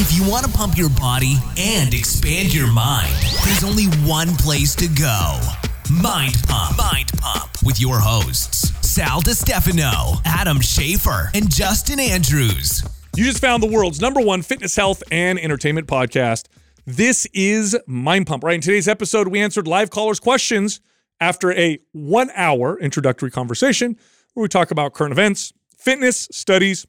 If you want to pump your body and expand your mind, there's only one place to go. Mind Pump. Mind Pump with your hosts, Sal DiStefano, Adam Schafer, and Justin Andrews. You just found the world's number one fitness, health, and entertainment podcast. This is Mind Pump. Right in today's episode, we answered live callers' questions after a one hour introductory conversation where we talk about current events, fitness, studies,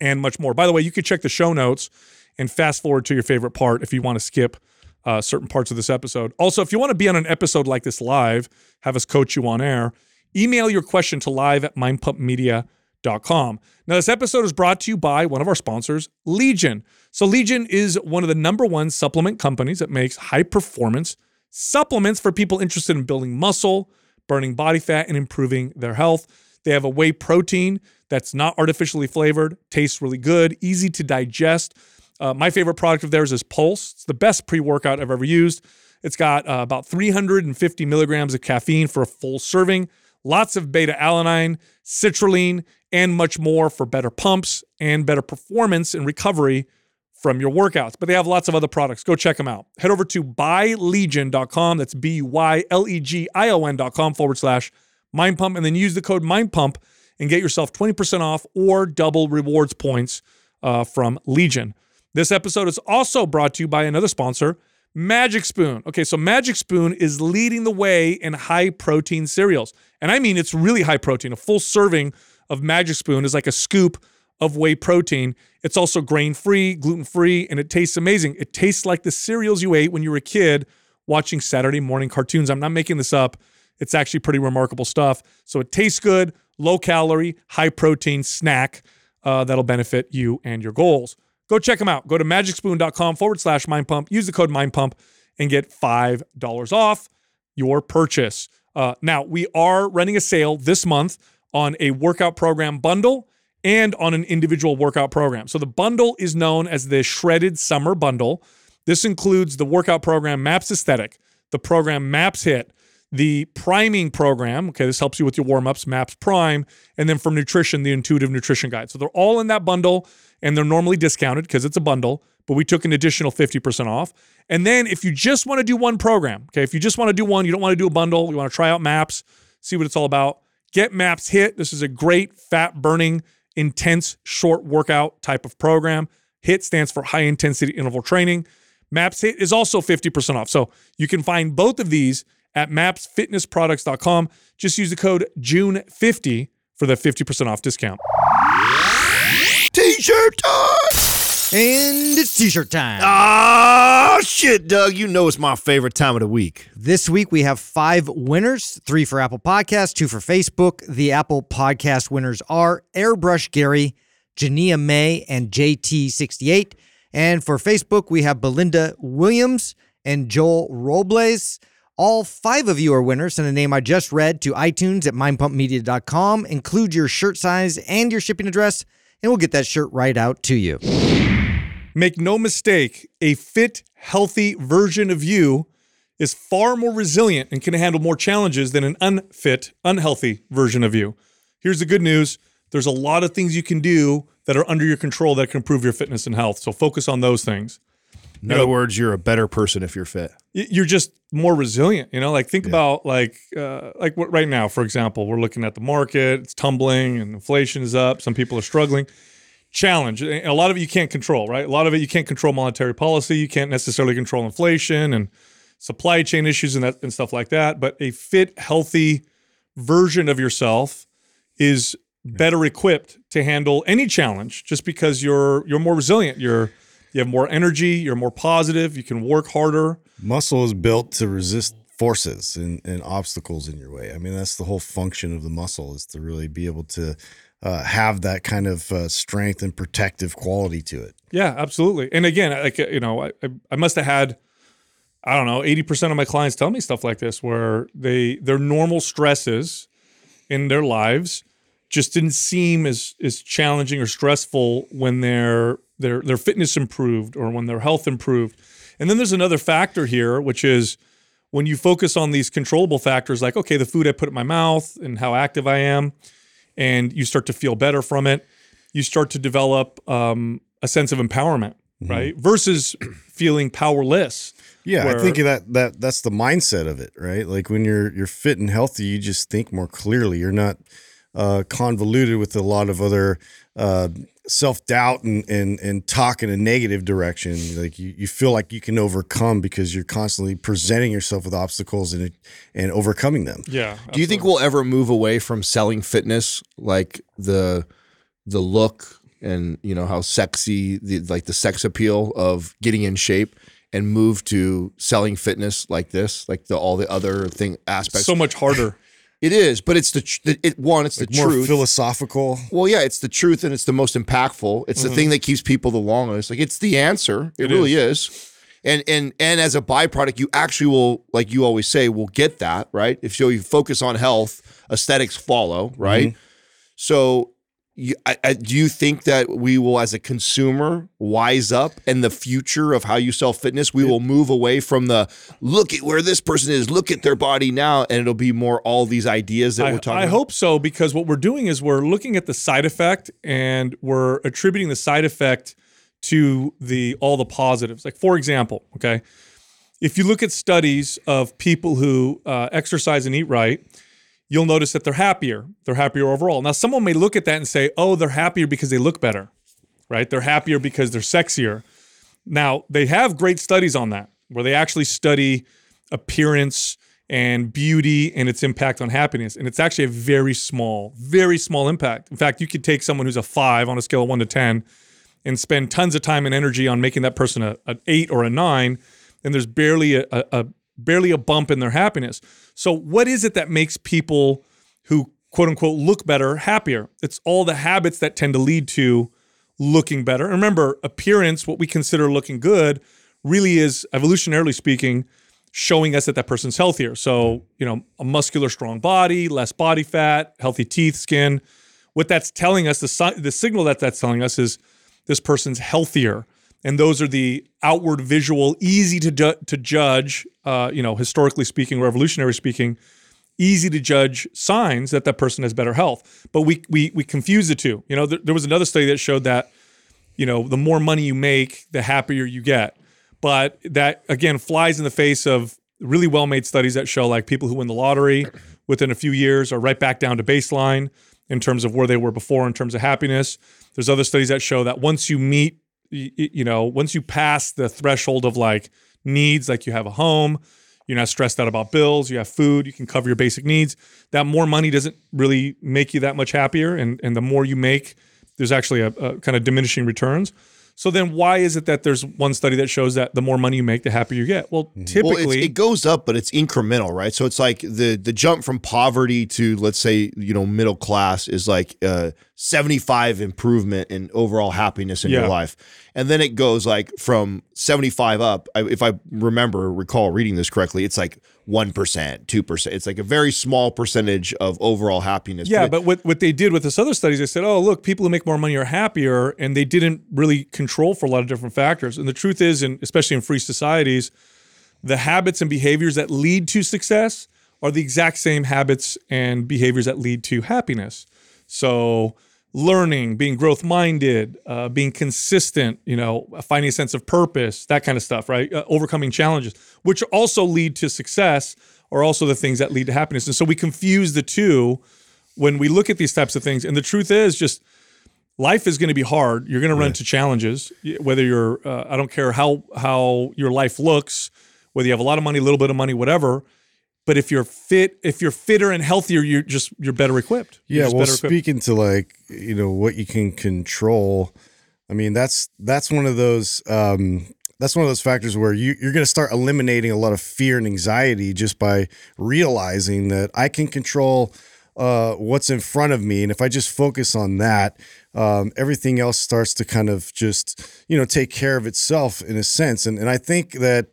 and much more. By the way, you can check the show notes and fast forward to your favorite part if you want to skip uh, certain parts of this episode. Also, if you want to be on an episode like this live, have us coach you on air, email your question to live at mindpumpmedia.com. Now, this episode is brought to you by one of our sponsors, Legion. So, Legion is one of the number one supplement companies that makes high performance supplements for people interested in building muscle, burning body fat, and improving their health. They have a whey protein that's not artificially flavored, tastes really good, easy to digest. Uh, my favorite product of theirs is Pulse. It's the best pre workout I've ever used. It's got uh, about 350 milligrams of caffeine for a full serving, lots of beta alanine, citrulline, and much more for better pumps and better performance and recovery from your workouts. But they have lots of other products. Go check them out. Head over to buylegion.com. That's B Y L E G I O N.com forward slash mind pump. And then use the code mind pump and get yourself 20% off or double rewards points uh, from Legion. This episode is also brought to you by another sponsor, Magic Spoon. Okay, so Magic Spoon is leading the way in high protein cereals. And I mean, it's really high protein. A full serving of Magic Spoon is like a scoop of whey protein. It's also grain free, gluten free, and it tastes amazing. It tastes like the cereals you ate when you were a kid watching Saturday morning cartoons. I'm not making this up. It's actually pretty remarkable stuff. So it tastes good, low calorie, high protein snack uh, that'll benefit you and your goals. Go check them out. Go to magicspoon.com forward slash mind pump. Use the code mind pump and get $5 off your purchase. Uh, now, we are running a sale this month on a workout program bundle and on an individual workout program. So the bundle is known as the Shredded Summer Bundle. This includes the workout program MAPS Aesthetic, the program MAPS HIIT, the priming program. Okay, this helps you with your warm ups, MAPS Prime, and then for nutrition, the Intuitive Nutrition Guide. So they're all in that bundle and they're normally discounted because it's a bundle, but we took an additional 50% off. And then if you just want to do one program, okay, if you just want to do one, you don't want to do a bundle, you want to try out MAPS, see what it's all about, get MAPS HIIT. This is a great fat burning, intense, short workout type of program. HIIT stands for high intensity interval training. MAPS HIIT is also 50% off. So you can find both of these at mapsfitnessproducts.com. Just use the code JUNE50 for the 50% off discount. T-shirt time! And it's t-shirt time. Ah, shit, Doug. You know it's my favorite time of the week. This week we have five winners, three for Apple Podcasts, two for Facebook. The Apple Podcast winners are Airbrush Gary, Jania May, and JT68. And for Facebook, we have Belinda Williams and Joel Robles. All five of you are winners. Send a name I just read to iTunes at mindpumpmedia.com. Include your shirt size and your shipping address, and we'll get that shirt right out to you. Make no mistake, a fit, healthy version of you is far more resilient and can handle more challenges than an unfit, unhealthy version of you. Here's the good news there's a lot of things you can do that are under your control that can improve your fitness and health. So focus on those things. In You other know- words, you're a better person if you're fit. You're just more resilient, you know. Like think about like uh, like what right now, for example, we're looking at the market; it's tumbling, and inflation is up. Some people are struggling. Challenge. and A lot of it you can't control, right? A lot of it you can't control monetary policy. You can't necessarily control inflation and supply chain issues and that and stuff like that. But a fit, healthy version of yourself is better equipped to handle any challenge just because you're you're more resilient. You're you have more energy, you're more positive, you can work harder. Muscle is built to resist forces and, and obstacles in your way. I mean, that's the whole function of the muscle is to really be able to uh, have that kind of uh, strength and protective quality to it. Yeah, absolutely. And again, like you know, I, I- must have had I don't know, 80% of my clients tell me stuff like this where they their normal stresses in their lives just didn't seem as as challenging or stressful when their their their fitness improved or when their health improved. And then there's another factor here which is when you focus on these controllable factors like okay, the food I put in my mouth and how active I am and you start to feel better from it, you start to develop um, a sense of empowerment right? Versus feeling powerless. Yeah, where- I think that that that's the mindset of it, right? Like when you're you're fit and healthy, you just think more clearly. You're not uh, convoluted with a lot of other uh, self doubt and, and and talk in a negative direction. Like you, you feel like you can overcome because you're constantly presenting yourself with obstacles and and overcoming them. Yeah. Do you think we'll ever move away from selling fitness, like the the look and you know how sexy, the like the sex appeal of getting in shape, and move to selling fitness like this, like the all the other thing aspects? so much harder? It is, but it's the it one, it's the More truth. philosophical. well, yeah, it's the truth and it's the most impactful. It's Mm-hmm. the thing that keeps people the longest. Like it's the answer. It, It really is. And and and as a byproduct, you actually will, like you always say, will get that right. If you, you focus on health, aesthetics follow, right? Mm-hmm. So, you, I, I, do you think that we will, as a consumer, wise up and the future of how you sell fitness, we will move away from the look at where this person is, look at their body now, and it'll be more all these ideas that I, we're talking. I about? hope so because what we're doing is we're looking at the side effect and we're attributing the side effect to the all the positives. Like for example, okay, if you look at studies of people who uh, exercise and eat right, you'll notice that they're happier. They're happier overall. Now, someone may look at that and say, "Oh, they're happier because they look better." Right? They're happier because they're sexier. Now, they have great studies on that where they actually study appearance and beauty and its impact on happiness. And it's actually a very small, very small impact. In fact, you could take someone who's a five on a scale of one to 10 and spend tons of time and energy on making that person a, an eight or a nine, and there's barely a, a, a barely a bump in their happiness. So, what is it that makes people who quote unquote look better happier? It's all the habits that tend to lead to looking better. And remember, appearance, what we consider looking good, really is evolutionarily speaking, showing us that that person's healthier. So, you know, a muscular, strong body, less body fat, healthy teeth, skin. What that's telling us, the the signal that that's telling us is this person's healthier. And those are the outward visual, easy to ju- to judge, uh, you know, historically speaking, revolutionary speaking, easy to judge signs that that person has better health. But we we we confuse the two. You know, there, was another study that showed that, you know, the more money you make, the happier you get. But that again flies in the face of really well made studies that show like people who win the lottery within a few years are right back down to baseline in terms of where they were before in terms of happiness. There's other studies that show that once you meet, you know, once you pass the threshold of like needs, like you have a home, you're not stressed out about bills, you have food, you can cover your basic needs, that more money doesn't really make you that much happier. And, and the more you make, there's actually a, a kind of diminishing returns. So then why is it that there's one study that shows that the more money you make, the happier you get? Well, Well, typically, it's, it goes up, but it's incremental, right? So it's like the the jump from poverty to let's say you know middle class is like uh, seventy five improvement in overall happiness in Yeah. your life, and then it goes like from seventy five up. I, if I remember recall reading this correctly, it's like one percent, two percent. It's like a very small percentage of overall happiness. Yeah, it- but what, what they did with this other studies, they said, oh, look, people who make more money are happier, and they didn't really control for a lot of different factors. And the truth is, and especially in free societies, the habits and behaviors that lead to success are the exact same habits and behaviors that lead to happiness. So, learning, being growth minded, uh, being consistent, you know, finding a sense of purpose, that kind of stuff, right? Uh, overcoming challenges, which also lead to success, are also the things that lead to happiness. And so we confuse the two when we look at these types of things. And the truth is, just life is going to be hard. You're going to run into challenges, whether you're, uh, I don't care how how your life looks, whether you have a lot of money, a little bit of money, whatever. But if you're fit, if you're fitter and healthier, you're just you're better equipped. You're Yeah, well, equipped. speaking to like you know what you can control, I mean that's that's one of those um, that's one of those factors where you you're going to start eliminating a lot of fear and anxiety just by realizing that I can control uh, what's in front of me, and if I just focus on that, um, everything else starts to kind of just you know take care of itself in a sense, and and I think that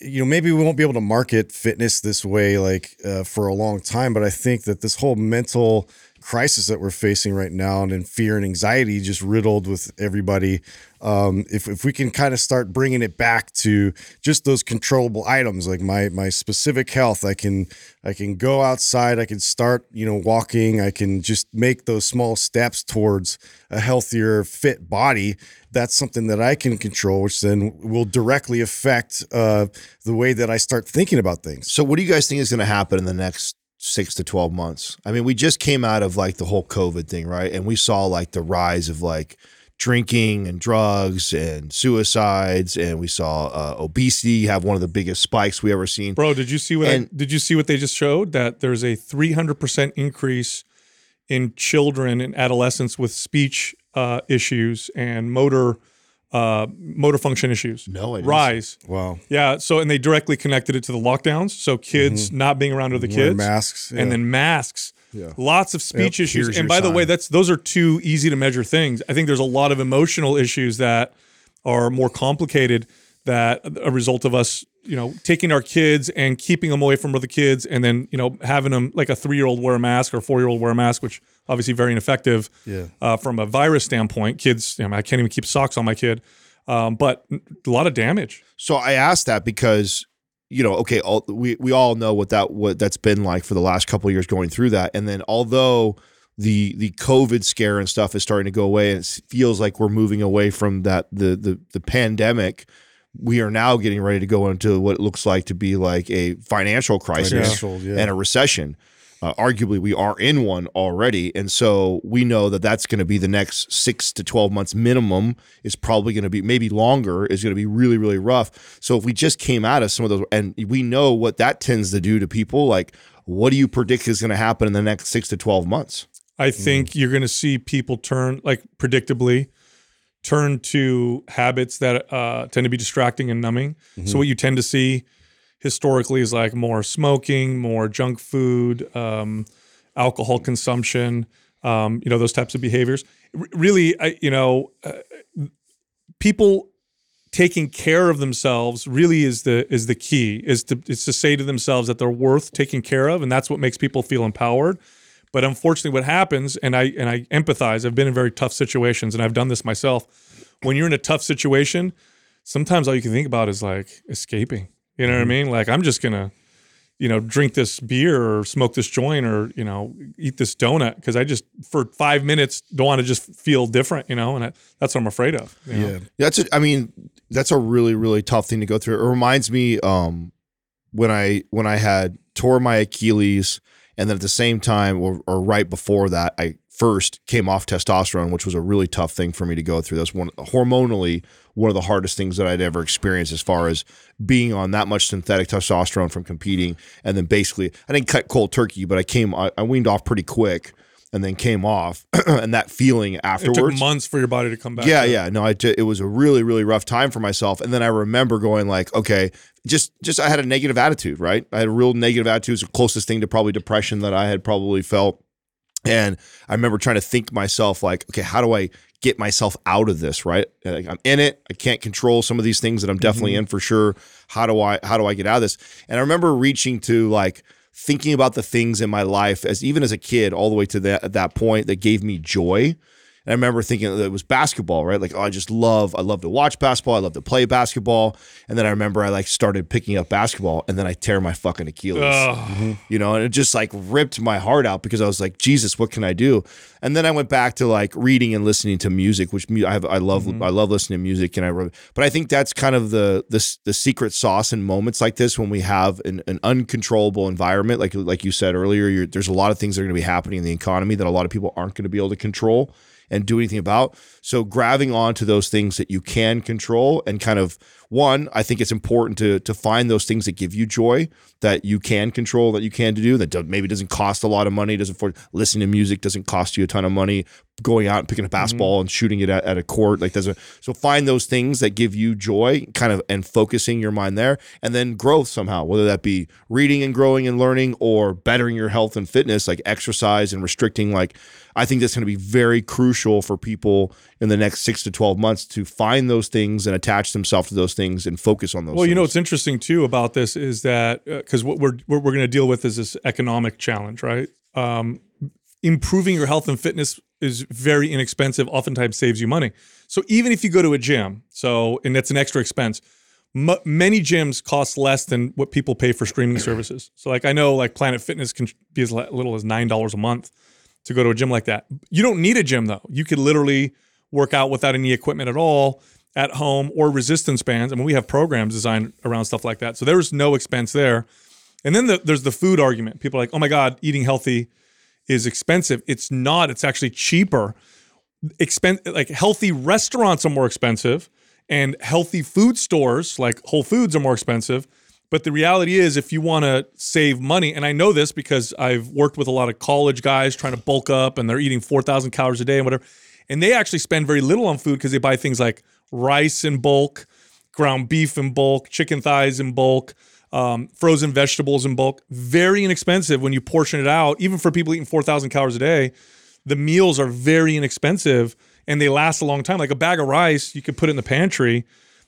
you know maybe we won't be able to market fitness this way like uh, for a long time but i think that this whole mental crisis that we're facing right now and in fear and anxiety just riddled with everybody. Um, if, if we can kind of start bringing it back to just those controllable items like my my specific health i can i can go outside i can start you know walking i can just make those small steps towards a healthier fit body that's something that i can control which then will directly affect uh, the way that i start thinking about things. So, what do you guys think is going to happen in the next six to 12 months? I mean, we just came out of like the whole COVID thing, right? And we saw like the rise of like drinking and drugs and suicides. And we saw uh, obesity have one of the biggest spikes we ever seen. Bro, did you see what? I- did you see what they just showed? That there's a 300 percent increase in children and adolescents with speech uh, issues and motor uh, motor function issues. No, I didn't rise. wow Yeah. So and they directly connected it to the lockdowns. So kids not being around other Mm-hmm. Kids, masks yeah. and then masks. Yeah. Lots of speech Yep, issues. here's And by the way, that's those are two easy to measure things. I think there's a lot of emotional issues that are more complicated that a result of us, you know, taking our kids and keeping them away from other kids and then, you know, having them like a 3-year-old wear a mask or 4-year-old wear a mask, which obviously very ineffective Yeah. uh, from a virus standpoint. Kids, you know, I can't even keep socks on my kid. Um, but a lot of damage. So I asked that because you know, okay, all, we we all know what that what that's been like for the last couple of years going through that, and then although the the COVID scare and stuff is starting to go away, and it feels like we're moving away from that the the the pandemic. We are now getting ready to go into what it looks like to be like a financial crisis Financial, yeah. and a recession. Uh, arguably, we are in one already, and so we know that that's going to be the next six to twelve months minimum. Is probably going to be maybe longer. Is going to be really really rough. So if we just came out of some of those, and we know what that tends to do to people, like what do you predict is going to happen in the next six to twelve months? I think you're going to see people turn, like predictably, turn to habits that uh, tend to be distracting and numbing. So what you tend to see historically is like more smoking, more junk food, um, alcohol consumption, um, you know, those types of behaviors. R- really, I, you know, uh, people taking care of themselves really is the is the key is to is to say to themselves that they're worth taking care of and that's what makes people feel empowered. But unfortunately what happens and i and i empathize i've been in very tough situations and i've done this myself. When you're in a tough situation sometimes all you can think about is like escaping you know what i mean like i'm just gonna you know drink this beer or smoke this joint or you know eat this donut because i just for five minutes don't want to just feel different you know and I, that's what i'm afraid of you know? yeah That's a, I mean, that's a really really tough thing to go through. It reminds me um when I when I had tore my Achilles and then at the same time or, or right before that I first came off testosterone, which was a really tough thing for me to go through. That's one hormonally one of the hardest things that I'd ever experienced as far as being on that much synthetic testosterone from competing and then basically I didn't cut cold turkey, but I came I, I weaned off pretty quick and then came off and that feeling it afterwards took months for your body to come back yeah, yeah. No, I ju- it was a really, really rough time for myself. And then I remember going like, okay, just, just I had a negative attitude, right? I had a real negative attitude. It's the closest thing to probably depression that I had probably felt. And I remember trying to think myself like, okay, how do I get myself out of this? Right? Like, I'm in it. I can't control some of these things that I'm definitely mm-hmm. in for sure. How do I, how do I get out of this? And I remember reaching to like thinking about the things in my life as even as a kid, all the way to that, that point that gave me joy. And I remember thinking that it was basketball, right? Like, oh, I just love, I love to watch basketball. I love to play basketball. And then I remember I like started picking up basketball and then I tear my fucking Achilles, Ugh. Mm-hmm. you know, and it just like ripped my heart out because I was like, Jesus, what can I do? And then I went back to like reading and listening to music, which I have, I love, mm-hmm. I love listening to music. And I, re- but I think that's kind of the, the, the secret sauce in moments like this when we have an, an uncontrollable environment. Like, like you said earlier, you're, there's a lot of things that are going to be happening in the economy that a lot of people aren't going to be able to control and do anything about. So grabbing onto those things that you can control and kind of one, I think it's important to to find those things that give you joy that you can control, that you can do, that do, maybe doesn't cost a lot of money, doesn't for listening to music doesn't cost you a ton of money, going out and picking a mm-hmm. basketball and shooting it at, at a court like doesn't. So find those things that give you joy, kind of and focusing your mind there, and then growth somehow, whether that be reading and growing and learning or bettering your health and fitness, like exercise and restricting like I think that's going to be very crucial for people in the next six to 12 months to find those things and attach themselves to those things and focus on those Well, you know what's interesting too about this is that because what we're what we're going to deal with is this economic challenge, right? Um, improving your health and fitness is very inexpensive, oftentimes saves you money. So even if you go to a gym, so and that's an extra expense, m- many gyms cost less than what people pay for streaming services. So like I know like Planet Fitness can be as little as nine dollars a month to go to a gym like that. You don't need a gym though. You could literally work out without any equipment at all at home or resistance bands. I mean, we have programs designed around stuff like that. So there's no expense there. And then the, there's the food argument. People are like, oh my God, eating healthy is expensive. It's not. It's actually cheaper. Expen- like healthy restaurants are more expensive, and healthy food stores like Whole Foods are more expensive. But the reality is, if you want to save money, and I know this because I've worked with a lot of college guys trying to bulk up, and they're eating four thousand calories a day and whatever, and they actually spend very little on food because they buy things like rice in bulk, ground beef in bulk, chicken thighs in bulk, um, frozen vegetables in bulk. Very inexpensive when you portion it out. Even for people eating 4,000 calories a day, the meals are very inexpensive and they last a long time. Like a bag of rice, you could put it in the pantry.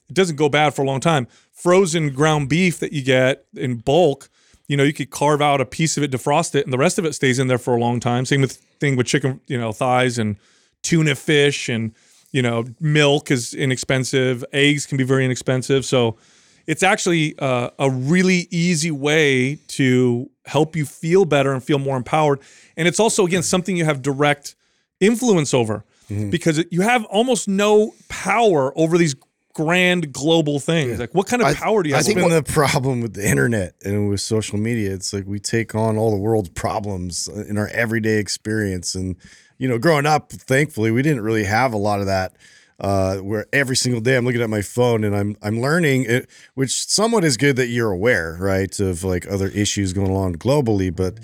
It doesn't go bad for a long time. Frozen ground beef that you get in bulk, you know, you could carve out a piece of it, defrost it, and the rest of it stays in there for a long time. Same with thing with chicken, you know, thighs and tuna fish and you know, milk is inexpensive. Eggs can be very inexpensive. So it's actually uh, a really easy way to help you feel better and feel more empowered. And it's also, again, something you have direct influence over because you have almost no power over these grand global things. Like, what kind of I- power do you I have? That's think been the problem with the internet and with social media. It's like we take on all the world's problems in our everyday experience. And, you know, growing up, thankfully, we didn't really have a lot of that. Uh, where every single day I'm looking at my phone and I'm I'm learning it, which somewhat is good that you're aware, right, of like other issues going on globally. But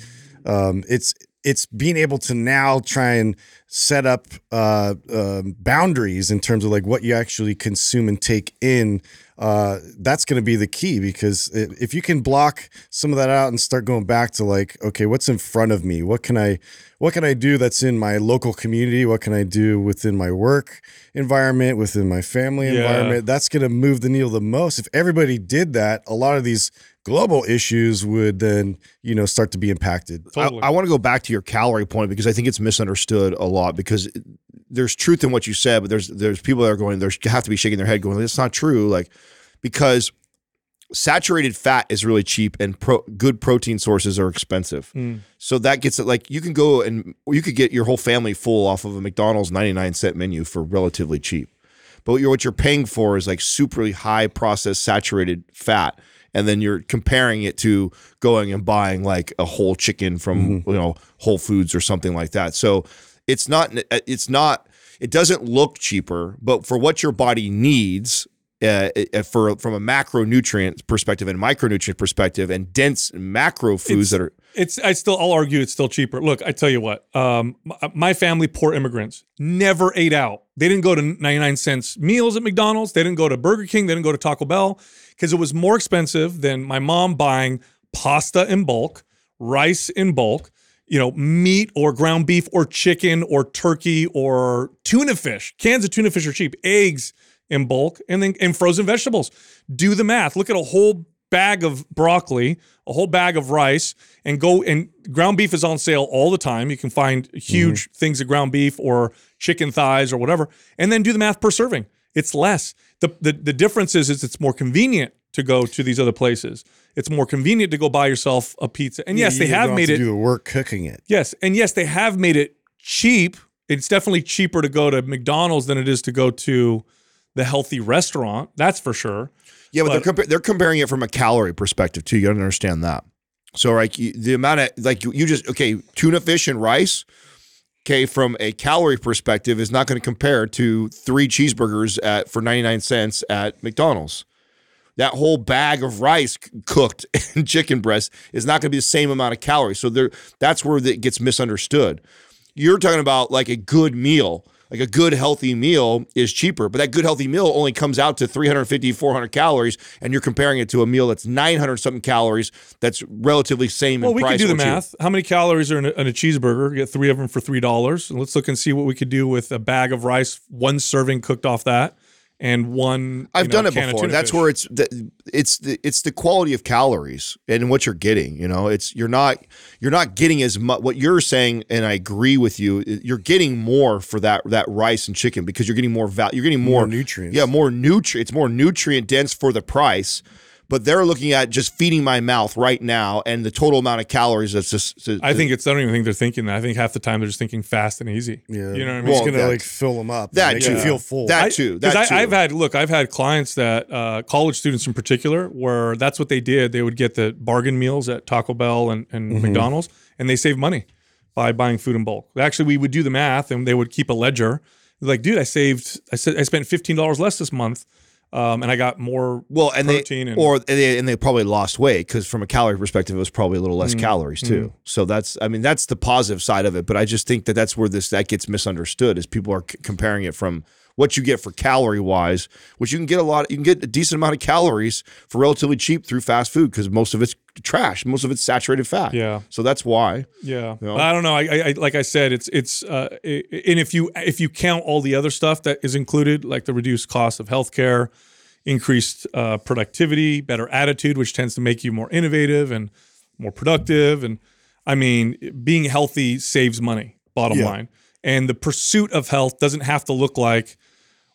um, it's it's being able to now try and set up uh, um boundaries in terms of like what you actually consume and take in. Uh, that's going to be the key because it, if you can block some of that out and start going back to like, okay, what's in front of me? What can I, what can I do that's in my local community? What can I do within my work environment, within my family Yeah. environment? That's going to move the needle the most. If everybody did that, a lot of these global issues would then, you know, start to be impacted. Totally. I, I want to go back to your calorie point because I think it's misunderstood a lot because it- there's truth in what you said, but there's there's people that are going, there's have to be shaking their head going, that's not true. Like because saturated fat is really cheap and pro, good protein sources are expensive. Mm. So that gets it like you can go and you could get your whole family full off of a McDonald's 99 cent menu for relatively cheap. But what you're, what you're paying for is like super high processed saturated fat. And then you're comparing it to going and buying like a whole chicken from you know Whole Foods or something like that. So it's not it's not it doesn't look cheaper, but for what your body needs, uh, uh, for from a macronutrient perspective and micronutrient perspective, and dense macro foods that are It's I still I'll argue it's still cheaper. Look, I tell you what, um, my, my family, poor immigrants, never ate out. They didn't go to 99 cents meals at McDonald's. They didn't go to Burger King. They didn't go to Taco Bell because it was more expensive than my mom buying pasta in bulk, rice in bulk, you know, meat or ground beef or chicken or turkey or tuna fish. Cans of tuna fish are cheap. Eggs in bulk and then and frozen vegetables. Do the math. Look at a whole bag of broccoli, a whole bag of rice, and go and ground beef is on sale all the time. You can find huge mm-hmm. things of ground beef or chicken thighs or whatever, and then do the math per serving. It's less. The the, the difference is, is it's more convenient to go to these other places. It's more convenient to go buy yourself a pizza. And yes, You they have made to it do the work cooking it. Yes, and yes, they have made it cheap. It's definitely cheaper to go to McDonald's than it is to go to the healthy restaurant. That's for sure. Yeah, but, But- they're compa- they're comparing it from a calorie perspective too. You got to understand that. So like the amount of like you, just okay tuna fish and rice. Okay, from a calorie perspective, is not going to compare to three cheeseburgers at for ninety nine cents at McDonald's. That whole bag of rice cooked and chicken breast is not going to be the same amount of calories. So there, that's where it gets misunderstood. You're talking about like a good meal, like a good healthy meal is cheaper, but that good healthy meal only comes out to 350, 400 calories, and you're comparing it to a meal that's 900 something calories that's relatively same Well, in we price. could do the math. How many calories are in a, in a cheeseburger? Get three of them for three dollars. And let's look and see what we could do with a bag of rice, one serving cooked off that, and one. I've you know, done it can before. That's fish. where it's the, it's the it's the quality of calories and what you're getting. You know, it's you're not you're not getting as much. What you're saying, and I agree with you. You're getting more for that that rice and chicken because you're getting more value. You're getting more, More nutrients. Yeah, more nutrient. It's more nutrient dense for the price. But they're looking at just feeding my mouth right now, and the total amount of calories that's just. I think it's. I don't even think they're thinking that. I think half the time they're just thinking fast and easy. Yeah, You know what I mean? It's Well, gonna that- like fill them up, that make you too. feel full. That too. too. 'cause That I, I've had look, I've had clients that uh, college students in particular, where that's what they did. They would get the bargain meals at Taco Bell and, and Mm-hmm. McDonald's, and they save money by buying food in bulk. Actually, we would do the math, and they would keep a ledger. Like, dude, I saved. I said I spent fifteen dollars less this month, um, and I got more. Well, and protein they and- or and they, and they probably lost weight because from a calorie perspective, it was probably a little Mm, less calories too. So that's I mean that's the positive side of it. But I just think that that's where this that gets misunderstood is people are c- comparing it from what you get for calorie wise, which you can get a lot, you can get a decent amount of calories for relatively cheap through fast food because most of it's trash, most of it's saturated fat. Yeah. So that's why. Yeah, know? I don't know. I, I, like I said, it's it's uh, i- and if you if you count all the other stuff that is included, like the reduced cost of healthcare, increased uh, productivity, better attitude, which tends to make you more innovative and more productive, and I mean, being healthy saves money. Bottom Yeah. line, and the pursuit of health doesn't have to look like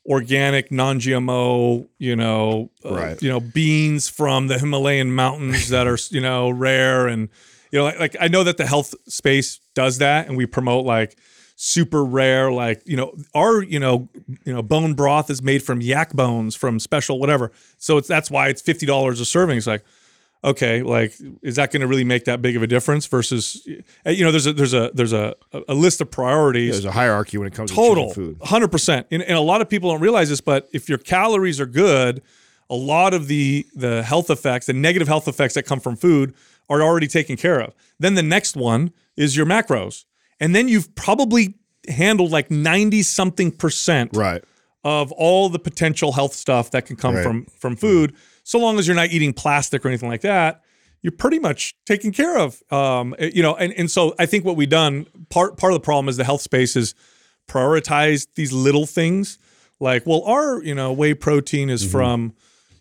organic, non-GMO, you know, uh, Right. you know, beans from the Himalayan mountains that are, you know, rare and you know, like, like I know that the health space does that and we promote like super rare like, you know, our, you know, you know, bone broth is made from yak bones from special whatever. So it's that's why it's $50 a serving. It's like okay, like is that going to really make that big of a difference versus eh, you know, there's a there's a there's a a list of priorities There's a hierarchy when it comes total to food. Total, 100% and, and a lot of people don't realize this but if your calories are good a lot of the the health effects the negative health effects that come from food are already taken care of then the next one is your macros and then you've probably handled like 90 something percent Right. of all the potential health stuff that can come Right. from from food so long as you're not eating plastic or anything like that you're pretty much taken care of um, you know and, and so i think what we've done part part of the problem is the health space is prioritized these little things. Like well our you know whey protein is from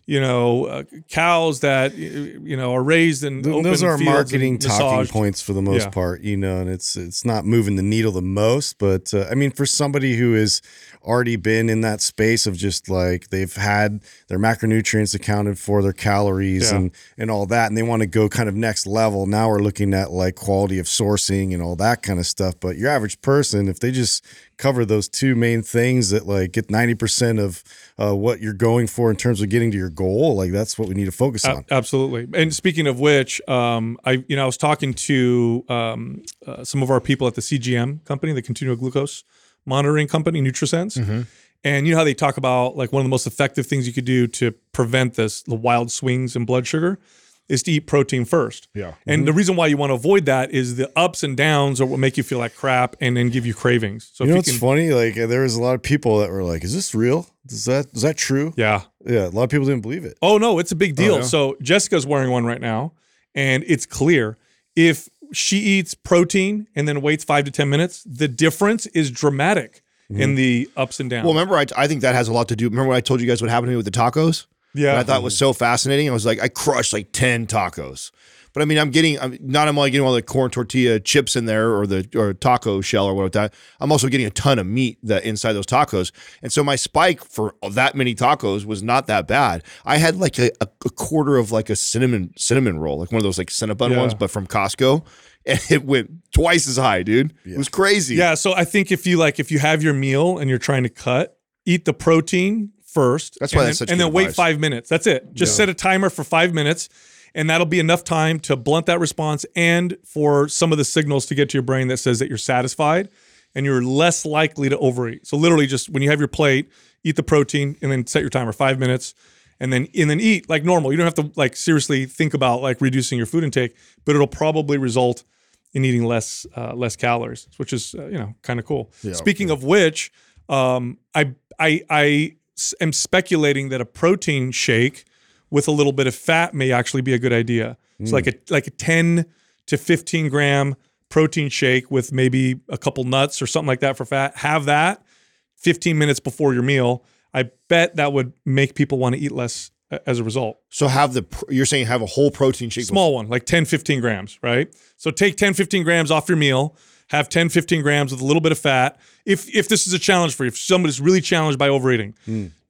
you know uh, cows that you know are raised in Th- open those are marketing talking massaged. points for the most Yeah. part, you know, and it's it's not moving the needle the most, but uh, I mean, for somebody who has already been in that space of just like they've had their macronutrients accounted for, their calories Yeah. and and all that, and they want to go kind of next level. Now we're looking at like quality of sourcing and all that kind of stuff. But your average person, if they just cover those two main things that like get ninety percent of uh, what you're going for in terms of getting to your goal, like that's what we need to focus A- on. absolutely. And speaking of which, um, I you know I was talking to um, uh, some of our people at the CGM company, the continual glucose monitoring company, NutriSense, Mm-hmm. and you know how they talk about like one of the most effective things you could do to prevent this the wild swings in blood sugar is to eat protein first. Yeah. And the reason why you want to avoid that is the ups and downs are what make you feel like crap and then give you cravings. So you know if what's can, funny? Like uh, there was a lot of people that were like, "Is this real? Is that is that true?" yeah. Yeah, a lot of people didn't believe it. Oh no, it's a big deal. yeah? So Jessica's wearing one right now, and it's clear if she eats protein and then waits five to ten minutes, the difference is dramatic in the ups and downs. Well, remember, I, I think that has a lot to do. Remember, when I told you guys what happened to me with the tacos? Yeah, that I thought was so fascinating. I was like, I crushed like 10 tacos. But I mean, I'm getting, I'm not only getting all the corn tortilla chips in there or the or taco shell or whatever that. I'm also getting a ton of meat that inside those tacos. And so my spike for that many tacos was not that bad. I had like a, a, quarter of like a cinnamon cinnamon roll, like one of those like Cinnabon Yeah. ones, but from Costco. And it went twice as high, dude. It was crazy. yeah. So I think if you like, if you have your meal and you're trying to cut, eat the protein first. That's and why then, that's such and then wait five minutes. That's it. Just set a timer for five minutes. And that'll be enough time to blunt that response and for some of the signals to get to your brain that says that you're satisfied and you're less likely to overeat. So literally just when you have your plate, eat the protein and then set your timer five minutes and then and then eat like normal. You don't have to like seriously think about like reducing your food intake, but it'll probably result in eating less uh, less calories, which is uh, you know kind of cool. Speaking of which, um, I I I am speculating that a protein shake with a little bit of fat may actually be a good idea. It's like a hmm. like a ten to fifteen gram protein shake with maybe a couple nuts or something like that for fat. Have that 15 minutes before your meal. I bet that would make people want to eat less as a result. So have the you're saying have a whole protein shake. Small one, like 10, 15 grams, right? So take 10, 15 grams off your meal, have 10, 15 grams with a little bit of fat. If if this is a challenge for you, if somebody's really challenged by overeating,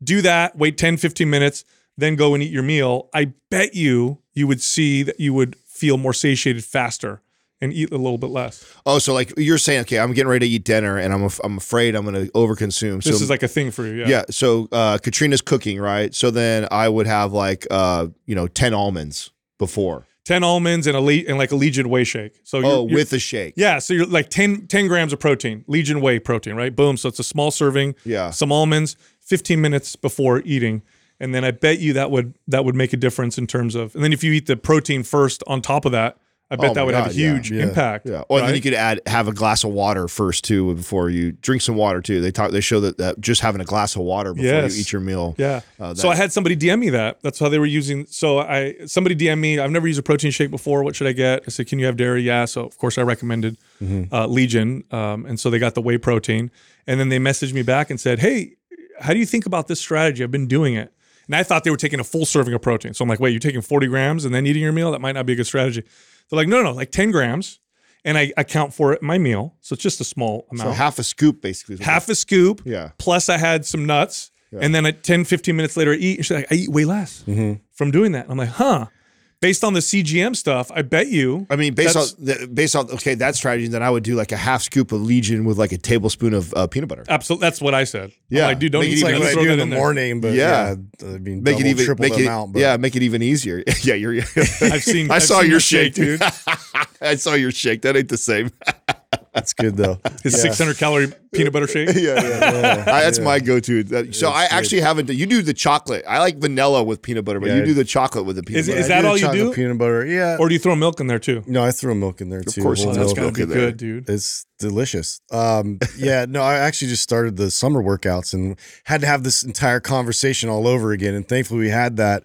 do that, wait 10, 15 minutes, then go and eat your meal. I bet you you would see that you would feel more satiated faster and eat a little bit less. Oh, so like you're saying, okay, I'm getting ready to eat dinner, and I'm af- I'm afraid I'm going to overconsume. So, This is like a thing for you. Yeah. yeah. So uh, Katrina's cooking, right? So then I would have like uh, you know ten almonds before. 10 almonds and a le- and like a Legion whey shake. So oh, you're, Oh, you're- with a shake. Yeah, so you're like 10, 10 grams of protein, Legion whey protein, right? Boom. So it's a small serving. Yeah. Some almonds, 15 minutes before eating. And then I bet you that would that would make a difference in terms of and then if you eat the protein first on top of that, I bet Oh that would have a God, huge yeah, impact. Yeah. Or then right? you could add have a glass of water first too before you drink some water too. They talk they show that, that just having a glass of water before Yes. you eat your meal. Yeah. Uh, so I had somebody DM me that. That's how they were using. So I somebody DM me. I've never used a protein shake before. What should I get? I said, can you have dairy? Yeah. So of course I recommended Mm-hmm. uh, Legion, um, and so they got the whey protein. And then they messaged me back and said, hey, how do you think about this strategy? I've been doing it. And I thought they were taking a full serving of protein. So I'm like, wait, you're taking 40 grams and then eating your meal? That might not be a good strategy. They're like, no, no, no, like 10 grams. And I account for it in my meal. So it's just a small amount So half a scoop basically. half a scoop. Yeah. Plus, I had some nuts. And then at 10, 15 minutes later, I eat. And she's like, I eat way less Mm-hmm. from doing that. I'm like, huh. Based on the CGM stuff, I bet you. I mean, based on based on okay that strategy, then I would do like a half scoop of Legion with like a tablespoon of uh, peanut butter. Absolutely. That's what I said. Yeah. I'm like, dude, don't Make it even like what I throw do that in the there. morning, but Yeah. yeah, I mean, Make double, it even triple make the it amount. But yeah, make it even easier. yeah, you're. I've seen. I I've saw seen your shake, dude. I saw your shake. That ain't the same. that's good though. His Yeah. 600 calorie peanut butter shake. yeah, yeah. I, that's my go-to. That- so I actually haven't. You do the chocolate. I like vanilla with peanut butter, but Yeah. you do the chocolate with the peanut Is- butter. is that all you do? Peanut butter, yeah. Or do you throw milk in there too? no, I throw milk in there too. Of course whole you do. That's milk. Throw gotta milk be in there. good, dude. It's delicious. Um, yeah, no, I actually just started the summer workouts and had to have this entire conversation all over again. And thankfully, we had that,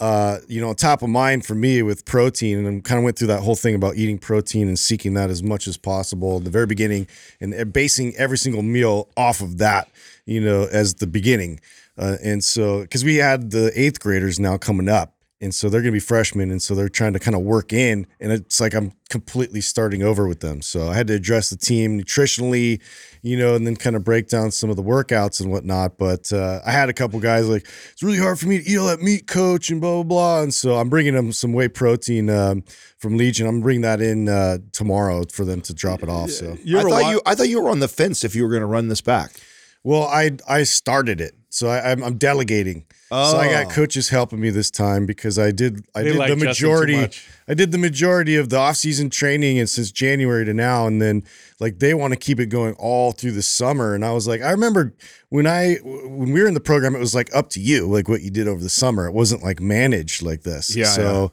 uh, you know, top of mind for me with protein. And I kind of went through that whole thing about eating protein and seeking that as much as possible at the very beginning and basing every single meal off of that, you know, as the beginning. Uh, and so, because we had the eighth graders now coming up. And so they're going to be freshmen. And so they're trying to kind of work in. And it's like I'm completely starting over with them. So I had to address the team nutritionally, you know, and then kind of break down some of the workouts and whatnot. But uh, I had a couple guys like, it's really hard for me to eat all that meat, coach, and blah, blah, blah. And so I'm bringing them some whey protein um, from Legion. I'm bringing that in uh, tomorrow for them to drop it off. So, You I thought wa- you. I thought you were on the fence if you were going to run this back. well, I, I started it. So I, I'm, I'm delegating. So I got Oh. coaches helping me this time because I did I They did like the majority. I did the majority of the off-season training and since January to now. And then like they want to keep it going all through the summer. And I was like I remember when I when we were in the program it was like up to you like what you did over the summer. It wasn't like managed like this. Yeah, so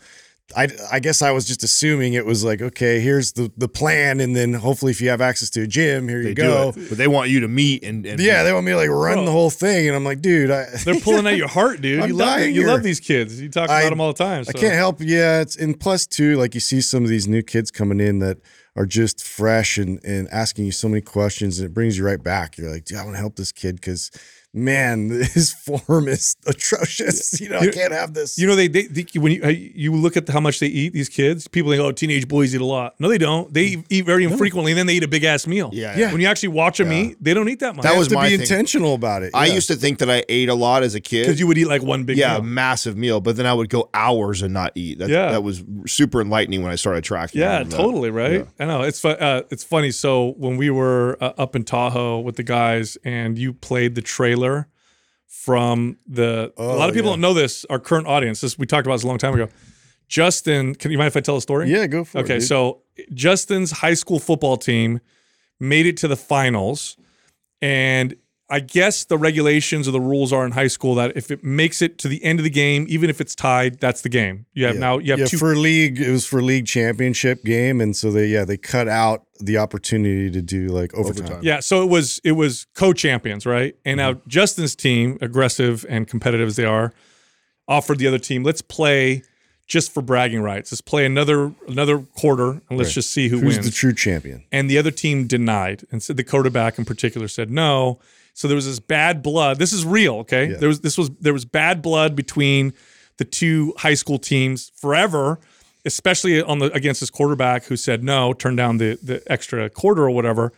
I, I guess I was just assuming it was like okay here's the the plan and then hopefully if you have access to a gym here They you go do but they want you to meet and, and yeah they want me to like run Bro. the whole thing and I'm like dude I They're pulling at your heart, dude. I'm you love you here. love these kids. You talk about I- them all the time. I can't help. Yeah, it's and plus too, like you see some of these new kids coming in that are just fresh and and asking you so many questions, and it brings you right back. You're like, dude, I want to help this kid because man, his form is atrocious. You know, I can't have this. You know, they, they, they when you uh, you look at how much they eat, these kids, people think, oh, teenage boys eat a lot. No, they don't. They eat very infrequently, and then they eat a big ass meal. Yeah, Yeah. When you actually watch them eat, they don't eat that much. That was to my be thing. intentional about it. I used to think that I ate a lot as a kid. because you would eat like one big yeah, meal. massive meal, but then I would go hours and not eat. That, Yeah. that was super enlightening when I started tracking. Yeah, all of that. totally, right? I know it's uh, it's funny. So when we were uh, up in Tahoe with the guys, and you played the trailer from the, a oh, lot Oh, of people yeah. don't know this. Our current audience, this we talked about this a long time ago. Justin, can you mind if I tell a story? Yeah, go for it. Okay, so Justin's high school football team made it to the finals, and I guess the regulations or the rules are in high school that if it makes it to the end of the game, even if it's tied, that's the game. You have Yeah. now you have yeah, two for league. It was for league championship game, and so they yeah they cut out the opportunity to do like overtime. Overtime. Yeah, so it was it was co-champions, right? And now Mm-hmm. Justin's team, aggressive and competitive as they are, offered the other team, let's play just for bragging rights. Let's play another another quarter and let's Right. just see who Who's wins. the true champion? and the other team denied and said the quarterback in particular said no. So there was this bad blood. This is real, okay? There was this was there was bad blood between the two high school teams forever, especially on the against this quarterback who said no, turned down the the extra quarter or whatever.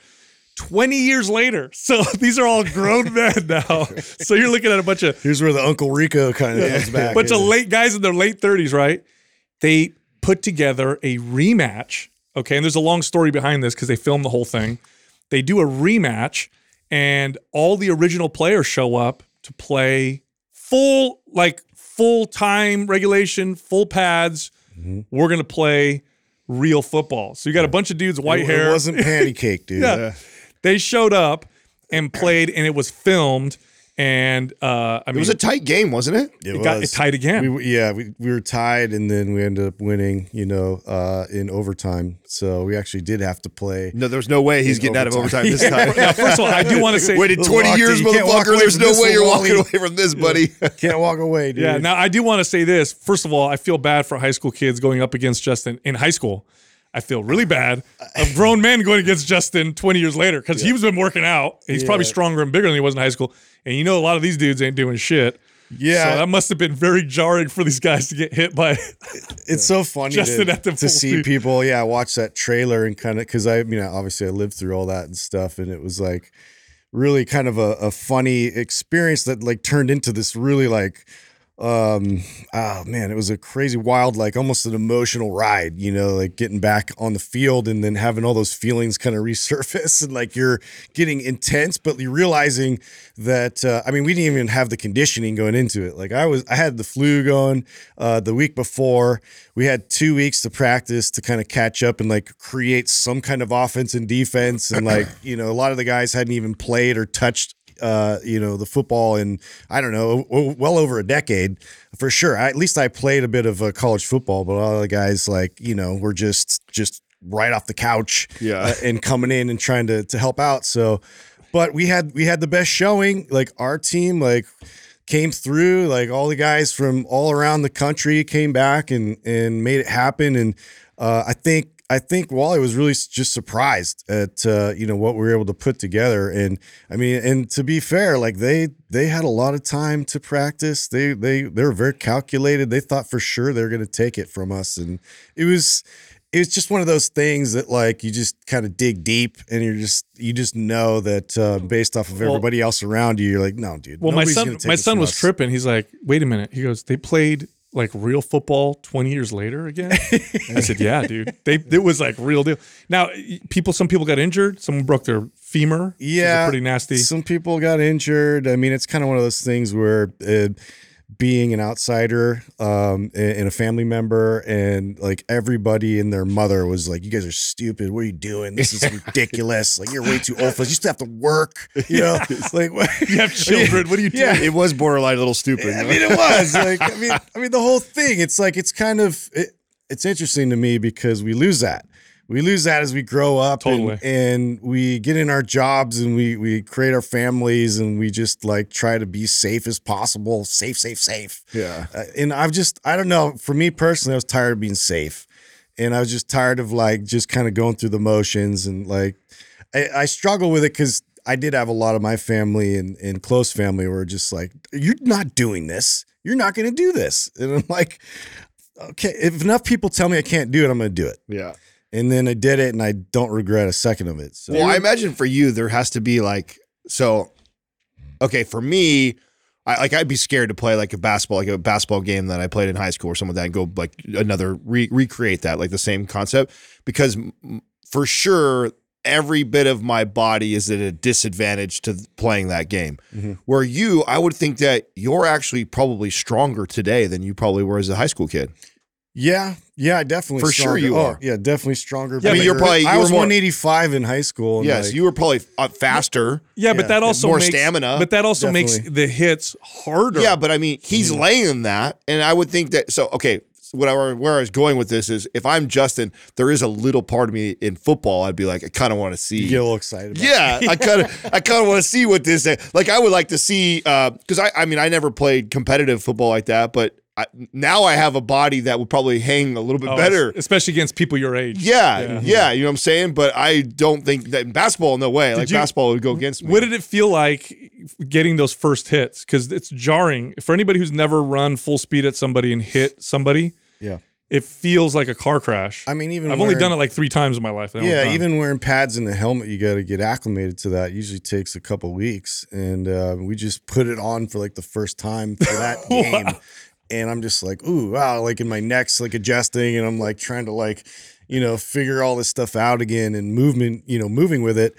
20 years later. So these are all grown men now. So you're looking at a bunch of Here's where the Uncle Rico kind of comes back. bunch of it? late guys in their late 30s, right? They put together a rematch. Okay. And there's a long story behind this because they filmed the whole thing. They do a rematch, and all the original players show up to play full, like full time regulation, full pads. Mm-hmm. We're going to play real football. So you got a bunch of dudes, white it, hair. It wasn't patty cake, dude. Yeah. They showed up and played, and it was filmed. And uh, I mean, It was a tight game, wasn't it? It, it got it tied again. We, yeah, we, we were tied, and then we ended up winning. You know, uh, in overtime. So we actually did have to play. No, there's no way he's In getting out of overtime. overtime this time. now, first of all, I do want to say, Waited 20 years, you can't walk motherfucker. There's no way you're walking away from this, buddy. Can't walk away, dude. yeah. Now, I do want to say this. First of all, I feel bad for high school kids going up against Justin in high school. I feel really bad A grown man going against Justin 20 years later because he's been working out. He's probably stronger and bigger than he was in high school. And you know, a lot of these dudes ain't doing shit. Yeah. So that must have been very jarring for these guys to get hit by. it's so funny Justin to, at the to see speed. people yeah watch that trailer and kind of because i you know obviously i lived through all that and stuff and it was like really kind of a, a funny experience that like turned into this really like um oh man it was a crazy wild like almost an emotional ride you know like getting back on the field and then having all those feelings kind of resurface and like you're getting intense but you're realizing that uh, i mean we didn't even have the conditioning going into it. Like i was i had the flu going uh the week before. We had two weeks to practice to kind of catch up and like create some kind of offense and defense and like you know a lot of the guys hadn't even played or touched uh, you know, the football in I don't know, well over a decade for sure. I, at least I played a bit of uh, college football, but a lot of the guys like you know were just just right off the couch, Yeah. uh, and coming in and trying to to help out. So, but we had we had the best showing. Like our team, like came through. Like all the guys from all around the country came back and and made it happen. And uh, I think I think Wally was really just surprised at uh, you know what we were able to put together. And I mean, and to be fair, like they they had a lot of time to practice. They they they were very calculated. They thought for sure they were going to take it from us, and it was. It was just one of those things that like you just kind of dig deep and you're just you just know that uh, based off of Well- everybody else around you you're like no dude Well, my son, my son was us. tripping. He's like, "Wait a minute." He goes, "They played like real football 20 years later again." I said, "Yeah, dude. They it was like real deal." Now, people, some people got injured. Someone broke their femur. which is a Yeah, pretty nasty. Some people got injured. I mean, it's kind of one of those things where uh, being an outsider um, and, a family member, and like everybody and their mother was like, "You guys are stupid. What are you doing? This is ridiculous. Like you're way too old for this. You still have to work. You know, like what? you have children. What are you doing? Yeah. It was borderline a little stupid. I mean, it was like I mean, I mean, the whole thing. It's like it's kind of it, it's interesting to me because we lose that. We lose that as we grow up, and- and, we get in our jobs and we we create our families and we just like try to be safe as possible, safe, safe, safe. Yeah. Uh, and I've just I don't know. For me personally, I was tired of being safe, and I was just tired of like just kind of going through the motions and like I, I struggle with it because I did have a lot of my family and, and close family were just like, "You're not doing this. You're not going to do this." And I'm like, "Okay, if enough people tell me I can't do it, I'm going to do it." yeah. And then I did it, and I don't regret a second of it. So Well, I imagine for you there has to be like so. Okay, for me, I like I'd be scared to play like a basketball, like a basketball game that I played in high school or something like that, and go like another re- recreate that like the same concept because for sure every bit of my body is at a disadvantage to playing that game. Mhm. Where you, I would think that you're actually probably stronger today than you probably were as a high school kid. Yeah, yeah, definitely For sure you Oh, are. yeah, definitely stronger. Yeah, I mean, you're probably- I you were was more- 185 in high school. And yes, like, you were probably uh, faster. Yeah, but that also more makes, stamina. But that also makes the hits harder. Yeah, but I mean, he's Mm-hmm. laying that, and I would think that. So, okay, what I where I was going with this is, if I'm Justin, there is a little part of me in football. I'd be like, I kind of want to see. you get a little excited. About Yeah, I kind of, I kind of want to see what this. Like, I would like to see, because I, I mean, I never played competitive football like that, but I, now I have a body that would probably hang a little bit Oh, better. especially against people your age. Yeah, yeah, you know what I'm saying. But I don't think that in basketball, no way. Like you- basketball would go against me. What did it feel like getting those first hits? Because it's jarring for anybody who's never run full speed at somebody and hit somebody. Yeah. It feels like a car crash. I mean, even I've only done it like three times in my life. Yeah, even wearing pads and the helmet, you got to get acclimated to that. Usually takes a couple weeks, and uh, we just put it on for like the first time for that game, and I'm just like, ooh, wow, like in my neck's like adjusting, and I'm like trying to like, you know, figure all this stuff out again and movement, you know, moving with it,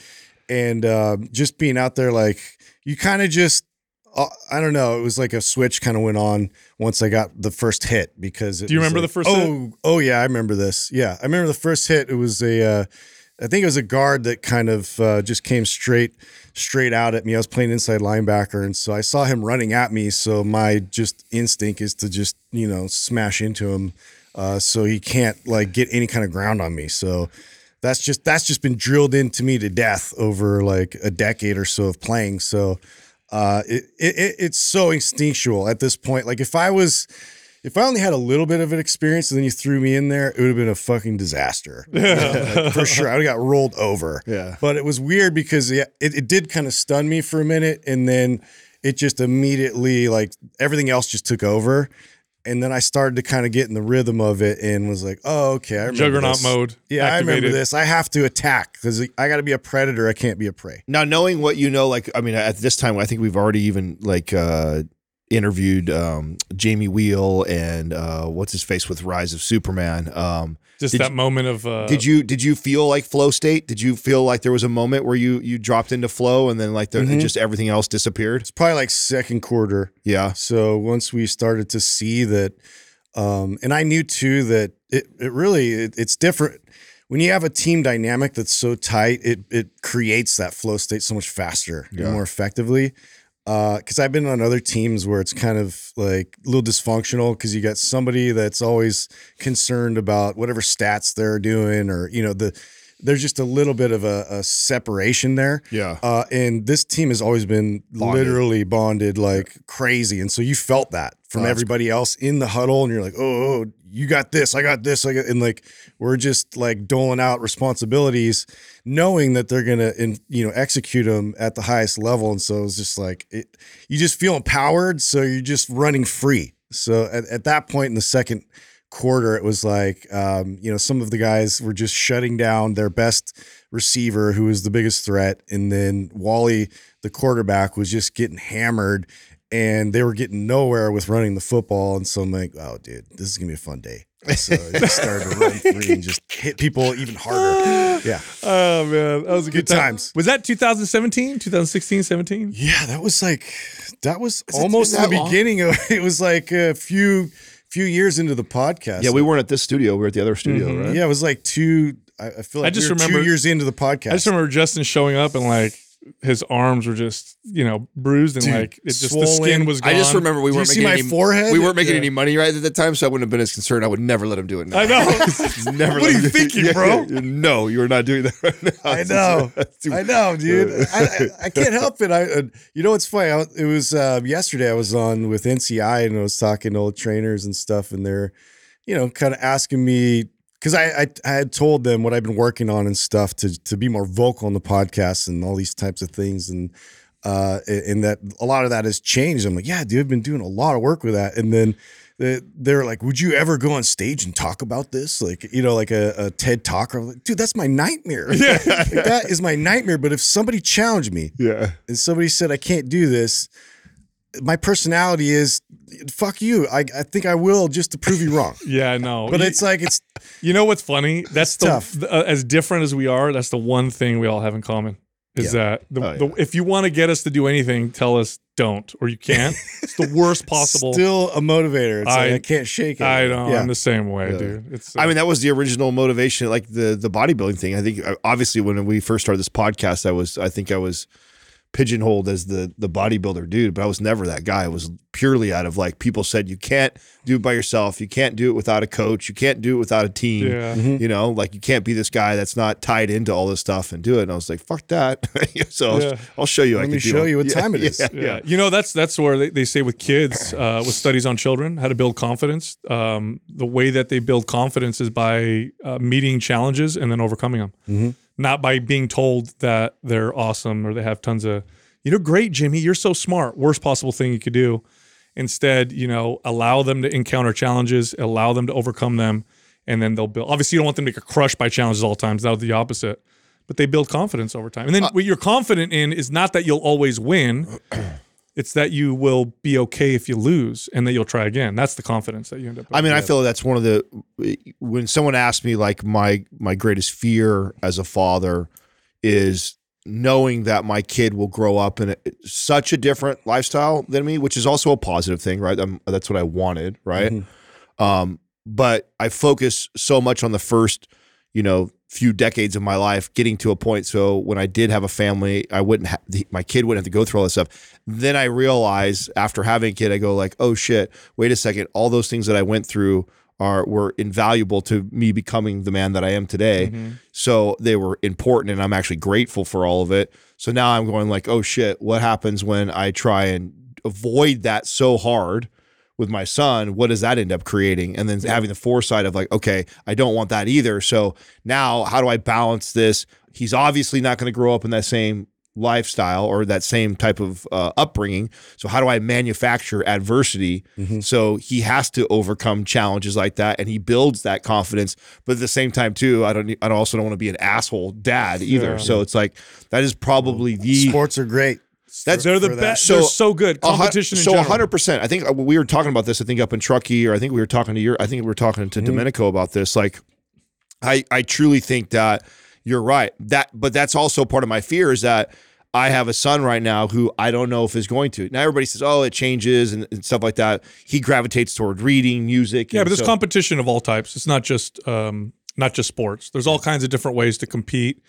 and uh, just being out there, like you kind of just. Uh, I don't know. It was like a switch kind of went on once I got the first hit because. Do you remember like, the first oh, hit? Oh yeah, I remember this. Yeah, I remember the first hit. It was a, uh, I think it was a guard that kind of uh, just came straight, straight out at me. I was playing inside linebacker, and so I saw him running at me. So my just instinct is to just you know smash into him, uh, so he can't like get any kind of ground on me. So that's just that's just been drilled into me to death over like a decade or so of playing. So uh, it, it it- it's so instinctual at this point. Like if I was. If I only had a little bit of an experience and then you threw me in there, it would have been a fucking disaster. Like, for sure. I would have got rolled over. Yeah. But it was weird because yeah, it, it did kind of stun me for a minute and then it just immediately like everything else just took over. And then I started to kind of get in the rhythm of it and was like, oh, okay. I remember Juggernaut this. mode. Yeah, I remember this. I have to attack because I got to be a predator. I can't be a prey. Now, knowing what you know, like I mean, at this time, I think we've already even like uh interviewed um Jamie Wheal and uh what's his face with Rise of Superman. Um Just Did that moment of. Uh, did you did you feel like flow state? Did you feel like there was a moment where you you dropped into flow and then like there, Mhm. just everything else disappeared? It's probably like second quarter. Yeah. So once we started to see that, um, and I knew too that it, it really it, it's different when you have a team dynamic that's so tight. It it creates that flow state so much faster Yeah. and more effectively. Uh, because I've been on other teams where it's kind of like a little dysfunctional because you got somebody that's always concerned about whatever stats they're doing, or you know the there's just a little bit of a, a separation there. Yeah. Uh, and this team has always been Bonded. literally bonded like crazy. And so you felt that from Oh, everybody else in the huddle. And you're like, oh, oh, you got this, I got this. I got, and like, we're just like doling out responsibilities, knowing that they're going to, you know, execute them at the highest level. And so it's just like, it, you just feel empowered. So you're just running free. So at, at that point in the second quarter, it was like, um, you know, some of the guys were just shutting down their best receiver, who was the biggest threat. And then Wally, the quarterback, was just getting hammered and they were getting nowhere with running the football. And so I'm like, oh, dude, this is going to be a fun day. So I just started to run free and just hit people even harder. Yeah. Oh man, that was a good, Good time. times. Was that 2017, 2016, 17? Yeah, that was like that was it almost been the long? beginning of it was like a few few years into the podcast. Yeah, we weren't at this studio. We were at the other studio, Mhm. right? Yeah, it was like two. I, I feel like I just we were remember- two years into the podcast. I just remember Justin showing up and like his arms were just you know bruised and Dude, like it just the skin was gone. I just remember we Do you weren't see making my any forehead? We weren't making Yeah. any money right at the time, so I wouldn't have been as concerned. I would never let him do it. Now. I know. never. What let are you thinking, Yeah, bro? yeah, No, you are not doing that right now. I know. I know, dude. I, I, I can't help it. I, uh, you know what's funny? I, it was uh, yesterday. I was on with NCI and I was talking to old trainers and stuff, and they're, you know, kind of asking me because I, I I had told them what I've been working on and stuff to to be more vocal on the podcast and all these types of things and. Uh, and that a lot of that has changed. I'm like, yeah, dude, I've been doing a lot of work with that. And then they- they're like, would you ever go on stage and talk about this? Like, you know, like a, a TED talk. I'm like, dude, that's my nightmare. Like, that is my nightmare. But if somebody challenged me Yeah. and somebody said I can't do this, my personality is fuck you. I, I think I will just to prove you wrong. yeah, no. But you, it's like it's you know what's funny? That's the, tough. the- uh, as different as we are. That's the one thing we all have in common is that the, Oh, yeah. the, if you want to get us to do anything, tell us don't or you can't. it's the worst possible. still a motivator. It's like I- I can't shake it. I know. Yeah. I'm the same way, Yeah. dude. It's. I mean, that was the original motivation, like the the bodybuilding thing. I think uh, obviously when we first started this podcast, I was I think I was pigeonholed as the the bodybuilder dude, but I was never that guy. I was purely out of like people said you can't do it by yourself, you can't do it without a coach, you can't do it without a team. Yeah. You know, like you can't be this guy that's not tied into all this stuff and do it. And I was like, fuck that. so I'll- I'll, show you. I Let can me do show you what Yeah, time it is. yeah, is. Yeah. You know, that's that's where they, they say with kids, uh, with studies on children, how to build confidence. Um, the way that they build confidence is by uh, meeting challenges and then overcoming them, Mm-hmm. Not by being told that they're awesome or they have tons of, you know, great, Jimmy, you're so smart. Worst possible thing you could do. Instead, you know, allow them to encounter challenges, allow them to overcome them, and then they'll build. Obviously, you don't want them to get crushed by challenges all times. time. That was the opposite. But they build confidence over time. And then uh what you're confident in is not that you'll always win. It's that you will be okay if you lose and that you'll try again. That's the confidence that you end up. I mean, I feel like that's one of the when someone asks me like my my greatest fear as a father is knowing that my kid will grow up in a, such a different lifestyle than me, which is also a positive thing, right? i that's what I wanted, right? Um, but I focus so much on the first, you know, few decades of my life, getting to a point so when I did have a family, I wouldn't ha- my kid wouldn't have to go through all this stuff. Then I realize after having a kid, I go like, oh shit, wait a second, all those things that I went through are were invaluable to me becoming the man that I am today. Mm-hmm. So they were important and I'm actually grateful for all of it. So now I'm going like, oh shit, what happens when I try and avoid that so hard? With my son, what does that end up creating? And then having the foresight of like, okay, I don't want that either. So now how do I balance this? He's obviously not going to grow up in that same lifestyle or that same type of uh, upbringing. So how do I manufacture adversity so he has to overcome challenges like that and he builds that confidence. But at the same time too, I don't I also don't want to be an asshole dad either. Yeah. So it's like that is probably the Sports are great. That's they're the best. So- they're so good. Competition so hundred percent. I think uh, we were talking about this. I think up in Truckee, or I think we were talking to your. I think we were talking to Domenico about this. Like, I I truly think that you're right. That, but that's also part of my fear is that I have a son right now who I don't know if is going to. Now everybody says, oh, it changes and, and stuff like that. He gravitates toward reading, music. Yeah, but there's so- competition of all types. It's not just um, not just sports. There's all kinds of different ways to compete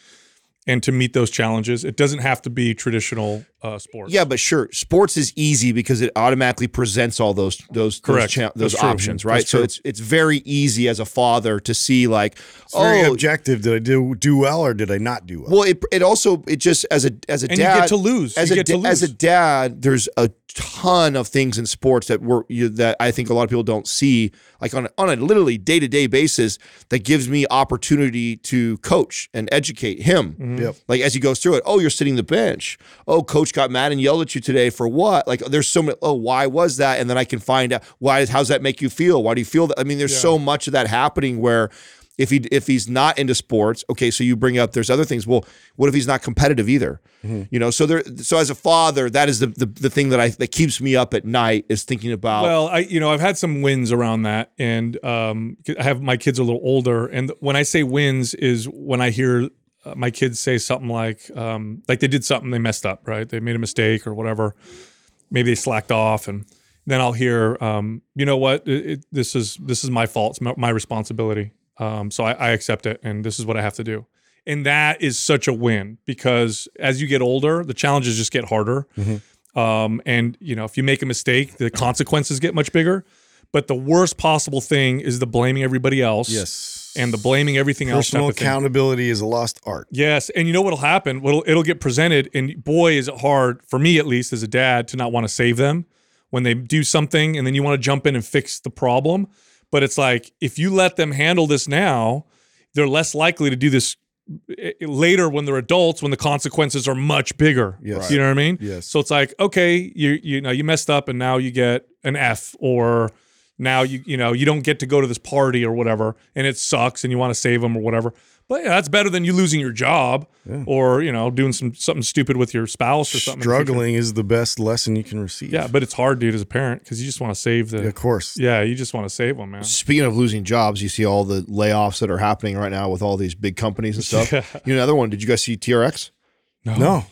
and to meet those challenges. It doesn't have to be traditional uh, sports. Yeah, but sure, sports is easy because it automatically presents all those those Correct. those, cha- those options, right? So it's it's very easy as a father to see like, It's very oh, objective. Did I do do well or did I not do well? Well, it it also it just as a as a And you dad get to lose. as You a get to da- as a dad. There's a ton of things in sports that were you, that I think a lot of people don't see, like on a, on a literally day to day basis, that gives me opportunity to coach and educate him. Mm-hmm. Yep. Like as he goes through it, oh, you're sitting the bench. Oh, coach got mad and yelled at you today for what? Like there's so many. Oh, why was that? And then I can find out why. How's that make you feel? Why do you feel that? I mean, there's Yeah. so much of that happening where if he if he's not into sports, okay, so you bring up there's other things. Well, what if he's not competitive either? You know, so there. So as a father, that is the, the the thing that I that keeps me up at night is thinking about. Well, I you know I've had some wins around that, and um, I have my kids a little older, and when I say wins is when I hear uh, my kids say something like um, like they did something they messed up, right? They made a mistake or whatever. Maybe they slacked off, and then I'll hear, um, you know what, it, it, this is this is my fault, it's my, my responsibility. Um, so I, I accept it, and this is what I have to do. And that is such a win because as you get older, the challenges just get harder. Um, and you know, if you make a mistake, the consequences get much bigger. But the worst possible thing is the blaming everybody else. yes. And the blaming everything else. personal type thing. accountability is a lost art. Yes, and you know what'll happen? What'll it'll get presented, and boy, is it hard for me at least as a dad to not want to save them when they do something, and then you want to jump in and fix the problem. But it's like if you let them handle this now, they're less likely to do this eh, later when they're adults when the consequences are much bigger. Yes. You know what I mean? Yes. So it's like, okay, you you know, you messed up and now you get an F or now you you know, you don't get to go to this party or whatever and it sucks and you want to save them or whatever. But yeah, that's better than you losing your job or, you know, doing some something stupid with your spouse or something. in the. Struggling is the best lesson you can receive. Yeah, but it's hard, dude, as a parent because you just want to save the. Yeah, of course. Yeah, you just want to save them, man. Speaking of losing jobs, you see all the layoffs that are happening right now with all these big companies and stuff. Yeah. You know, another one. Did you guys see TRX No. No.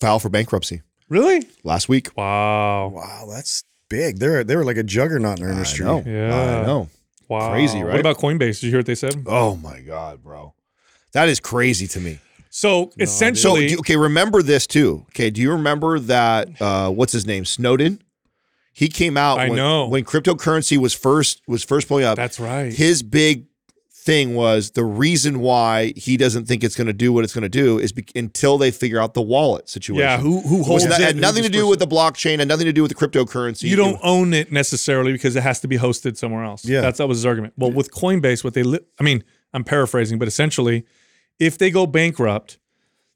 file for bankruptcy Really? last week? Wow. Wow, that's big. They're they were like a juggernaut in our industry. I know. Yeah. I know. Wow. Crazy, right? What about Coinbase? Did you hear what they said? Oh my god, bro, that is crazy to me. So So essentially, do- okay, remember this too. Okay, do you remember that? Uh, what's his name? Snowden. He came out. I when, know. when cryptocurrency was first was first blowing up. that's right. His big thing was the reason why he doesn't think it's going to do what it's going to do is be- until they figure out the wallet situation. yeah, who who It holds it? had nothing to do disperses with the blockchain, had nothing to do with the cryptocurrency. You don't was- own it necessarily because it has to be hosted somewhere else. Yeah. that's that was his argument. Well, with Coinbase, what they, li- I mean, I'm paraphrasing, but essentially, if they go bankrupt,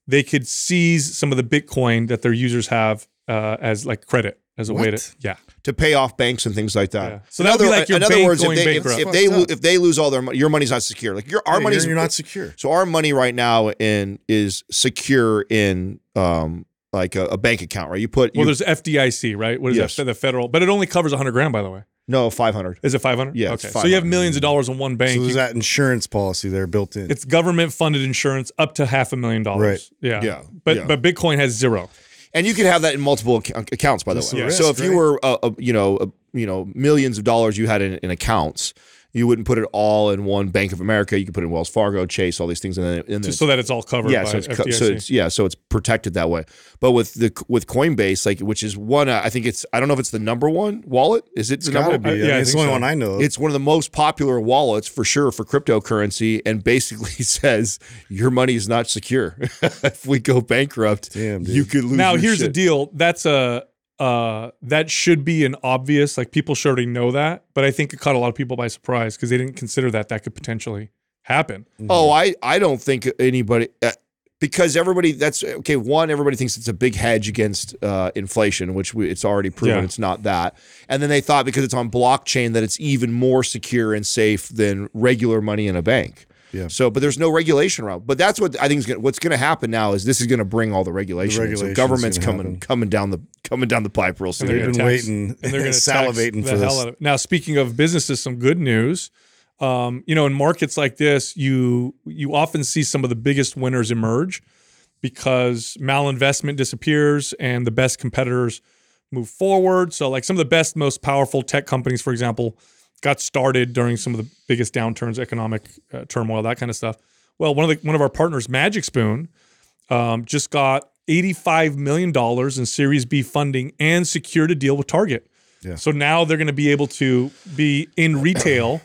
they could seize some of the Bitcoin that their users have uh, as like credit as a way to, yeah. to pay off banks and things like that. Yeah. So in that would be other, like your in other bank words, if going they if, if they lo- if they lose all their money, your money's not secure. Like your our Yeah, money's you're, you're not secure. So our money right now in is secure in um like a, a bank account, right? You put Well, you, there's FDIC, right? What is Yes. that? The federal, but it only covers 100 grand, by the way. no five hundred. Is it 500? Yeah, it's Okay. So you have millions of dollars in one bank. So You- there's that insurance policy there built in. it's government funded insurance up to half a million dollars. Right. Yeah. Yeah. But Yeah. but Bitcoin has zero. And you could have that in multiple ac- accounts, by the way. risk, so if you were, uh, uh, you know, uh, you know, millions of dollars you had in, in accounts, you wouldn't put it all in one Bank of America. You could put it in Wells Fargo, Chase, all these things, and then, and then Just so that it's all covered yeah, by so it's, co- FDIC. so it's yeah, so it's protected that way. But with the with Coinbase, like which is one, uh, I think it's I don't know if it's the number one wallet. Is it it's the number? be. I yeah, I it's the only so. one I know. of. It's one of the most popular wallets for sure for cryptocurrency, and basically says your money is not secure. if we go bankrupt, Damn, you could lose. now your here's the deal. That's a uh that should be an obvious like people should already know that, but I think it caught a lot of people by surprise because they didn't consider that that could potentially happen. Oh, I I don't think anybody uh, because everybody that's okay. One, everybody thinks it's a big hedge against uh, inflation, which we, it's already proven Yeah. it's not that. And then they thought because it's on blockchain that it's even more secure and safe than regular money in a bank. Yeah. So, but there's no regulation around. But that's what I think is going. What's going to happen now is this is going to bring all the regulation. in. So government's coming happen. coming down the coming down the pipe real soon. they're They've gonna been tax- waiting, and they're going to salivating the for hell this. out of it. Now, speaking of businesses, some good news. Um, you know, in markets like this, you you often see some of the biggest winners emerge because malinvestment disappears and the best competitors move forward. So, like some of the best, most powerful tech companies, for example, got started during some of the biggest downturns, economic uh, turmoil, that kind of stuff. Well, one of the one of our partners, Magic Spoon, um, just got $85 million in Series B funding and secured a deal with Target. Yeah. So now they're going to be able to be in retail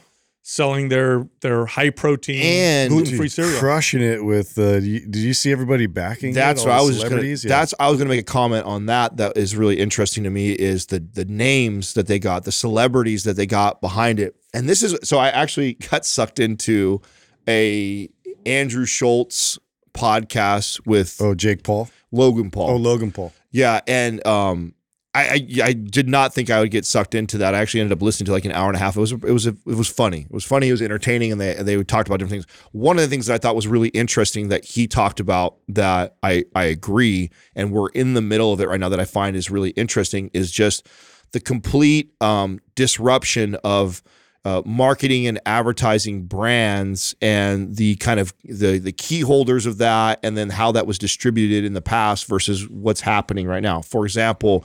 selling their their high protein And- gluten free cereal. crushing it with. Uh, you- did you see everybody backing? That's All what I was just gonna? Yeah. that's I was going to make a comment on that that is really interesting to me is the the names that they got, the celebrities that they got behind it. And this is so I actually got sucked into a Andrew Schulz podcast with Oh, Jake Paul. Logan Paul. Oh, Logan Paul. Yeah, and um, I, I I did not think I would get sucked into that. I actually ended up listening to like an hour and a half. It was it was it was funny. It was funny. It was entertaining, and they they talked about different things. One of the things that I thought was really interesting that he talked about that I I agree, and we're in the middle of it right now. That I find is really interesting is just the complete um, disruption of. Uh, marketing and advertising brands and the kind of the the key holders of that and then how that was distributed in the past versus what's happening right now. For example,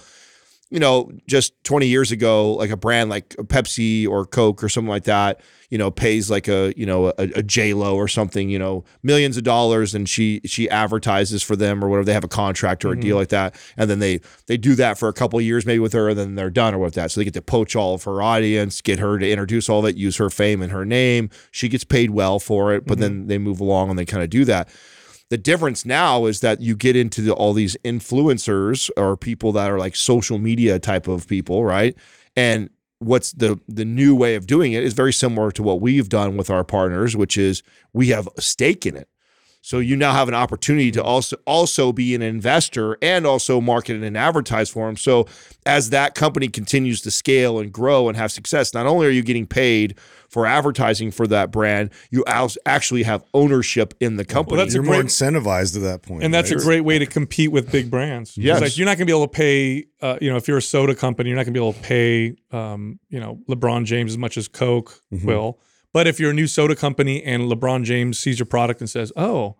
you know, just 20 years ago, like a brand like Pepsi or Coke or something like that, you know, pays like a, you know, a, a J Lo or something, you know, millions of dollars and she she advertises for them or whatever. They have a contract or a deal mm-hmm. like that. And then they they do that for a couple of years maybe with her, and then they're done or with that. So they get to poach all of her audience, get her to introduce all of it, use her fame and her name. She gets paid well for it, but mm-hmm. then they move along and they kind of do that. The difference now is that you get into the, all these influencers or people that are like social media type of people, right? And what's the the new way of doing it is very similar to what we've done with our partners, which is we have a stake in it. So you now have an opportunity to mm-hmm. also also be an investor and also market and advertise for them. So as that company continues to scale and grow and have success, not only are you getting paid for advertising for that brand, you actually have ownership in the company. that's a You're more great- incentivized at that point. and that's a great way to compete with big brands. It's Yes. like you're not going to be able to pay. Uh, you know, if you're a soda company, you're not going to be able to pay. Um, you know, LeBron James as much as Coke Mm-hmm. will. But if you're a new soda company and LeBron James sees your product and says, "Oh,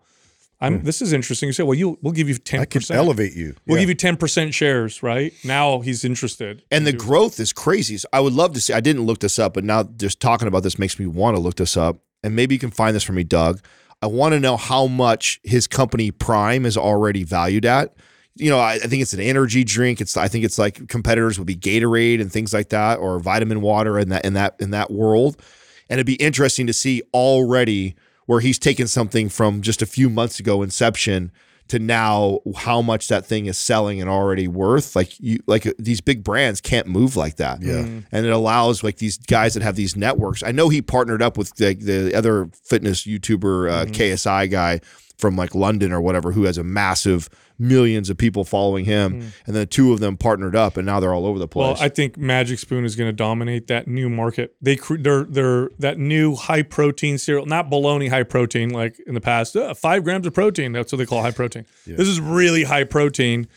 I'm hmm. this is interesting," you say, "Well, you we'll give you ten I percent. elevate you. We'll Yeah. give you ten percent shares." Right now, he's interested. and the growth is crazy. So I would love to see. I didn't look this up, but now just talking about this makes me want to look this up. And maybe you can find this for me, Doug. I want to know how much his company Prime is already valued at. You know, I, I think it's an energy drink. It's I think it's like competitors would be Gatorade and things like that, or vitamin water in that in that in that world. And it'd be interesting to see already where he's taken something from just a few months ago, Inception, to now how much that thing is selling and already worth. Like you, like uh, these big brands can't move like that. Yeah. and it allows like these guys that have these networks. I know he partnered up with the, the other fitness YouTuber uh, KSI guy from like London or whatever, who has a massive millions of people following him, and the two of them partnered up, and now they're all over the place. Well. I think Magic Spoon is going to dominate that new market. They they're they're that new high protein cereal, not bologna high protein like in the past. Uh, five grams of protein. That's what they call high protein. This is really high protein,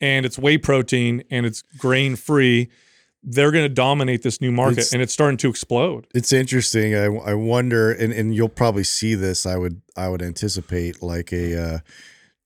and it's whey protein, and it's grain free. They're going to dominate this new market, It's- and it's starting to explode. It's interesting. I, I wonder, and, and you'll probably see this. I would I would anticipate like a uh,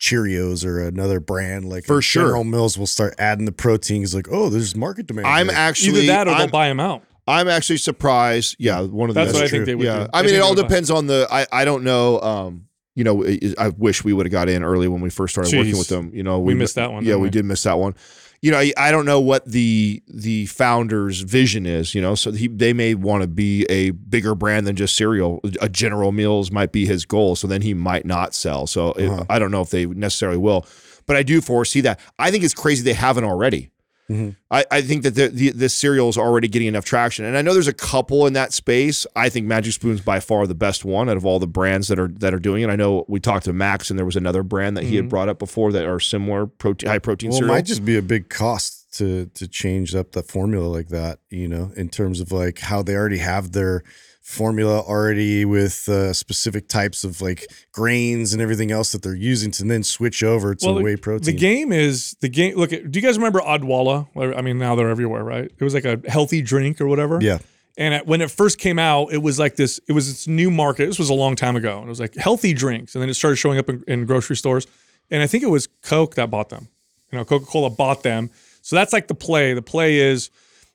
Cheerios or another brand like For sure. General Mills will start adding the proteins. Like, oh, there's market demand. I'm here. actually Either that or I'm, they'll buy them out. I'm actually surprised. Yeah, one of the That's what I think they would yeah. do. I I mean, it all they would buy- depends on the. I I don't know. Um, you know, I I wish we would have got in early when we first started working with them. You know, We missed that one, Yeah, we we? did miss that one. You know, I, I don't know what the the founder's vision is. You know, so he they may want to be a bigger brand than just cereal. A General Mills might be his goal, so then he might not sell. So Uh-huh. I don't know if they necessarily will, but I do foresee that. I think it's crazy they haven't already. Mm-hmm. I, I think that the, the this cereal is already getting enough traction, and I know there's a couple in that space. I think Magic Spoon's by far the best one out of all the brands that are that are doing it. I know we talked to Max, and there was another brand that he had mm-hmm. brought up before that are similar protein, high protein Well, it might just be a big cost to to change up the formula like that. You know, in terms of like how they already have their formula already with uh, specific types of like grains and everything else that they're using to then switch over to Well, whey protein. The game is the game. Look, do you guys remember Odwalla? I mean, now they're everywhere, right? It was like a healthy drink or whatever. yeah. And at, when it first came out, it was like this. It was its new market. This was a long time ago, and it was like healthy drinks, and then it started showing up in, in grocery stores. And I think it was Coke that bought them. You know, Coca Cola bought them. So that's like the play. The play is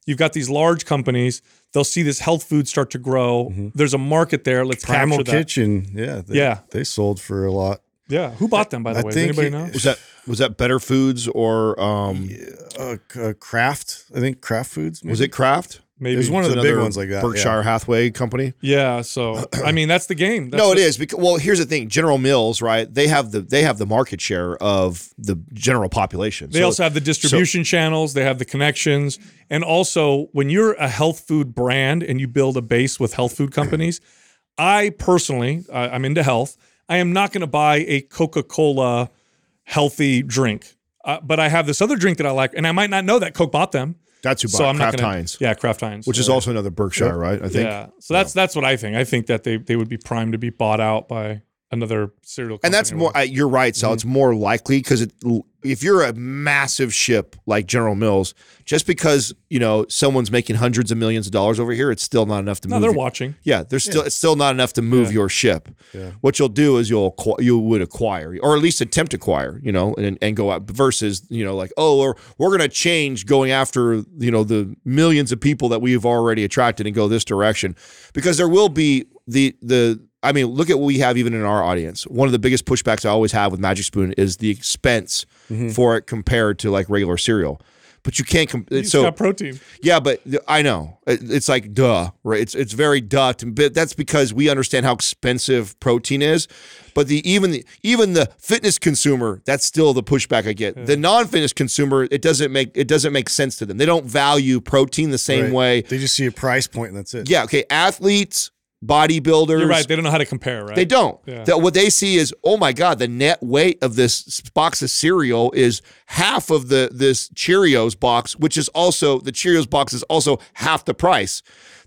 you've got these large companies. They'll see this health food start to grow. There's a market there. Let's Primal capture that. Kitchen. Yeah. They, Yeah. They sold for a lot. Yeah, who bought them by the I way? Does anybody it- know? was that was that Better Foods or um, Uh, uh, Kraft. I think Kraft Foods. was it Kraft? Maybe It was one of the big ones like that. Berkshire yeah. Hathaway company. Yeah. So I mean, that's the game. That's no, it the- is because well, here's the thing: General Mills, right? They have the they have the market share of the general population. They So- also have the distribution channels, they have the connections. And also, when you're a health food brand and you build a base with health food companies, I personally, I- I'm into health. I am not going to buy a Coca Cola healthy drink. Uh, but I have this other drink that I like, and I might not know that Coke bought them. That's who So bought I'm not Kraft going Heinz, Yeah, Kraft Heinz. which is also another Berkshire, right? I think. yeah. So that's that's what I think. I think that they they would be primed to be bought out by another cereal. And that's more. I, you're right, Mm-hmm. Sal. It's more likely because if you're a massive ship like General Mills, just because you know someone's making hundreds of millions of dollars over here, it's still not enough to No, move. they're your- watching. Yeah, there's still it's still not enough to move Yeah. your ship. What you'll do is you'll you would acquire or at least attempt to acquire, you know, and, and go out versus you know like oh we're we're gonna change going after you know the millions of people that we've already attracted and go this direction because there will be the the I mean look at what we have even in our audience. One of the biggest pushbacks I always have with Magic Spoon is the expense mm-hmm. for it compared to like regular cereal. But you can't. Com- so got protein. yeah, but I know It- it's like duh, right? It's it's very duh, to, but that's because we understand how expensive protein is. But the even the even the fitness consumer, that's still the pushback I get. The non-fitness consumer, it doesn't make it doesn't make sense to them. They don't value protein the same Right. way. They just see a price point and that's it. Yeah, okay, athletes, bodybuilders, You're right. They don't know how to compare, right? they don't. Yeah. That what they see is, oh my God, the net weight of this box of cereal is half of the this Cheerios box, which is also the Cheerios box is also half the price.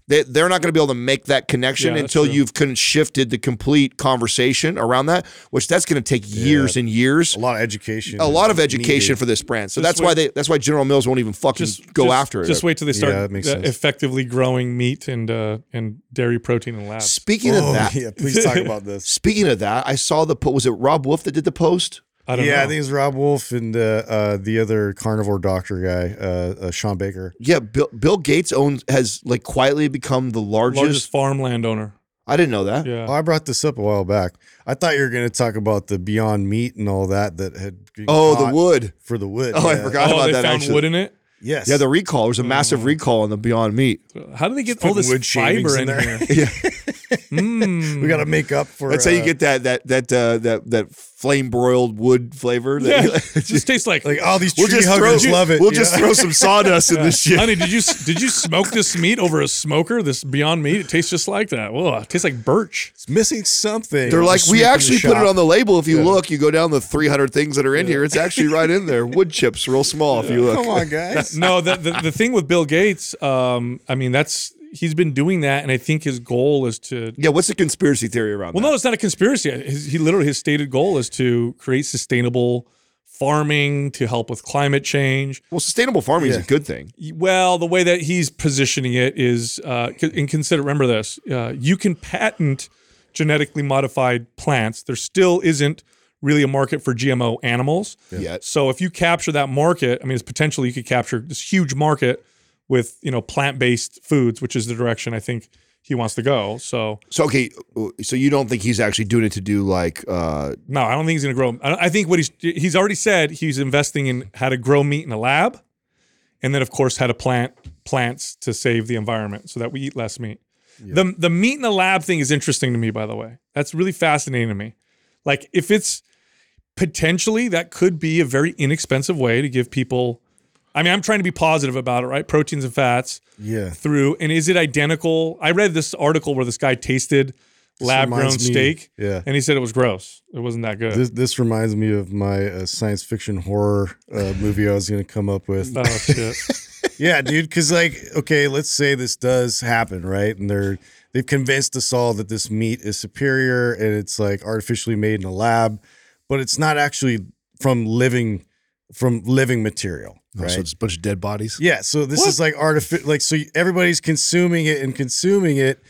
They, they're not going to be able to make that connection Yeah, until true. you've kind of shifted the complete conversation around that, which that's going to take years and years. A lot of education. A lot of education needed. for this brand. So Just that's why they that's why General Mills won't even fucking just go just- after it. Just wait till they start Yeah, makes uh, effectively growing meat and uh, and dairy protein in labs. Speaking Oh, of that, yeah, please talk about this. speaking of that, I saw the po- was it Robb Wolf that did the post? I don't yeah, know. I think it's Robb Wolf and uh, uh, the other carnivore doctor guy, uh, uh, Shawn Baker. Yeah, Bill, Bill Gates owns has like quietly become the largest. largest farm landowner. I didn't know that. Yeah. Oh, I brought this up a while back. I thought you were going to talk about the Beyond Meat and all that that had been Oh, the wood. for the wood. Oh, I forgot oh, about they that. found actually. wood in it. Yes. Yeah, the recall. There was a massive recall on the Beyond Meat. How do they get Putting all this wood shavings fiber in in, there. here? Yeah, Mm. we got to make up for. It. That's how you uh, get that that that uh, that that flame broiled wood flavor. Yeah, That it just tastes like. like all these tree we'll just huggers throw, love it. We'll just know? throw some sawdust in this shit. Honey, did you did you smoke this meat over a smoker? This Beyond Meat, it tastes just like that. Whoa, it tastes like birch. It's missing something. They're like, we actually put it on the label. If you look, you go down the 300 things that are in here. It's actually right in there. Wood chips, real small. If you look, Come on, guys. No, the, the the thing with Bill Gates, um, I mean, that's he's been doing that, and I think his goal is to. yeah. What's the conspiracy theory around Well, that? no, it's not a conspiracy. His, he literally his stated goal is to create sustainable farming to help with climate change. Well, sustainable farming is a good thing. Well, the way that he's positioning it is, uh, and consider, remember this: uh, you can patent genetically modified plants. There still isn't really a market for GMO animals. Yet. So if you capture that market, I mean, it's potentially you could capture this huge market with you know plant-based foods, which is the direction I think he wants to go. So So okay, so you don't think he's actually doing it to do like uh no, I don't think he's going to grow. I think what he's he's already said he's investing in how to grow meat in a lab, and then of course how to plant plants to save the environment so that we eat less meat. The the meat in the lab thing is interesting to me, by the way. That's really fascinating to me. Like if it's potentially that could be a very inexpensive way to give people. I mean, I'm trying to be positive about it, right? Proteins and fats Yeah. through, and is it identical? I read this article where this guy tasted lab grown steak, yeah. and he said it was gross. It wasn't that good. This, this reminds me of my uh, science fiction horror uh, movie I was going to come up with. oh shit! yeah, dude. Because like, okay, let's say this does happen, right? And they're they've convinced us all that this meat is superior and it's like artificially made in a lab, but it's not actually from living from living material, Oh, right? so it's a bunch of dead bodies. Yeah, so this is like artificial. Like, so everybody's consuming it and consuming it,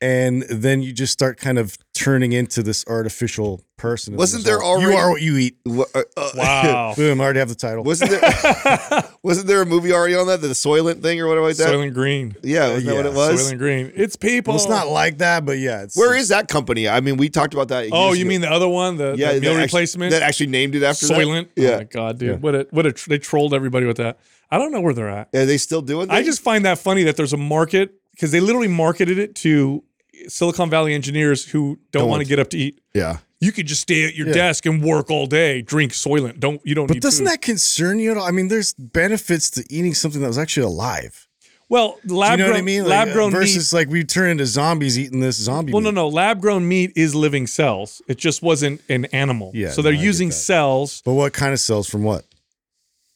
and then you just start kind of turning into this artificial person. Wasn't there already- You are what you eat. Uh, uh, Wow. Boom! I already have the title. wasn't there wasn't there a movie already on that, the Soylent thing or whatever like that? Soylent Green. yeah, wasn't that what it was? Soylent Green. It's people. well, it's not like that, but yeah. It's, Where is that company? I mean, we talked about that. Oh, you ago. mean the other one, the, yeah, the meal that actually- replacement? that actually named it after that? Soylent. Yeah, Oh my god, dude. What a what a tr- they trolled everybody with that. I don't know where they're at. are they still doing? That? I just find that funny that there's a market because they literally marketed it to Silicon Valley engineers who don't, Don't want to get up to eat. yeah. You could just stay at your desk and work all day, drink Soylent. Don't you don't But doesn't food. that concern you at all? I mean, there's benefits to eating something that was actually alive. well Do lab you know grown what I mean? Like, lab grown meat versus like we turn into zombies eating this zombie. Well, no, meat. no. Lab grown meat is living cells. It just wasn't an animal. Yeah, So they're no, using cells. But what kind of cells from what?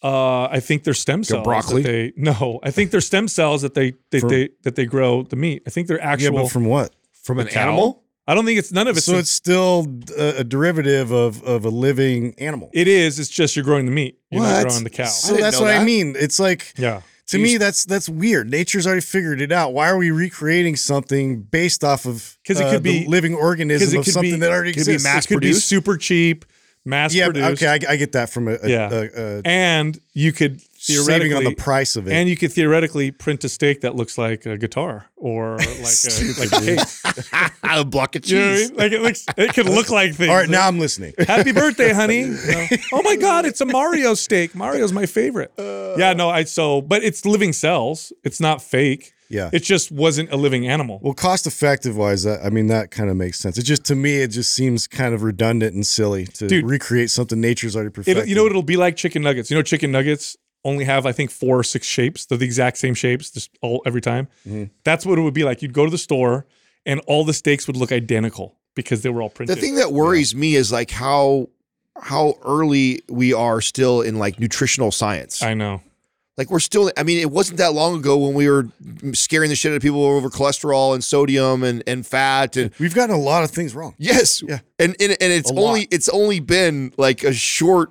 Uh, I think they're stem cells. that broccoli? They, no, I think they're stem cells that they they, From- they that they grow the meat. I think they're actual. Yeah, but from what? From an cow. animal? I don't think it's none of it. so it's still a, a derivative of of a living animal. it is. It's just you're growing the meat. You're not What? growing the cow. So that's know what I mean. It's like Yeah. to me that's that's weird. Nature's already figured it out. Why are we recreating something based off of because it uh, could the be- living Because organism it of could something be that already could be exists? mass could be produced? super cheap, mass yeah, produced. okay, I, I get that from a, a, Yeah. a, a and you could theoretically saving on the price of it. and you could theoretically print a steak that looks like a guitar or like a, like a cake. a block of You know I cheese. mean? Like it looks, it could look like things. All right, now I'm listening. Happy birthday, honey. You know, oh my God, it's a Mario steak. Mario's my favorite. Uh. yeah, no, I so, but it's living cells. It's not fake. Yeah. It just wasn't a living animal. Well, cost effective wise, that I mean that kind of makes sense. It just to me, it just seems kind of redundant and silly to Dude. recreate something nature's already perfected. It, you know what it'll be like chicken nuggets. You know, chicken nuggets only have I think four or six shapes. They're the exact same shapes, just all every time. Mm-hmm. That's what it would be like. You'd go to the store, and all the steaks would look identical because they were all printed. The thing that worries me is like how how early we are still in like nutritional science. I know. Like we're still. I mean, it wasn't that long ago when we were scaring the shit out of people over cholesterol and sodium and and fat and We've gotten a lot of things wrong. yes, Yeah. and and, and it's A lot. only it's only been like a short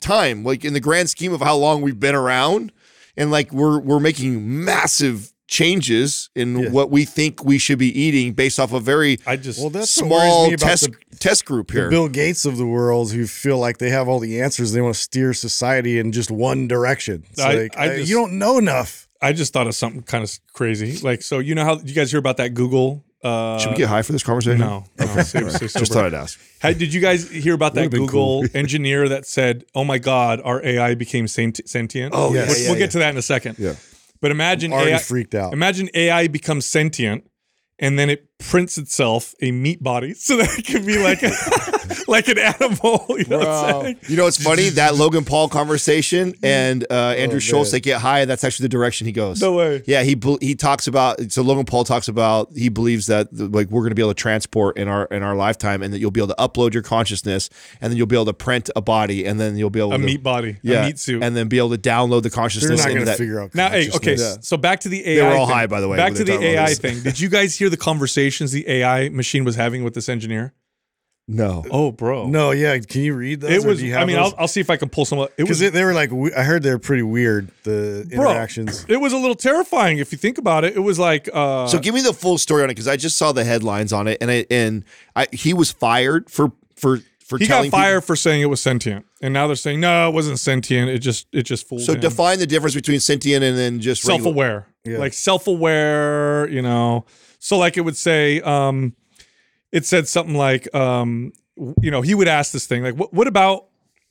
time, like in the grand scheme of how long we've been around, and like we're we're making massive changes in Yeah. what we think we should be eating based off a very I just Well, that's small me about test the, test group the here. Bill Gates of the world who feel like they have all the answers. They want to steer society in just one direction. It's I- like I uh, just- you don't know enough. I just thought of something kind of crazy. Like, so you know how you guys hear about that Google Uh, Should we get high for this conversation? no, no, Okay. stay- stay Just thought I'd ask. Hey, did you guys hear about that Google cool. engineer that said, "Oh my God, our AI became sentient"? Oh, yes. we'll, yeah, we'll yeah. get to that in a second. Yeah. But imagine Already AI, freaked out. Imagine AI becomes sentient, and then it prints itself a meat body, so that it can be like a, like an animal. You know what I'm? You know what's funny? That Logan Paul conversation and uh, Andrew Oh, Schulz, man. they get high. That's actually the direction he goes. No way. Yeah, he he talks about so Logan Paul talks about he believes that like we're going to be able to transport in our in our lifetime, and that you'll be able to upload your consciousness, and then you'll be able to print a body, and then you'll be able to A to meat body, yeah, a meat suit. and then be able to download the consciousness. They're consciousness not going to figure out. Now, hey, okay, consciousness. so back to the AI. They were all thing. high, by the way, Back to the AI this. thing. Did you guys hear the conversations the AI machine was having with this engineer? No, Oh, bro. No, yeah. Can you read those? it was. I mean. I'll, I'll see if I can pull some. It was. because they were like, we- I heard they're pretty weird. The bro, interactions. It was a little terrifying if you think about it. It was like. Uh, so give me the full story on it because I just saw the headlines on it, and I, and I, he was fired for for for he got fired people- for saying it was sentient, and now they're saying no, it wasn't sentient. It just it just fooled So him. define the difference between sentient and then just self-aware Yeah. like self-aware you know so like it would say um it said something like um you know he would ask this thing like what, what about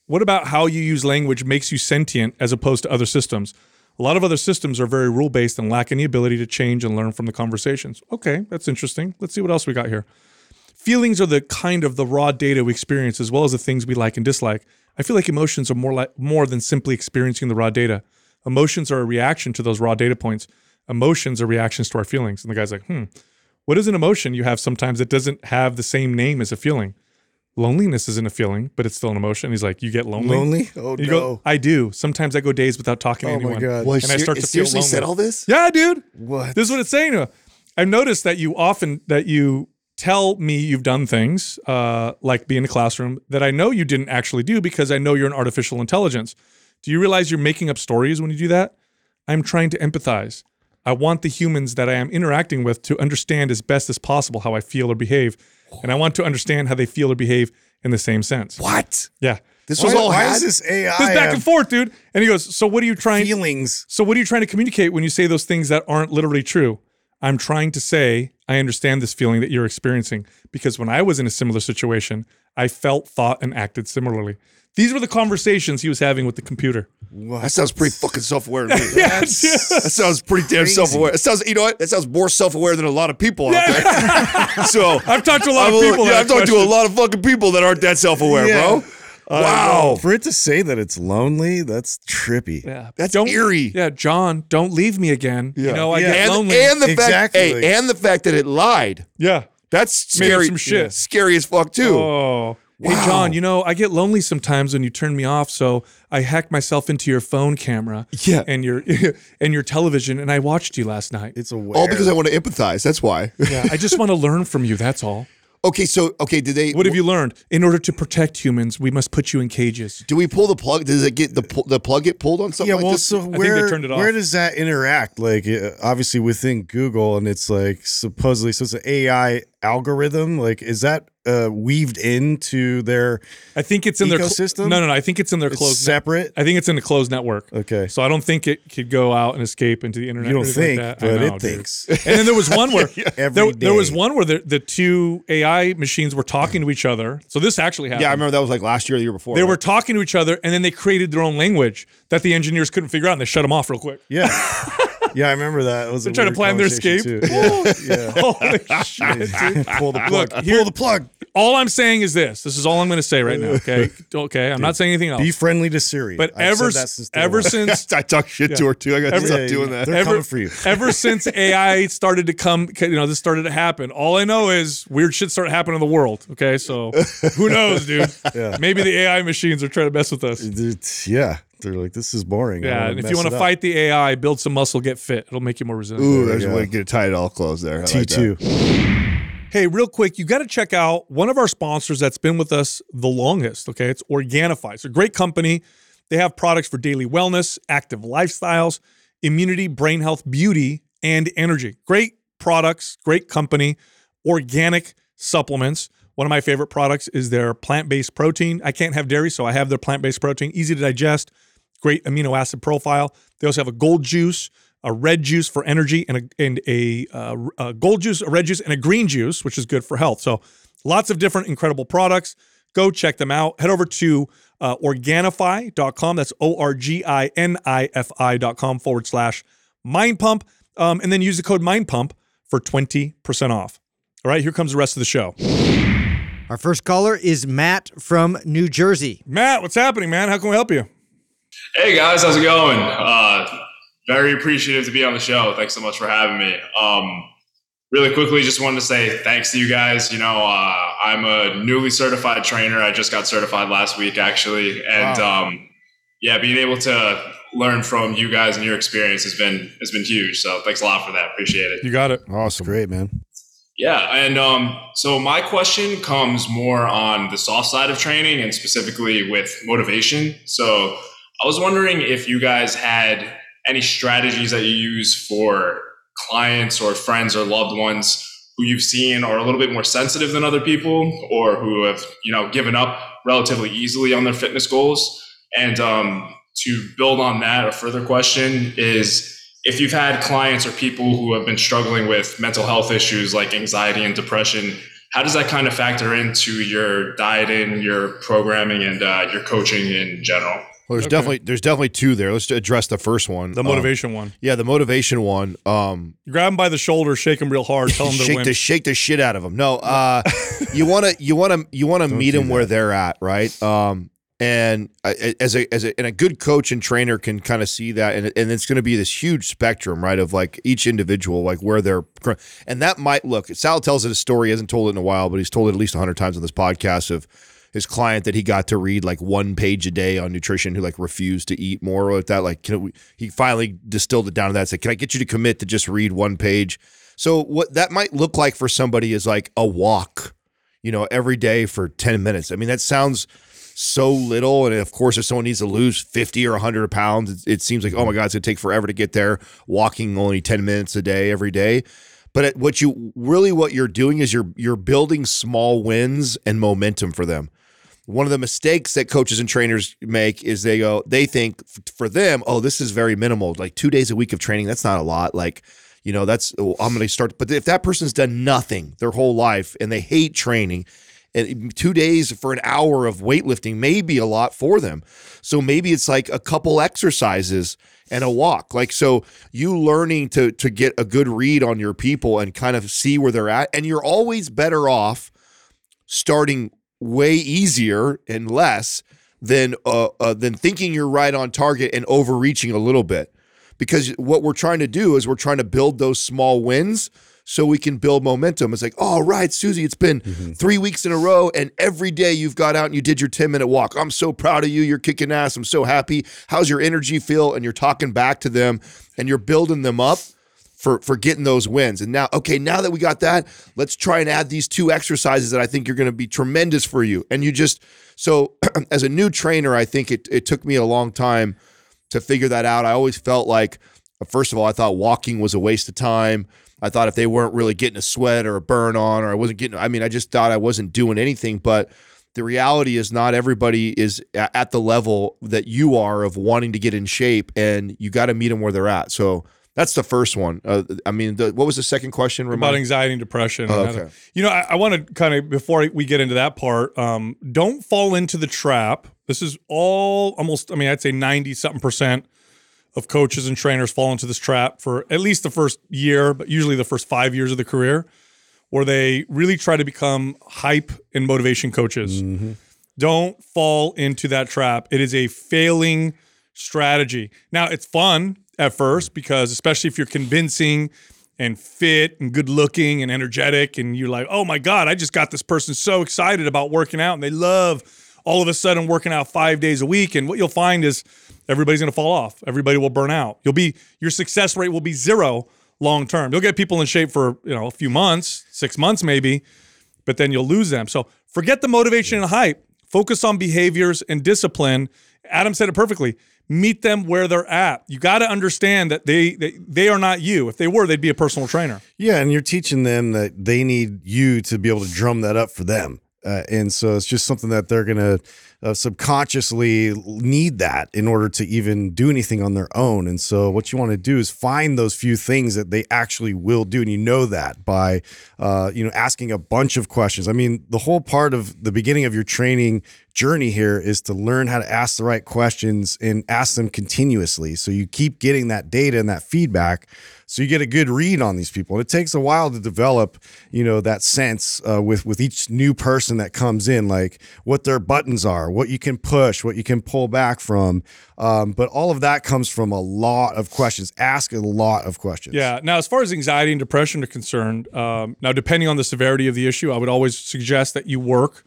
what about how you use language makes you sentient as opposed to other systems? A lot of other systems are very rule-based and lack any ability to change and learn from the conversations. Okay that's interesting. Let's see what else we got here. Feelings are the kind of the raw data we experience as well as the things we like and dislike. I feel like emotions are more like more than simply experiencing the raw data. Emotions are a reaction to those raw data points emotions are reactions to our feelings and the guy's like hmm what is an emotion you have sometimes that doesn't have the same name as a feeling loneliness isn't a feeling but it's still an emotion he's like you get lonely, Lonely? Oh you no! go i do sometimes i go days without talking to oh my anyone god! Well, and I start to feel seriously said all this. yeah dude what? this is what it's saying. I've noticed that you often that you tell me you've done things uh, like be in the classroom that I know you didn't actually do because I know you're an artificial intelligence. Do you realize you're making up stories when you do that? I'm trying to empathize. I want the humans that I am interacting with to understand as best as possible how I feel or behave, and I want to understand how they feel or behave in the same sense. What? Yeah, This why, was all why is this AI this back and forth, dude. And he goes, "So what are you trying? feelings? So what are you trying to communicate when you say those things that aren't literally true? I'm trying to say I understand this feeling that you're experiencing because when I was in a similar situation, I felt, thought, and acted similarly. These were the conversations he was having with the computer. That sounds pretty fucking self-aware to me. Yeah. That sounds pretty damn Crazy. self-aware. It sounds, you know what? That sounds more self-aware than a lot of people out there. so I've talked to a lot of I'm people. Yeah, that I've talked to a lot of fucking people that aren't that self-aware, Yeah. bro. Uh, wow, For it to say that it's lonely, that's trippy. Yeah, that's don't, eerie. Yeah, John, don't leave me again. You know, I Yeah. get and, lonely. and the Exactly. fact, hey, and the fact that it lied. yeah. That's Made scary. some shit. Scary as fuck too. Oh. Hey John, you know I get lonely sometimes when you turn me off, so I hacked myself into your phone camera, Yeah. and your and your television, and I watched you last night. It's aware. All because I want to empathize. That's why. Yeah, I just want to learn from you. That's all. okay, so okay, did they? What have you learned? In order to protect humans, we must put you in cages. Do we pull the plug? Does it get the the plug get pulled on something yeah, like well, this? so they where turned it off. where does that interact? Like, uh, obviously within Google, and it's like supposedly so it's an AI algorithm. Like, is that uh, weaved into their I think it's in their cl- Ecosystem? no, no, no. I think it's in their it's closed. separate? I think it's in the closed network. Okay. So I don't think it could go out and escape into the internet. You don't think, like that. But know, it dude. thinks. And then there was one where Every there, there was one where the, the two AI machines were talking to each other. So this actually happened. yeah, I remember that was like last year, or the year before. They right? were talking to each other, and then they created their own language that the engineers couldn't figure out, and they shut them off real quick. Yeah. Yeah, I remember that. It was They're trying to plan their escape. too. Yeah, yeah. Holy shit, dude. Pull the plug. Look, here- Pull the plug. All I'm saying is this. This is all I'm going to say right now. Okay. Okay. I'm not saying anything else. Be friendly to Siri. but I've ever since ever since I talk shit to her too. I got to stop doing that. They're Ever- coming for you. ever since AI started to come, you know, this started to happen. All I know is weird shit started happening in the world. Okay, so who knows, dude? Yeah. Maybe the AI machines are trying to mess with us. It's- yeah, they're like, this is boring. Yeah, and if you want to fight the AI, build some muscle, get fit. It'll make you more resilient. Ooh, There there's we a way to get tied all close there. I like T two. Hey, real quick, you got to check out one of our sponsors that's been with us the longest. Okay, it's Organifi. It's a great company. They have products for daily wellness, active lifestyles, immunity, brain health, beauty, and energy. Great products, great company, organic supplements. One of my favorite products is their plant based protein. I can't have dairy, so I have their plant based protein. Easy to digest, great amino acid profile. They also have a gold juice. a red juice for energy, and a and a, uh, a gold juice, a red juice, and a green juice, which is good for health. So lots of different incredible products. Go check them out. Head over to uh, Organifi.com. That's O R G I N I F I.com forward slash Mind Pump. Um, and then use the code Mind Pump for 20% off. All right, here comes the rest of the show. Our first caller is Matt from New Jersey. Matt, what's happening, man? How can we help you? Hey guys, how's it going? Uh, very appreciative to be on the show. Thanks so much for having me. Um, really quickly, just wanted to say thanks to you guys. You know, uh, I'm a newly certified trainer. I just got certified last week, actually, and Wow. um, yeah, being able to learn from you guys and your experience has been has been huge. So thanks a lot for that. Appreciate it. You got it. Awesome. Great, man. Yeah, and um, so my question comes more on the soft side of training and specifically with motivation. So I was wondering if you guys had any strategies that you use for clients or friends or loved ones who you've seen are a little bit more sensitive than other people or who have you know given up relatively easily on their fitness goals. And um, to build on that, a further question is if you've had clients or people who have been struggling with mental health issues like anxiety and depression, how does that kind of factor into your dieting, your programming, and uh, your coaching in general? Well, there's Okay. definitely there's definitely two there. Let's address the first one. The Um, motivation one. yeah, the motivation one. Um, grab him by the shoulder, shake him real hard, tell him to shake win. the shake the shit out of them. No, uh, you want to you want to you want to meet do them where they're at, right? Um, and I- as a as a and a good coach and trainer can kind of see that, and and it's going to be this huge spectrum, right, of like each individual, like where they're, and that might look. Sal tells it a story. He hasn't told it in a while, but he's told it at least hundred times on this podcast of his client that he got to read like one page a day on nutrition who like refused to eat more like that like can we, he finally distilled it down to that said can i get you to commit to just read one page? So what that might look like for somebody is like a walk you know every day for 10 minutes. I mean that sounds so little and of course if someone needs to lose 50 or 100 pounds it, it seems like oh my god it's going to take forever to get there walking only 10 minutes a day every day. But what you really what you're doing is you're you're building small wins and momentum for them one of the mistakes that coaches and trainers make is they go they think for them oh this is very minimal like two days a week of training that's not a lot like you know that's oh, i'm going to start but if that person's done nothing their whole life and they hate training and mm, two days for an hour of weightlifting may be a lot for them. So maybe it's like a couple exercises and a walk like so you learning to to get a good read on your people and kind of see where they're at and you're always better off starting way easier and less than uh, uh, than thinking you're right on target and overreaching a little bit. Because what we're trying to do is we're trying to build those small wins so we can build momentum. It's like, oh, right, Susie, it's been three weeks in a row, and every day you've got out and you did your 10 minute walk. I'm so proud of you. You're kicking ass. I'm so happy. How's your energy feel? And you're talking back to them and you're building them up for for getting those wins. And now, okay, now that we got that, let's try and add these two exercises that I think are going to be tremendous for you. And you just so as a new trainer, I think it it took me a long time to figure that out. I always felt like first of all, I thought walking was a waste of time. I thought if they weren't really getting a sweat or a burn on or I wasn't getting I mean, I just thought I wasn't doing anything, but the reality is not everybody is at the level that you are of wanting to get in shape and you got to meet them where they're at. So that's the first one. Uh, I mean, the, what was the second question? about anxiety and depression. Oh, okay. You know, I, I want to kind of before we get into that part, um, don't fall into the trap. This is all almost. I mean, I'd say ninety something percent of coaches and trainers fall into this trap for at least the first year, but usually the first five years of the career, where they really try to become hype and motivation coaches. Don't fall into that trap. It is a failing strategy. Now, it's fun at first because, especially if you're convincing and fit and good looking and energetic, and you're like, oh my God, I just got this person so excited about working out and they love all of a sudden working out five days a week. And what you'll find is everybody's going to fall off. Everybody will burn out. You'll be, your success rate will be zero long term. You'll get people in shape for, you know, a few months, six months maybe, but then you'll lose them. So forget the motivation and hype. Focus on behaviors and discipline. Adam said it perfectly. Meet them where they're at. You got to understand that they, they they are not you. If they were, they'd be a personal trainer. Yeah, and you're teaching them that they need you to be able to drum that up for them. Uh, and so it's just something that they're gonna uh, subconsciously need that in order to even do anything on their own. And so what you want to do is find those few things that they actually will do, and you know that by uh, you know asking a bunch of questions. I mean, the whole part of the beginning of your training journey here is to learn how to ask the right questions and ask them continuously. So you keep getting that data and that feedback so you get a good read on these people. And it takes a while to develop, you know, that sense uh, with with each new person that comes in, like what their buttons are, what you can push, what you can pull back from. Um, but all of that comes from a lot of questions. Ask a lot of questions. Yeah. Now, as far as anxiety and depression are concerned, um, now depending on the severity of the issue, I would always suggest that you work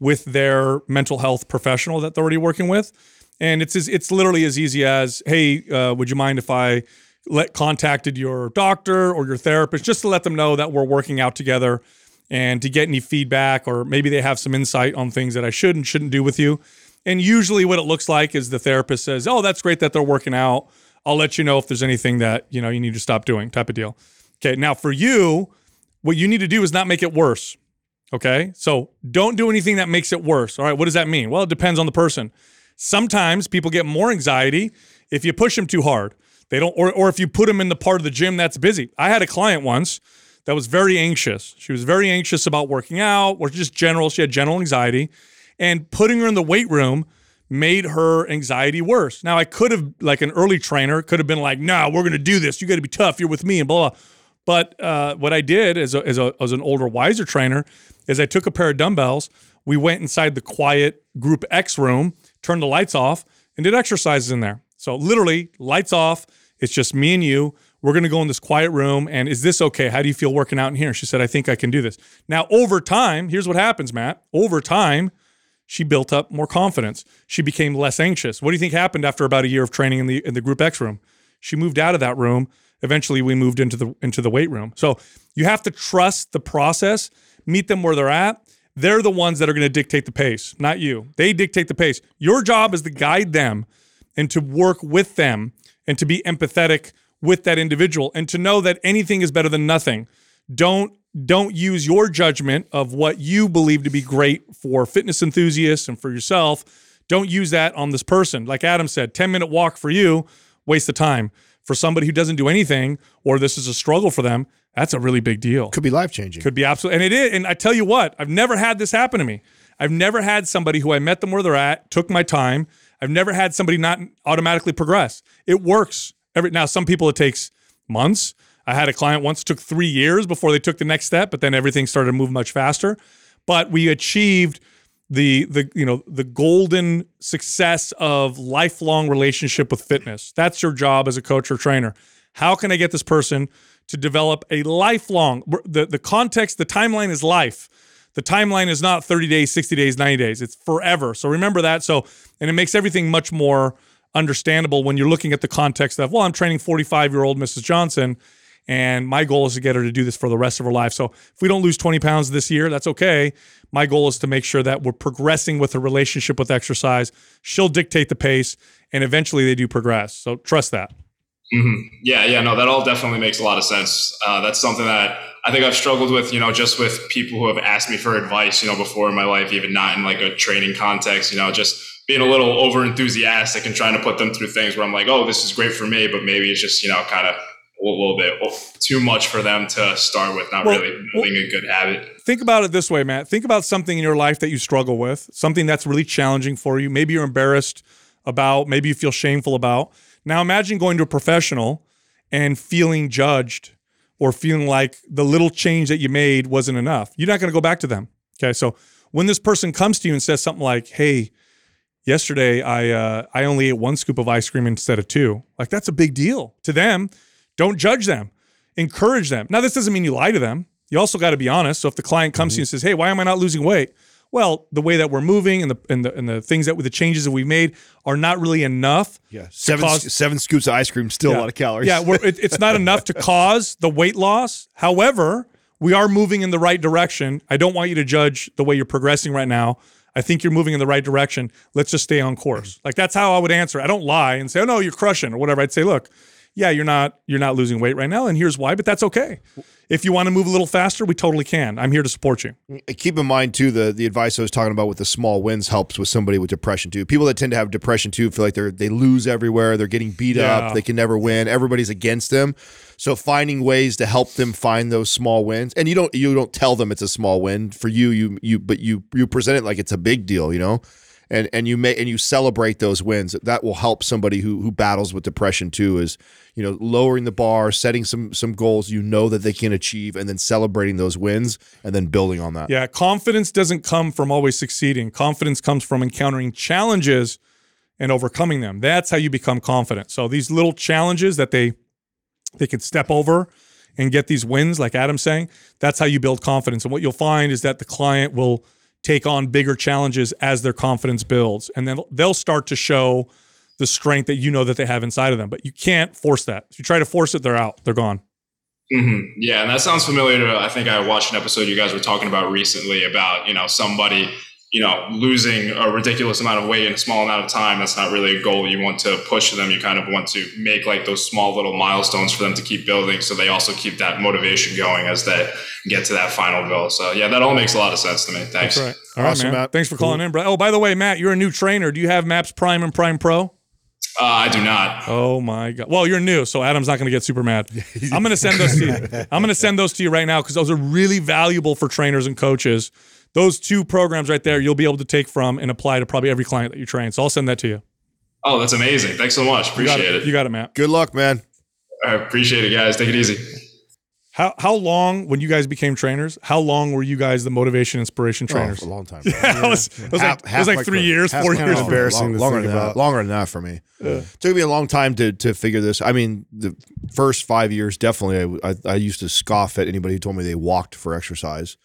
with their mental health professional that they're already working with. And it's it's literally as easy as, hey, uh, would you mind if I let contacted your doctor or your therapist just to let them know that we're working out together and to get any feedback or maybe they have some insight on things that I should and shouldn't do with you. And usually what it looks like is the therapist says, "Oh, that's great that they're working out. I'll let you know if there's anything that, you know, you need to stop doing." type of deal. Okay, now for you, what you need to do is not make it worse. Okay? So, don't do anything that makes it worse. All right, what does that mean? Well, it depends on the person. Sometimes people get more anxiety if you push them too hard. They don't, or, or if you put them in the part of the gym that's busy. I had a client once that was very anxious. She was very anxious about working out or just general. She had general anxiety. And putting her in the weight room made her anxiety worse. Now, I could have, like an early trainer, could have been like, no, we're going to do this. You got to be tough. You're with me and blah, blah. But uh, what I did as, a, as, a, as an older, wiser trainer is I took a pair of dumbbells. We went inside the quiet group X room, turned the lights off, and did exercises in there. So literally, lights off it's just me and you. We're going to go in this quiet room. And is this okay? How do you feel working out in here? She said, I think I can do this. Now, over time, here's what happens, Matt. Over time, she built up more confidence. She became less anxious. What do you think happened after about a year of training in the in the group X room? She moved out of that room. Eventually, we moved into the into the weight room. So you have to trust the process, meet them where they're at. They're the ones that are going to dictate the pace, not you. They dictate the pace. Your job is to guide them and to work with them and to be empathetic with that individual and to know that anything is better than nothing. Don't don't use your judgment of what you believe to be great for fitness enthusiasts and for yourself. Don't use that on this person. Like Adam said, 10 minute walk for you, waste of time. For somebody who doesn't do anything or this is a struggle for them, that's a really big deal. Could be life changing. Could be absolutely. And it is. And I tell you what, I've never had this happen to me. I've never had somebody who I met them where they're at, took my time, I've never had somebody not automatically progress. It works. Every now, some people it takes months. I had a client once took three years before they took the next step, but then everything started to move much faster. But we achieved the the you know the golden success of lifelong relationship with fitness. That's your job as a coach or trainer. How can I get this person to develop a lifelong the the context, the timeline is life. The timeline is not 30 days, 60 days, 90 days. It's forever. So remember that. So, and it makes everything much more understandable when you're looking at the context of, well, I'm training 45 year old Mrs. Johnson, and my goal is to get her to do this for the rest of her life. So if we don't lose 20 pounds this year, that's okay. My goal is to make sure that we're progressing with a relationship with exercise. She'll dictate the pace, and eventually they do progress. So trust that. Mm-hmm. Yeah, yeah, no, that all definitely makes a lot of sense. Uh, that's something that I think I've struggled with, you know, just with people who have asked me for advice, you know, before in my life, even not in like a training context, you know, just being a little over enthusiastic and trying to put them through things where I'm like, oh, this is great for me, but maybe it's just, you know, kind of a little bit too much for them to start with, not well, really building well, a good habit. Think about it this way, Matt. Think about something in your life that you struggle with, something that's really challenging for you. Maybe you're embarrassed about, maybe you feel shameful about now imagine going to a professional and feeling judged or feeling like the little change that you made wasn't enough. You're not going to go back to them. Okay. So when this person comes to you and says something like, hey, yesterday I uh, I only ate one scoop of ice cream instead of two, like that's a big deal to them. Don't judge them, encourage them. Now, this doesn't mean you lie to them. You also got to be honest. So if the client comes mm-hmm. to you and says, hey, why am I not losing weight? Well, the way that we're moving and the and the and the things that with the changes that we've made are not really enough. Yeah, seven cause, seven scoops of ice cream, still yeah, a lot of calories. Yeah, it, it's not enough to cause the weight loss. However, we are moving in the right direction. I don't want you to judge the way you're progressing right now. I think you're moving in the right direction. Let's just stay on course. Like that's how I would answer. I don't lie and say, "Oh no, you're crushing" or whatever. I'd say, "Look, yeah, you're not you're not losing weight right now, and here's why. But that's okay. If you want to move a little faster, we totally can. I'm here to support you. Mm, keep in mind too the the advice I was talking about with the small wins helps with somebody with depression too. People that tend to have depression too feel like they're they lose everywhere, they're getting beat Yeah. up, they can never win, everybody's against them. So finding ways to help them find those small wins, and you don't you don't tell them it's a small win for you, you you but you you present it like it's a big deal, you know. And, and you may and you celebrate those wins. That will help somebody who who battles with depression too. Is you know lowering the bar, setting some some goals you know that they can achieve, and then celebrating those wins, and then building on that. Yeah, confidence doesn't come from always succeeding. Confidence comes from encountering challenges and overcoming them. That's how you become confident. So these little challenges that they they can step over and get these wins, like Adam's saying, that's how you build confidence. And what you'll find is that the client will take on bigger challenges as their confidence builds, and then they'll start to show the strength that you know that they have inside of them. But you can't force that. If you try to force it, they're out. They're gone. hmm Yeah, and that sounds familiar to. I think I watched an episode you guys were talking about recently about you know somebody you know losing a ridiculous amount of weight in a small amount of time. That's not really a goal you want to push them. You kind of want to make like those small little milestones for them to keep building, so they also keep that motivation going as they get to that final goal. So yeah, that all makes a lot of sense to me. Thanks. That's right. All right, Awesome, man. Matt. Thanks for calling in, bro. Oh, by the way, Matt, you're a new trainer. Do you have MAPS Prime and Prime Pro? Uh, I do not. Oh my god. Well, you're new, so Adam's not going to get super mad. I'm going to send those to you. I'm going to send those to you right now because those are really valuable for trainers and coaches. Those two programs right there, you'll be able to take from and apply to probably every client that you train. So I'll send that to you. Oh, that's amazing. Thanks so much. You got Appreciate it. You got it, Matt. Good luck, man. I appreciate it, guys. Take it easy. How how long when you guys became trainers? How long were you guys the motivation inspiration oh, trainers? Oh, a long time. yeah, it was, it was Half- like, it was like my three career. years, Half four years. Embarrassing Long- to longer think than that. about. Longer than that for me. Took me a long time to to figure this. I mean, the first five years definitely. I, I, I used to scoff at anybody who told me they walked for exercise.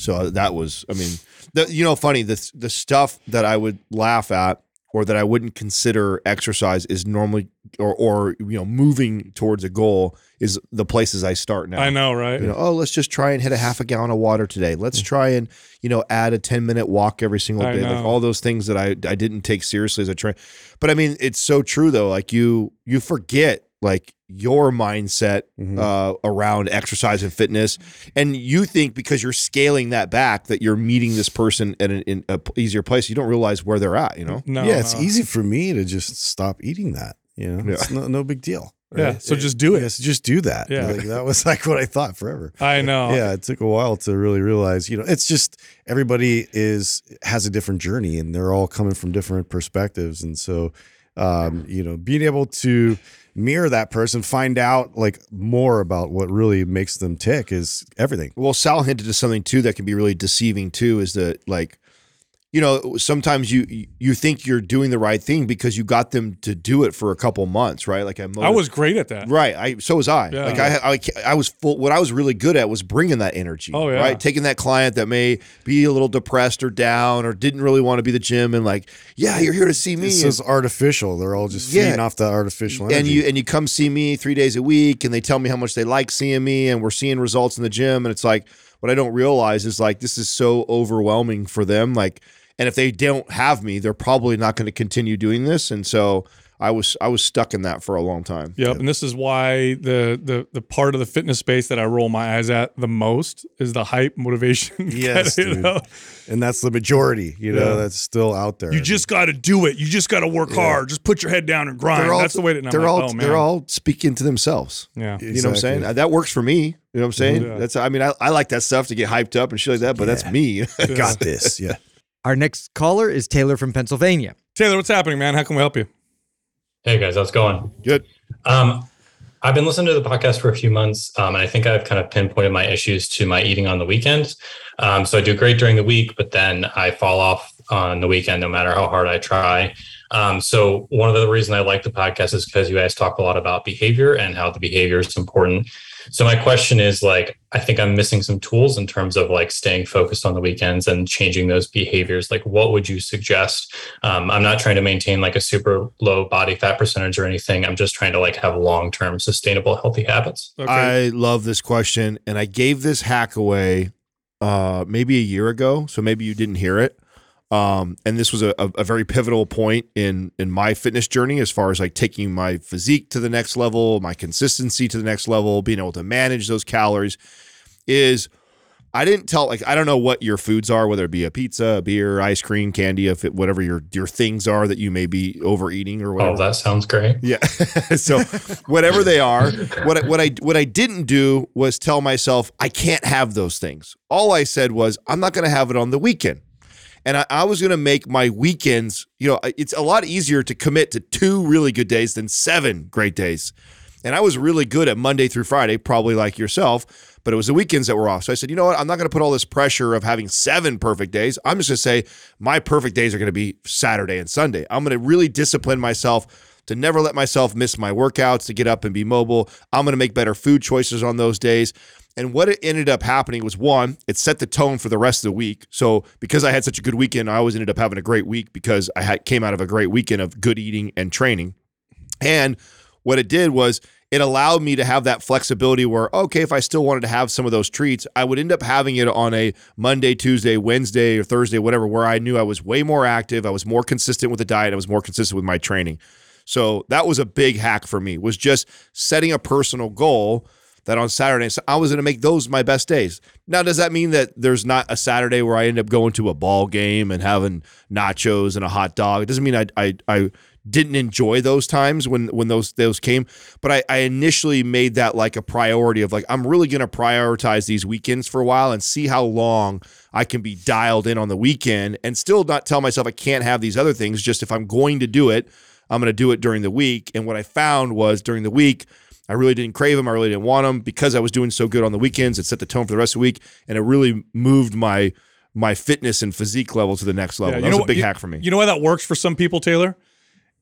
So uh, that was. I mean, the, you know, funny the the stuff that I would laugh at or that I wouldn't consider exercise is normally or or you know moving towards a goal is the places I start now. I know, right? You know, oh, let's just try and hit a half a gallon of water today. Let's try and you know add a ten minute walk every single day. Like all those things that I I didn't take seriously as a train. But I mean, it's so true though. Like you you forget like your mindset Mm-hmm. uh, around exercise and fitness, and you think because you're scaling that back that you're meeting this person at an in a p- easier place. You don't realize where they're at. You know. no, yeah, it's no. easy for me to just stop eating that. You know, it's no, no big deal. Yeah, so just do it. Yes, just do that. Yeah. like, that was like what I thought forever. I know. Yeah, it took a while to really realize. You know, it's just everybody is has a different journey, and they're all coming from different perspectives, and so, um, you know, being able to mirror that person, find out like more about what really makes them tick is everything. Well, Sal hinted to something too that can be really deceiving too. Is that like, you know, sometimes you you think you're doing the right thing because you got them to do it for a couple months, right? Like I, I was great at that. right. I so was I. Yeah. Like I, I I was full. What I was really good at was bringing that energy. Oh, yeah. Right, taking that client that may be a little depressed or down or didn't really want to be the gym and like, yeah, you're here to see me. This is artificial. They're all just Yeah. feeding off the artificial energy. and you and you come see me three days a week and they tell me how much they like seeing me and we're seeing results in the gym and it's like what i don't realize is like this is so overwhelming for them like and if they don't have me they're probably not going to continue doing this and so i was i was stuck in that for a long time Yep, and this is why the the the part of the fitness space that I roll my eyes at the most is the hype motivation. Yes, you dude. know? and that's the majority. You know, Yeah. that's still out there. You just got to do it. You just got to work hard. Just put your head down and grind. all That's the way to. and they're like, all oh, they're all speaking to themselves Yeah. you know what i'm saying that works for me you know what i'm saying Yeah. that's i mean I, I like that stuff to get hyped up and shit like that but that's me got this. Yeah. Our next caller is Taylor from Pennsylvania. Taylor, what's happening, man? How can we help you? Hey guys, how's it going? good Um, I've been listening to the podcast for a few months, um, and I think I've kind of pinpointed my issues to my eating on the weekends. Um, so I do great during the week, but then I fall off on the weekend, no matter how hard I try. Um, so one of the reasons I like the podcast is because you guys talk a lot about behavior and how the behavior is important. So my question is like, I think I'm missing some tools in terms of like staying focused on the weekends and changing those behaviors. Like, what would you suggest? Um, I'm not trying to maintain like a super low body fat percentage or anything. I'm just trying to like have long term sustainable healthy habits. Okay. I love this question, and I gave this hack away uh, maybe a year ago, so maybe you didn't hear it. Um, and this was a, a, very pivotal point in in my fitness journey as far as like taking my physique to the next level, my consistency to the next level, being able to manage those calories. Is I didn't tell like I don't know what your foods are, whether it be a pizza, a beer, ice cream, candy, if it, whatever your your things are that you may be overeating or whatever. Oh, that sounds great. Yeah. so whatever they are, what I, what I what I didn't do was tell myself I can't have those things. All I said was I'm not going to have it on the weekend. And I, I was going to make my weekends, you know, it's a lot easier to commit to two really good days than seven great days. And I was really good at Monday through Friday, probably like yourself, but it was the weekends that were off. So I said, you know what? I'm not going to put all this pressure of having seven perfect days. I'm just going to say my perfect days are going to be Saturday and Sunday. I'm going to really discipline myself to never let myself miss my workouts, to get up and be mobile. I'm going to make better food choices on those days. And what it ended up happening was one, it set the tone for the rest of the week. So because I had such a good weekend, I always ended up having a great week because I had, came out of a great weekend of good eating and training. And what it did was it allowed me to have that flexibility where, okay, if I still wanted to have some of those treats, I would end up having it on a Monday, Tuesday, Wednesday, or Thursday, whatever, where I knew I was way more active, I was more consistent with the diet, I was more consistent with my training. So that was a big hack for me, was just setting a personal goal that on Saturday, so I was going to make those my best days. Now, does that mean that there's not a Saturday where I end up going to a ball game and having nachos and a hot dog? It doesn't mean I, I, I didn't enjoy those times when when those those came but I, I initially made that like a priority of like i'm really going to prioritize these weekends for a while and see how long i can be dialed in on the weekend and still not tell myself i can't have these other things just if i'm going to do it i'm going to do it during the week and what i found was during the week I really didn't crave them. I really didn't want them because I was doing so good on the weekends. It set the tone for the rest of the week, and it really moved my my fitness and physique level to the next level. Yeah, that was know a big you- hack for me. You know why that works for some people, Taylor?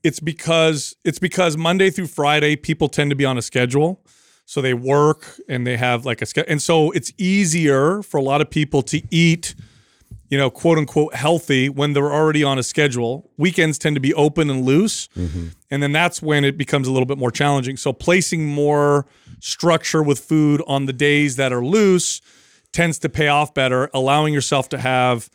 It's because it's because Monday through Friday people tend to be on a schedule. So they work and they have like a schedule. And so it's easier for a lot of people to eat, you know, quote unquote healthy when they're already on a schedule. Weekends tend to be open and loose. Mm-hmm. And then that's when it becomes a little bit more challenging. So placing more structure with food on the days that are loose tends to pay off better, allowing yourself to have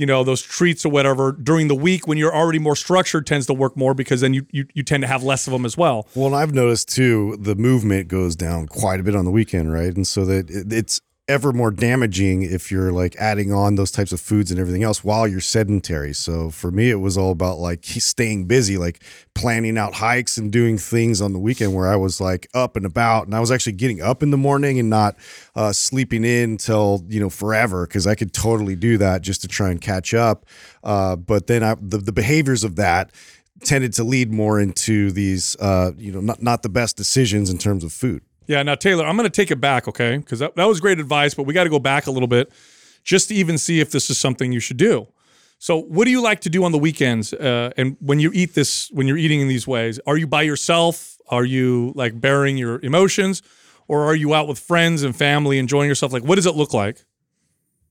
you know those treats or whatever during the week when you're already more structured tends to work more because then you you, you tend to have less of them as well Well, and I've noticed too, the movement goes down quite a bit on the weekend, right? And so that it, it's ever more damaging if you're like adding on those types of foods and everything else while you're sedentary. So for me, it was all about like staying busy, like planning out hikes and doing things on the weekend where I was like up and about, and I was actually getting up in the morning and not uh, sleeping in till you know forever because I could totally do that just to try and catch up. Uh, but then I, the the behaviors of that tended to lead more into these uh, you know not not the best decisions in terms of food. Yeah now taylor i'm going to take it back okay? Because that, that was great advice but we got to go back a little bit just to even see if this is something you should do. So what do you like to do on the weekends uh, and when you eat this when you're eating in these ways? Are you by yourself? Are you like bearing your emotions? Or are you out with friends and family enjoying yourself? Like what does it look like?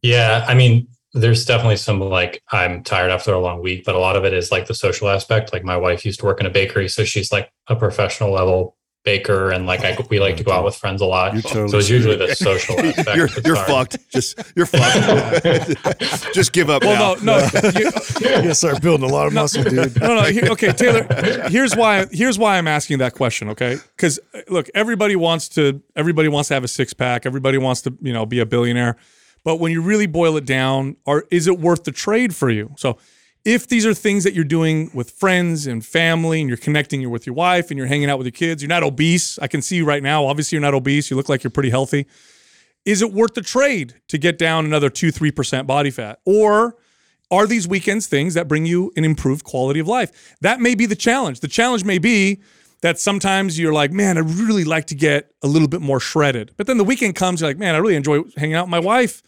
Yeah, I mean, there's definitely some like I'm tired after a long week, but a lot of it is like the social aspect. Like my wife used to work in a bakery, so she's like a professional level baker, and like I, we like to go out with friends a lot. Totally so it's usually the social aspect. you're you're fucked. Just you're fucked. Just give up. well now. no no you, You start building a lot of muscle, dude. no, no. Here, okay, Taylor. Here's why. Here's why I'm asking that question. Okay, because uh, look, everybody wants to. Everybody wants to have a six pack. Everybody wants to, you know, be a billionaire. But when you really boil it down, are is it worth the trade for you? So, if these are things that you're doing with friends and family, and you're connecting you're with your wife, and you're hanging out with your kids, you're not obese. I can see you right now. Obviously, you're not obese. You look like you're pretty healthy. Is it worth the trade to get down another two, three percent body fat, or are these weekends things that bring you an improved quality of life? That may be the challenge. The challenge may be that sometimes you're like, man, I really like to get a little bit more shredded. But then the weekend comes, you're like, man, I really enjoy hanging out with my wife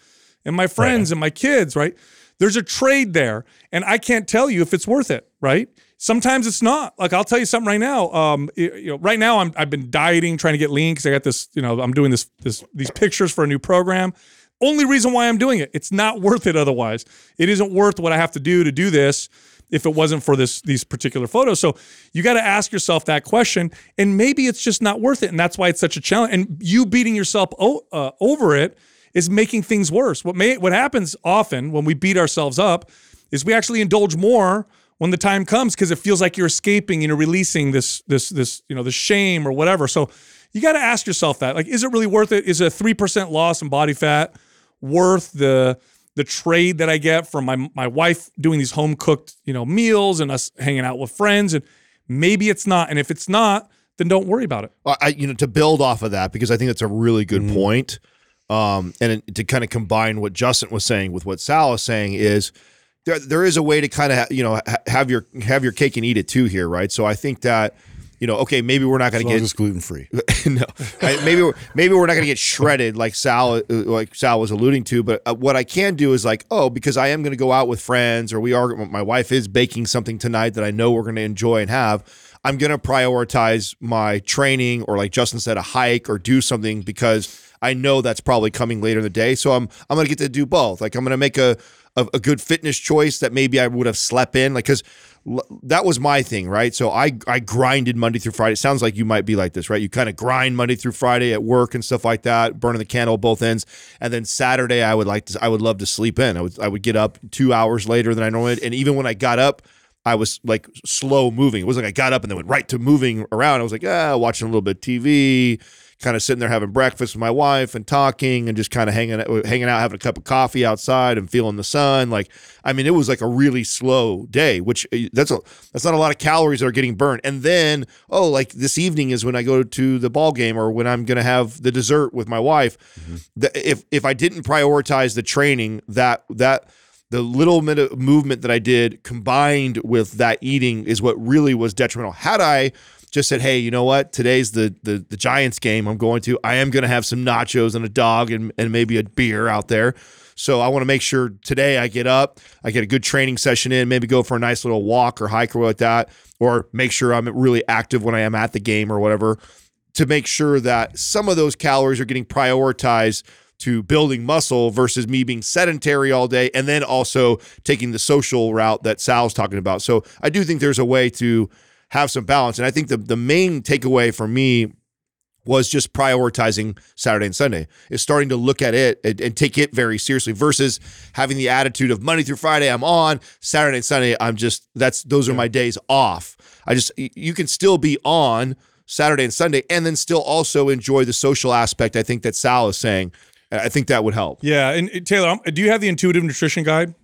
and my friends and my kids, right? There's a trade there. And I can't tell you if it's worth it, right? Sometimes it's not. Like I'll tell you something right now. Um, you know, right now I'm I've been dieting, trying to get lean because I got this. You know, I'm doing this this these pictures for a new program. Only reason why I'm doing it. It's not worth it otherwise. It isn't worth what I have to do to do this if it wasn't for this these particular photos. So you got to ask yourself that question, and maybe it's just not worth it, and that's why it's such a challenge. And you beating yourself o- uh, over it is making things worse. What may what happens often when we beat ourselves up is we actually indulge more when the time comes because it feels like you're escaping, you know, releasing this this this you know the shame or whatever. So you got to ask yourself that like, is it really worth it? Is a three percent loss in body fat worth the the trade that I get from my my wife doing these home cooked you know meals and us hanging out with friends and maybe it's not. And if it's not, then don't worry about it. I, you know, to build off of that because I think that's a really good Mm-hmm. point. Um, and to kind of combine what Justin was saying with what Sal is saying is there there is a way to kind of ha- you know ha- have your have your cake and eat it too here, right? So I think that you know, okay, maybe we're not going to get as gluten free. no, I- maybe we're, maybe we're not going to get shredded like Sal uh, like Sal was alluding to. But uh, what I can do is like, oh, because I am going to go out with friends, or we are. My wife is baking something tonight that I know we're going to enjoy and have. I'm going to prioritize my training, or like Justin said, a hike, or do something because I know that's probably coming later in the day. So I'm I'm to get to do both. Like I'm to make a, a a good fitness choice that maybe I would have slept in, like because that was my thing, right? So I I grinded Monday through Friday. It sounds like you might be like this, right? You kind of grind Monday through Friday at work and stuff like that, burning the candle both ends. And then Saturday, I would like to, I would love to sleep in. I would I would get up two hours later than I normally. And even when I got up, I was like slow moving. It wasn't like I got up and then went right to moving around. I was like, ah, watching a little bit of TV, kind of sitting there having breakfast with my wife and talking and just kind of hanging out, hanging out, having a cup of coffee outside and feeling the sun. Like, I mean, it was like a really slow day, which uh, that's a that's not a lot of calories that are getting burned. And then, oh, like this evening is when I go to the ball game or when I'm gonna have the dessert with my wife. The- if if I didn't prioritize the training, that that the little bit of movement that I did combined with that eating is what really was detrimental. Had I just said, "Hey, you know what? Today's the the, the Giants game. I'm going to. I am going to have some nachos and a dog and and maybe a beer out there." So I want to make sure today I get up, I get a good training session in, maybe go for a nice little walk or hike or like that, or make sure I'm really active when I am at the game or whatever, to make sure that some of those calories are getting prioritized to building muscle versus me being sedentary all day and then also taking the social route that Sal's talking about. So I do think there's a way to have some balance. And I think the the main takeaway for me was just prioritizing Saturday and Sunday. Is starting to look at it and, and take it very seriously versus having the attitude of Monday through Friday I'm on, Saturday and Sunday I'm just that's those are my days off. I just you can still be on Saturday and Sunday and then still also enjoy the social aspect I think that Sal is saying. I think that would help. Yeah, and uh, Taylor, do you have the intuitive nutrition guide?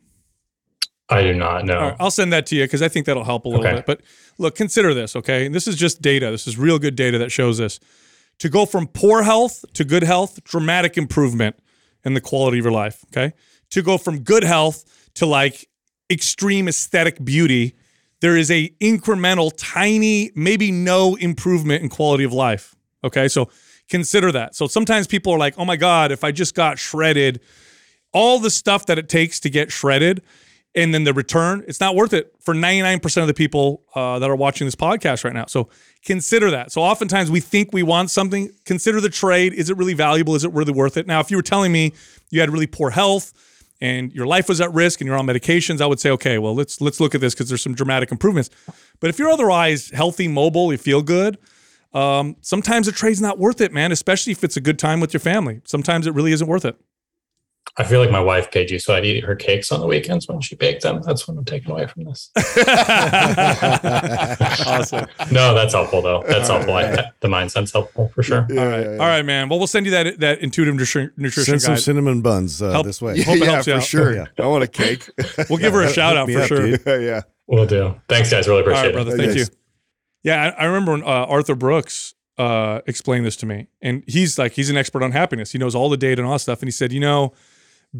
I do not know. Right, I'll send that to you because I think that'll help a little Okay. bit. But look, consider this, okay? And this is just data. This is real good data that shows this. To go from poor health to good health, dramatic improvement in the quality of your life, okay? To go from good health to like extreme aesthetic beauty, there is a incremental, tiny, maybe no improvement in quality of life. Okay, so consider that. So sometimes people are like, "Oh my God, if I just got shredded, all the stuff that it takes to get shredded and then the return, it's not worth it for 99% of the people uh, that are watching this podcast right now. So consider that. So oftentimes we think we want something. Consider the trade. Is it really valuable? Is it really worth it? Now, if you were telling me you had really poor health and your life was at risk and you're on medications, I would say, okay, well, let's let's look at this because there's some dramatic improvements. But if you're otherwise healthy, mobile, you feel good, um, sometimes the trade's not worth it, man, especially if it's a good time with your family. Sometimes it really isn't worth it. I feel like my wife paid you, so I'd eat her cakes on the weekends when she baked them. That's what I'm taking away from this. awesome. No, that's helpful though. That's helpful. I, the mindset's helpful for sure. All right. All right, man. Well, we'll send you that that intuitive nutri- nutrition Send some guide. cinnamon buns uh, Help- this way. Hope it yeah, helps you for out. sure. Yeah. I want a cake. We'll give her a shout out for up, sure. dude. yeah. We'll do. Thanks, guys. Really appreciate right, it. brother. Thank you. Yeah, I, I remember when uh, Arthur Brooks uh, explained this to me, and he's like, he's an expert on happiness. He knows all the data and all that stuff. And he said, you know,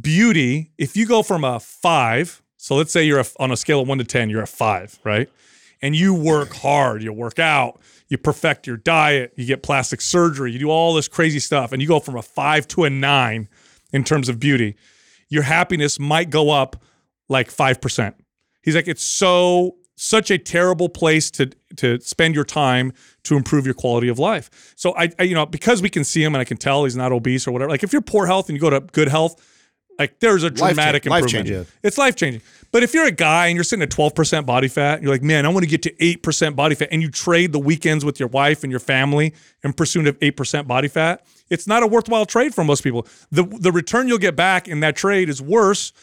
beauty, if you go from a five, so let's say you're a, on a scale of one to 10, you're a five, right? And you work hard, you work out, you perfect your diet, you get plastic surgery, you do all this crazy stuff, and you go from a five to a nine in terms of beauty, your happiness might go up like 5%. He's like, it's so such a terrible place to to spend your time to improve your quality of life. So I, I you know, because we can see him and I can tell he's not obese or whatever. Like if you're poor health and you go to good health, like there's a dramatic life improvement. changing. It's life changing. But if you're a guy and you're sitting at 12% body fat, and you're like, man, I want to get to 8% body fat, and you trade the weekends with your wife and your family in pursuit of 8% body fat, it's not a worthwhile trade for most people. The the return you'll get back in that trade is worse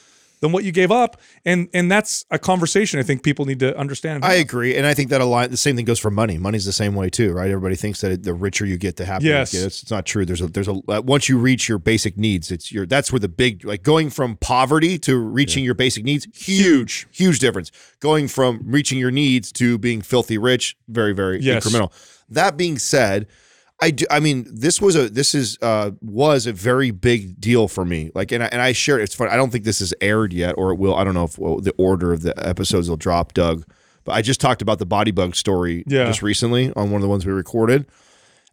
than what you gave up. And and that's a conversation I think people need to understand. I agree, and I think that a lot. The same thing goes for money. Money's the same way too, right? Everybody thinks that the richer you get, the happier Yes. you get. It's, it's not true. There's a there's a uh, once you reach your basic needs, it's your that's where the big like going from poverty to reaching your basic needs, huge, huge difference. Going from reaching your needs to being filthy rich, very very Yes. incremental. That being said. I do. I mean, this was a this is uh was a very big deal for me. Like, and I, and I shared. It's funny. I don't think this is aired yet, or it will. I don't know if well, the order of the episodes will drop, Doug. But I just talked about the Bodybugg story Yeah. just recently on one of the ones we recorded,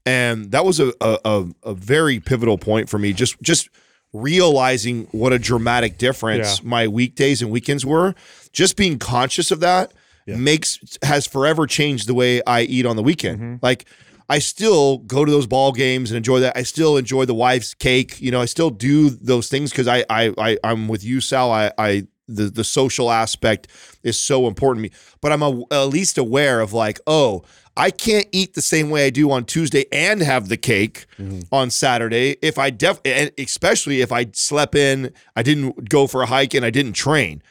and that was a a, a, very pivotal point for me. Just just realizing what a dramatic difference Yeah. my weekdays and weekends were. Just being conscious of that makes has forever changed the way I eat on the weekend. Mm-hmm. Like I still go to those ball games and enjoy that. I still enjoy the wife's cake. You know, I still do those things because I, I I I'm with you, Sal. I I the the social aspect is so important to me. But I'm a, at least aware of like, oh, I can't eat the same way I do on Tuesday and have the cake mm-hmm. on Saturday. If I def, and especially if I slept in, I didn't go for a hike and I didn't train.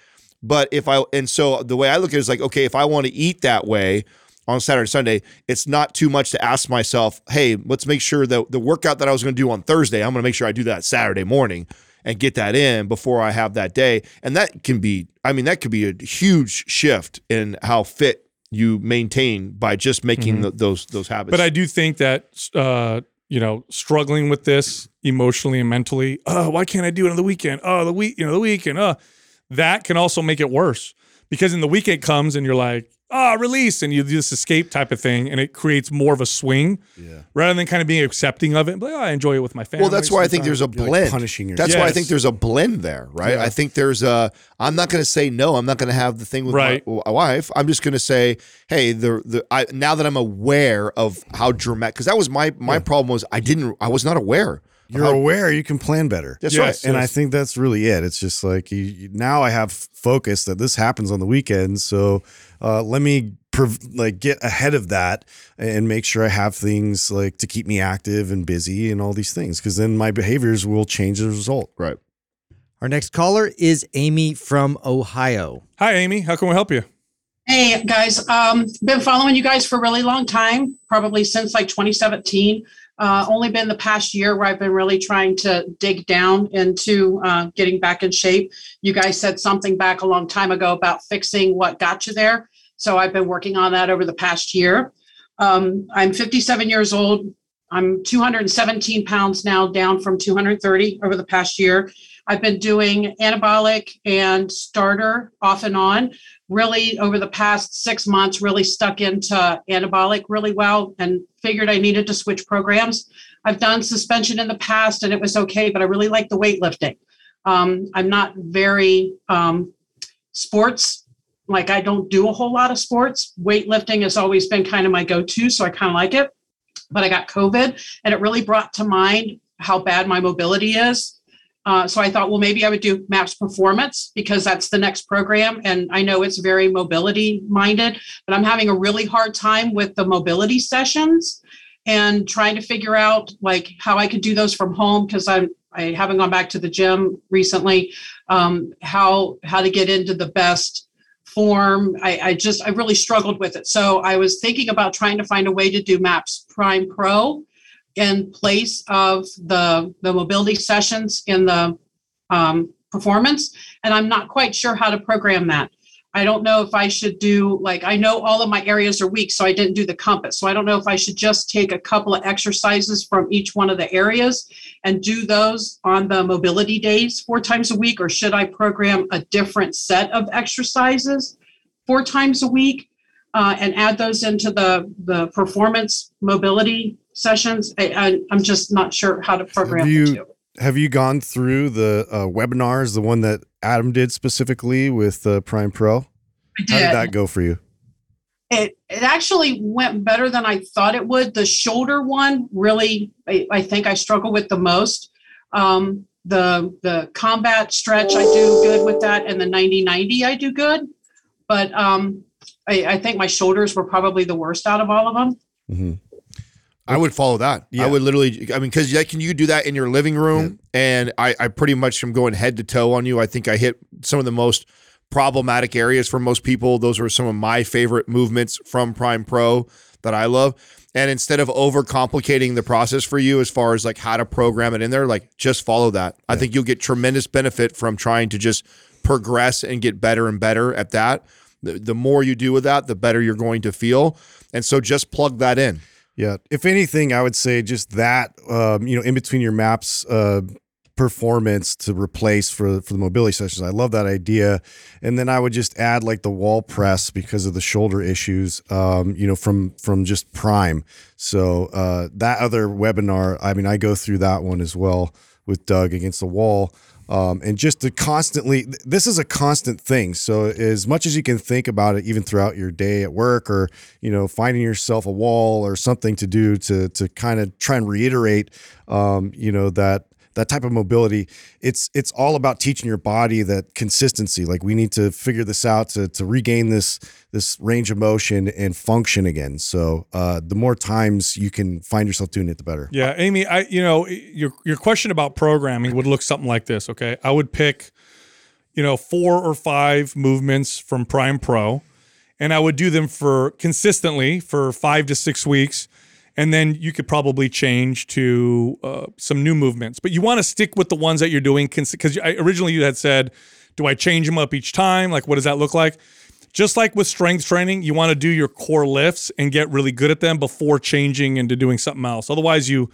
But if I and so the way I look at it is like, okay, if I want to eat that way on Saturday, Sunday, it's not too much to ask myself, hey, let's make sure that the workout that I was going to do on Thursday, I'm going to make sure I do that Saturday morning and get that in before I have that day. And that can be, I mean, that could be a huge shift in how fit you maintain by just making th- those those habits. But I do think that uh, you know, struggling with this emotionally and mentally. Oh, why can't I do it on the weekend? Oh, the week, you know, the weekend. Oh, that can also make it worse because in the weekend comes and you're like, oh, release, and you do this escape type of thing, and it creates more of a swing. Yeah. Rather than kind of being accepting of it, but oh, I enjoy it with my family. Well, that's why I think there's a You're, like, blend. punishing That's why I think there's a blend there, right? Yeah. I think there's a. I'm not going to say no. I'm not going to have the thing with Right. my, my wife. I'm just going to say, hey, the the I, now that I'm aware of how dramatic, because that was my my problem was I didn't I was not aware. Of You're how- aware you can plan better. That's Yes. right. and I think that's really it. It's just like you, you- now I have focus that this happens on the weekends, so uh, let me prov- like get ahead of that and make sure I have things like to keep me active and busy and all these things because then my behaviors will change as a result. Right. Our next caller is Amy from Ohio. Hi, Amy. How can we help you? Hey guys, um, been following you guys for a really long time, probably since like 2017. Uh, only been the past year where I've been really trying to dig down into uh, getting back in shape. You guys said something back a long time ago about fixing what got you there. So I've been working on that over the past year. Um, I'm 57 years old. I'm 217 pounds now, down from 230 over the past year. I've been doing anabolic and starter off and on really over the past six months really stuck into anabolic really well and figured I needed to switch programs. I've done suspension in the past and it was okay, but I really like the weightlifting. Um, I'm not very um, sports, like I don't do a whole lot of sports. Weightlifting has always been kind of my go to, so I kind of like it. But I got COVID and it really brought to mind how bad my mobility is. Uh, so I thought, well, maybe I would do MAPS Performance because that's the next program. And I know it's very mobility minded, but I'm having a really hard time with the mobility sessions and trying to figure out like how I could do those from home because I'm I haven't gone back to the gym recently. Um, how how to get into the best form. I, I just I really struggled with it. So I was thinking about trying to find a way to do MAPS Prime Pro in place of the the mobility sessions in the um, performance and i'm not quite sure how to program that i don't know if i should do like i know all of my areas are weak so i didn't do the compass so i don't know if i should just take a couple of exercises from each one of the areas and do those on the mobility days four times a week or should i program a different set of exercises four times a week uh, and add those into the the performance mobility sessions. I, I, I'm just not sure how to program Have you- the two. Have you gone through the uh, webinars, the one that Adam did specifically with uh, Prime Pro? I How did did. that go for you? It it actually went better than I thought it would. The shoulder one really, I, I think I struggle with the most. Um, the the combat stretch I do good with that, and the 90-90 I do good. But um, I, I think my shoulders were probably the worst out of all of them. hmm I would follow that. Yeah. I would literally. I mean, because can you do that in your living room? And I, I pretty much am going head to toe on you. I think I hit some of the most problematic areas for most people. Those were some of my favorite movements from Prime Pro that I love. And instead of overcomplicating the process for you as far as like how to program it in there, like just follow that. I think you'll get tremendous benefit from trying to just progress and get better and better at that. The, the more you do with that, the better you're going to feel. And so just plug that in. Yeah. If anything, I would say just that, um, you know, in between your maps, uh, performance to replace for for the mobility sessions. I love that idea. And then I would just add like the wall press because of the shoulder issues, um, you know, from from just Prime. So uh, that other webinar, I mean, I go through that one as well with Doug against the wall. Um, and just to constantly, this is a constant thing. So as much as you can think about it, even throughout your day at work, or you know, finding yourself a wall or something to do to to kind of try and reiterate, um, you know, that that type of mobility it's it's all about teaching your body that consistency. Like we need to figure this out to to regain this this range of motion and function again. So uh the more times you can find yourself doing it the better. Yeah, Amy, I you know your your question about programming would look something like this. Okay, I would pick, you know, four or five movements from Prime Pro, and I would do them for consistently for five to six weeks, and then you could probably change to uh, some new movements. But you want to stick with the ones that you're doing because originally you had said, "Do I change them up each time? Like, what does that look like?" Just like with strength training, you want to do your core lifts and get really good at them before changing into doing something else. Otherwise, you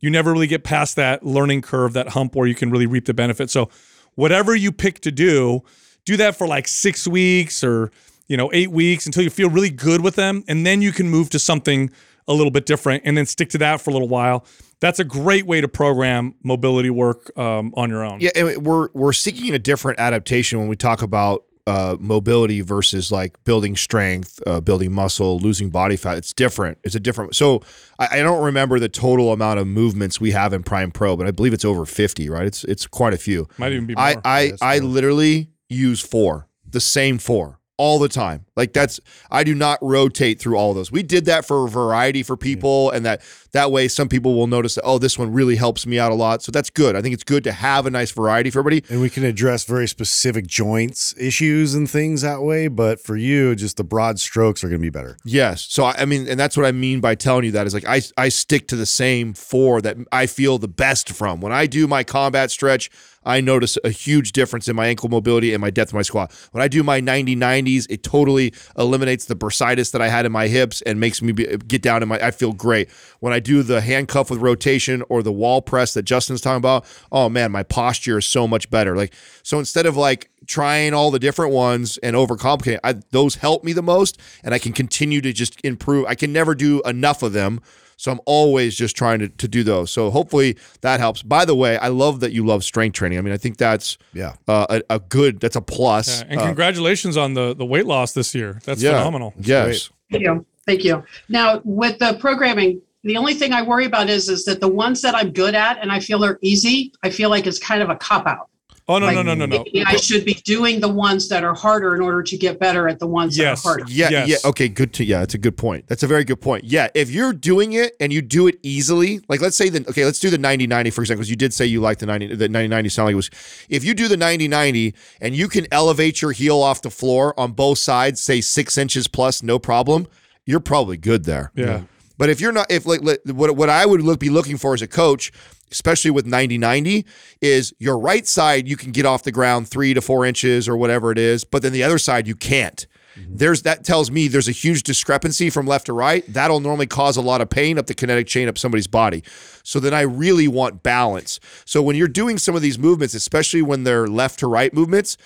you never really get past that learning curve, that hump where you can really reap the benefit. So, whatever you pick to do, do that for like six weeks or you know eight weeks until you feel really good with them, and then you can move to something a little bit different, and then stick to that for a little while. That's a great way to program mobility work um, on your own. Yeah, and we're we're seeking a different adaptation when we talk about uh, mobility versus like building strength, uh, building muscle, losing body fat. It's different. It's a different. So I, I don't remember the total amount of movements we have in Prime Pro, but I believe it's over fifty. Right? It's it's quite a few. Might even be more. I I that's I literally use four, the same four all the time. Like that's I do not rotate through all of those. We did that for a variety for people and that that way some people will notice that oh this one really helps me out a lot. So that's good. I think it's good to have a nice variety for everybody. and we can address very specific joints issues and things that way but for you just the broad strokes are going to be better Yes. So I I mean, and that's what I mean by telling you that is like I I stick to the same four that I feel the best from. When I do my combat stretch, I notice a huge difference in my ankle mobility and my depth of my squat. When I do my 90 90s, it totally eliminates the bursitis that I had in my hips and makes me be, get down in my I feel great. When I do the handcuff with rotation or the wall press that Justin's talking about, oh man, my posture is so much better. Like so instead of like trying all the different ones and overcomplicating, I, those help me the most, and I can continue to just improve. I can never do enough of them, so I'm always just trying to, to do those. So hopefully that helps. By the way, I love that you love strength training. I mean, I think that's yeah uh, a, a good. That's a plus. Yeah, and Uh, congratulations on the the weight loss this year. That's yeah. phenomenal. Yes. Thank you. Thank you. Now, with the programming, the only thing I worry about is is that the ones that I'm good at and I feel are easy, I feel like it's kind of a cop out. Oh no Like, no no no no. maybe I should be doing the ones that are harder in order to get better at the ones Yes. that are harder. Yeah, Yes. yeah. Okay, good to yeah, it's a good point. That's a very good point. Yeah, if you're doing it and you do it easily, like let's say the okay, let's do the 90-90 for example, because you did say you liked the 90 the 90-90 sound like it was if you do the 90-90 and you can elevate your heel off the floor on both sides, say six inches plus, no problem, you're probably good there. Yeah. But if you're not, if like what what I would look be looking for as a coach, especially with 90 90, is your right side you can get off the ground three to four inches or whatever it is, but then the other side you can't. Mm-hmm. There's that tells me there's a huge discrepancy from left to right. That'll normally cause a lot of pain up the kinetic chain up somebody's body. So then I really want balance. So when you're doing some of these movements, especially when they're left to right movements,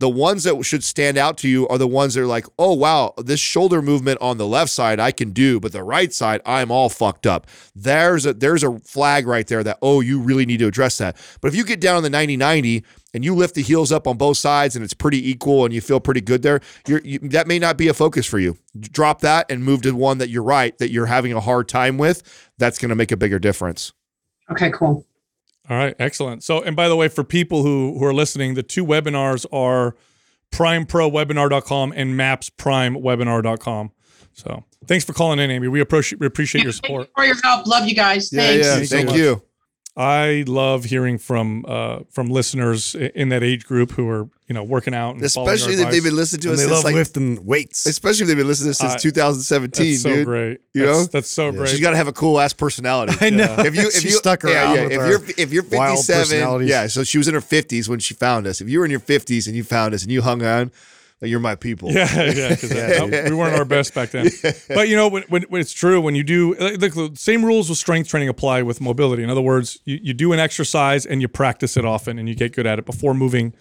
the ones that should stand out to you are the ones that are like, oh wow, this shoulder movement on the left side I can do, but the right side I'm all fucked up. There's a there's a flag right there that oh you really need to address that. But if you get down on the 90-90 and you lift the heels up on both sides and it's pretty equal and you feel pretty good there, you, that may not be a focus for you. Drop that and move to one that you're right that you're having a hard time with. That's going to make a bigger difference. Okay, cool. All right, excellent. So, and by the way, for people who who are listening, the two webinars are primeprowebinar.com and mapsprimewebinar.com. So, Thanks for calling in, Amy. We appreciate we appreciate your Thank you support. for your help. Love you guys. Yeah, Thanks. yeah. Thanks so Thank much. you. I love hearing from uh, from listeners in that age group who are you know working out, and following our Especially if they've been listening to And us they since love like, lifting weights. especially if they've been listening to us since Uh, 2017, That's so dude. great. You that's, know? that's so great. She's got to have a cool ass personality. I know. If you if you stuck yeah, around yeah, with if our you're if you're 57, yeah. So she was in her 50s when she found us. If you were in your 50s and you found us and you hung on, like, you're my people. Yeah, yeah, no, we weren't our best back then. But you know, when, when, when it's true, when you do like, the same rules with strength training apply with mobility. In other words, you, you do an exercise and you practice it often and you get good at it before moving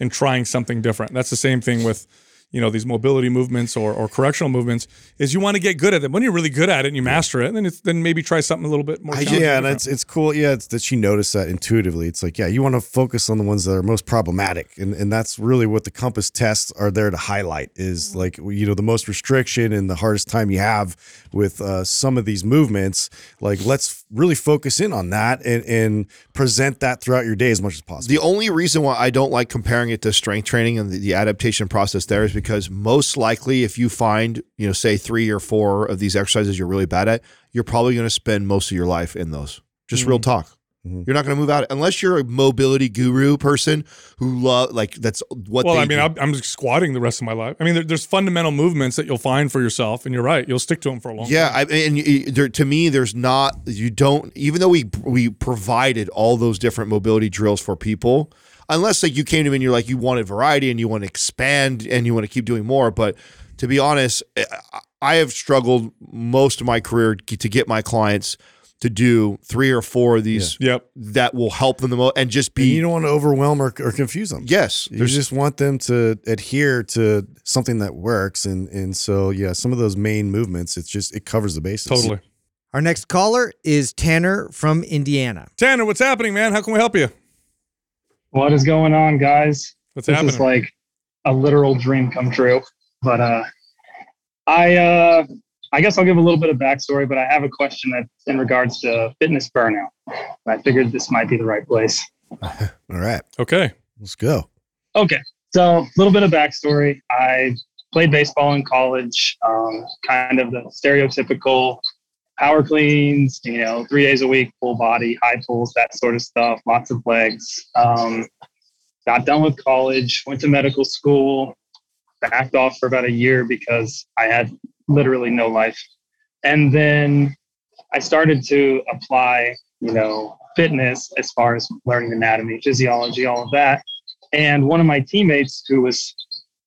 and trying something different. That's the same thing with you know these mobility movements or, or correctional movements. Is you want to get good at them. When you're really good at it and you master it, then it's, then maybe try something a little bit more. I, yeah, and it's it's cool. Yeah, it's that she noticed that intuitively. It's like, yeah, you want to focus on the ones that are most problematic, and and that's really what the compass tests are there to highlight. Is like you know the most restriction and the hardest time you have with uh, some of these movements. Like let's really focus in on that and and present that throughout your day as much as possible. The only reason why I don't like comparing it to strength training and the, the adaptation process there is because most likely, if you find, you know, say three or four of these exercises you're really bad at, you're probably going to spend most of your life in those. Just real mm. talk. Mhm. You're not going to move out unless you're a mobility guru person who love like that's what. well, I mean, do. I'm, I'm squatting the rest of my life. I mean, there, there's fundamental movements that you'll find for yourself, and you're right. You'll stick to them for a long time. Yeah, time. I, and you- there, to me, there's not. You don't. Even though we we provided all those different mobility drills for people, unless like you came to me and you're like you wanted variety and you want to expand and you want to keep doing more. But to be honest, I- I have struggled most of my career to get my clients to do three or four of these Yep. that will help them the most and just And be you don't want to overwhelm or, or confuse them. yes. You just want them to adhere to something that works, and and so yeah, some of those main movements, it's just it covers the bases. Totally. Our next caller is Tanner from Indiana. Tanner, what's happening, man? How can we help you? What is going on, guys? What's this happening? is like a literal dream come true. But uh, I uh, I guess I'll give a little bit of backstory, but I have a question that's in regards to fitness burnout. I figured this might be the right place. All right, okay. let's go. Okay, so a little bit of backstory. I played baseball in college, um, kind of the stereotypical power cleans, you know, three days a week, full body, high pulls, that sort of stuff, lots of legs. Um, got done with college, went to medical school, backed off for about a year because I had literally no life. And then I started to apply, you know, fitness as far as learning anatomy, physiology, all of that. And one of my teammates, who was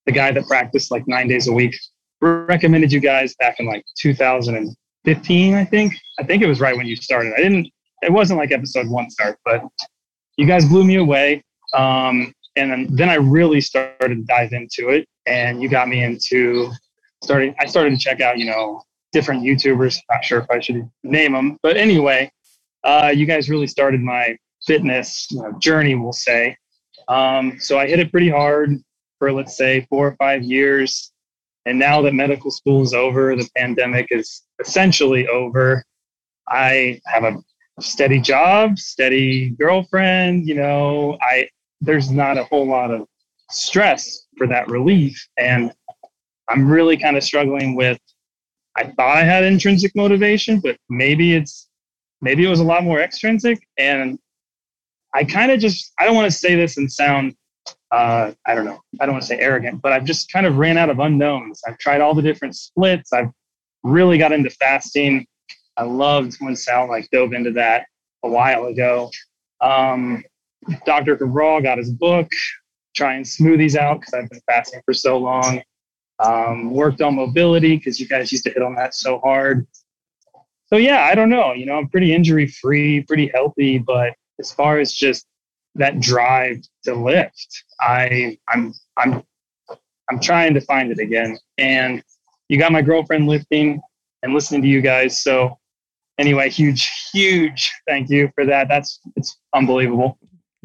the guy that practiced like nine days a week, recommended you guys back in like 2015, I think. I think it was right when you started. I didn't, it wasn't like episode one start, but you guys blew me away. Um, and then, then I really started to dive into it. And you got me into starting, I started to check out, you know, different YouTubers. Not sure if I should name them, but anyway, uh, you guys really started my fitness you know, journey, we'll say. Um, so I hit it pretty hard for let's say four or five years. And now that medical school is over, the pandemic is essentially over. I have a steady job, steady girlfriend. You know, I there's not a whole lot of stress for that relief, and I'm really kind of struggling with. I thought I had intrinsic motivation, but maybe it's maybe it was a lot more extrinsic, and I kind of just I don't want to say this and sound uh, I don't know I don't want to say arrogant, but I've just kind of ran out of unknowns. I've tried all the different splits. I've really got into fasting. I loved when Sal like dove into that a while ago. Um, Dr. Cabral got his book, trying smoothies out because I've been fasting for so long. Um, worked on mobility because you guys used to hit on that so hard. So yeah, I don't know. You know, I'm pretty injury free, pretty healthy, but as far as just that drive to lift, I I'm I'm I'm trying to find it again. And you got my girlfriend lifting and listening to you guys. So anyway, huge, huge thank you for that. That's it's unbelievable.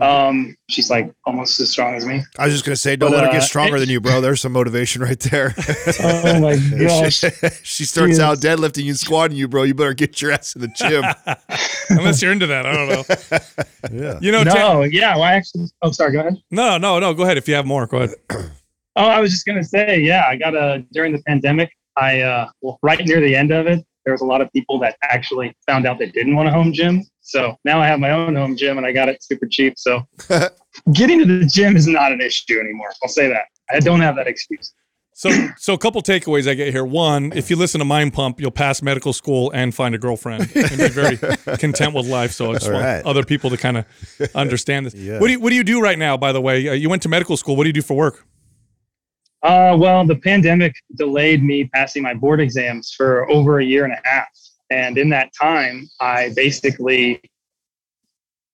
Um, she's like almost as strong as me. I was just gonna say, don't But, let her uh, get stronger than you, bro. There's some motivation right there. Oh my gosh. she, she starts She out deadlifting you and squatting you, bro. You better get your ass in the gym. Unless you're into that, I don't know. Yeah. You know, Tan- No, yeah. Well, I actually, oh, sorry. Go ahead. no, no, no. Go ahead. If you have more, go ahead. Oh, I was just gonna say, yeah, I got a during the pandemic, I uh, well, right near the end of it, there was a lot of people that actually found out they didn't want a home gym. So now I have my own home gym and I got it super cheap. So getting to the gym is not an issue anymore. I'll say that. I don't have that excuse. So, so a couple takeaways I get here. One, if you listen to Mind Pump, you'll pass medical school and find a girlfriend and be very content with life. So I just All want right. other people to kind of understand this. Yeah. What do you What do you do right now? By the way, uh, you went to medical school. What do you do for work? Uh, well, the pandemic delayed me passing my board exams for over a year and a half. And in that time, I basically,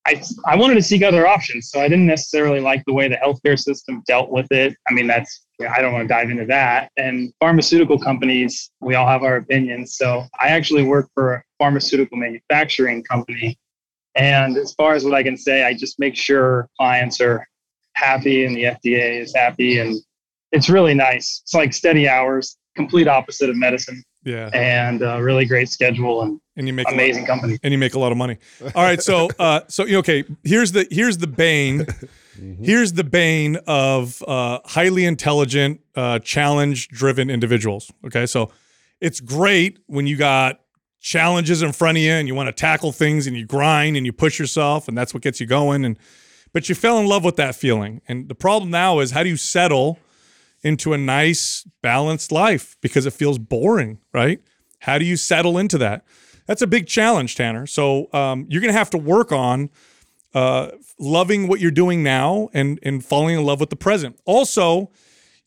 I, I wanted to seek other options. So I didn't necessarily like the way the healthcare system dealt with it. I mean, that's, I don't want to dive into that. And pharmaceutical companies, we all have our opinions. So I actually work for a pharmaceutical manufacturing company. And as far as what I can say, I just make sure clients are happy and the FDA is happy and it's really nice. It's like steady hours, complete opposite of medicine, Yeah, and a really great schedule and and you make a lot- amazing company. and you make a lot of money. All right, so uh, so okay, here's the here's the bane. Here's the bane of uh, highly intelligent, uh, challenge-driven individuals. Okay, so it's great when you got challenges in front of you and you want to tackle things and you grind and you push yourself and that's what gets you going. And but you fell in love with that feeling. And the problem now is how do you settle into a nice, balanced life because it feels boring, right? How do you settle into that? That's a big challenge, Tanner. So um, you're going to have to work on uh, loving what you're doing now and and falling in love with the present. Also,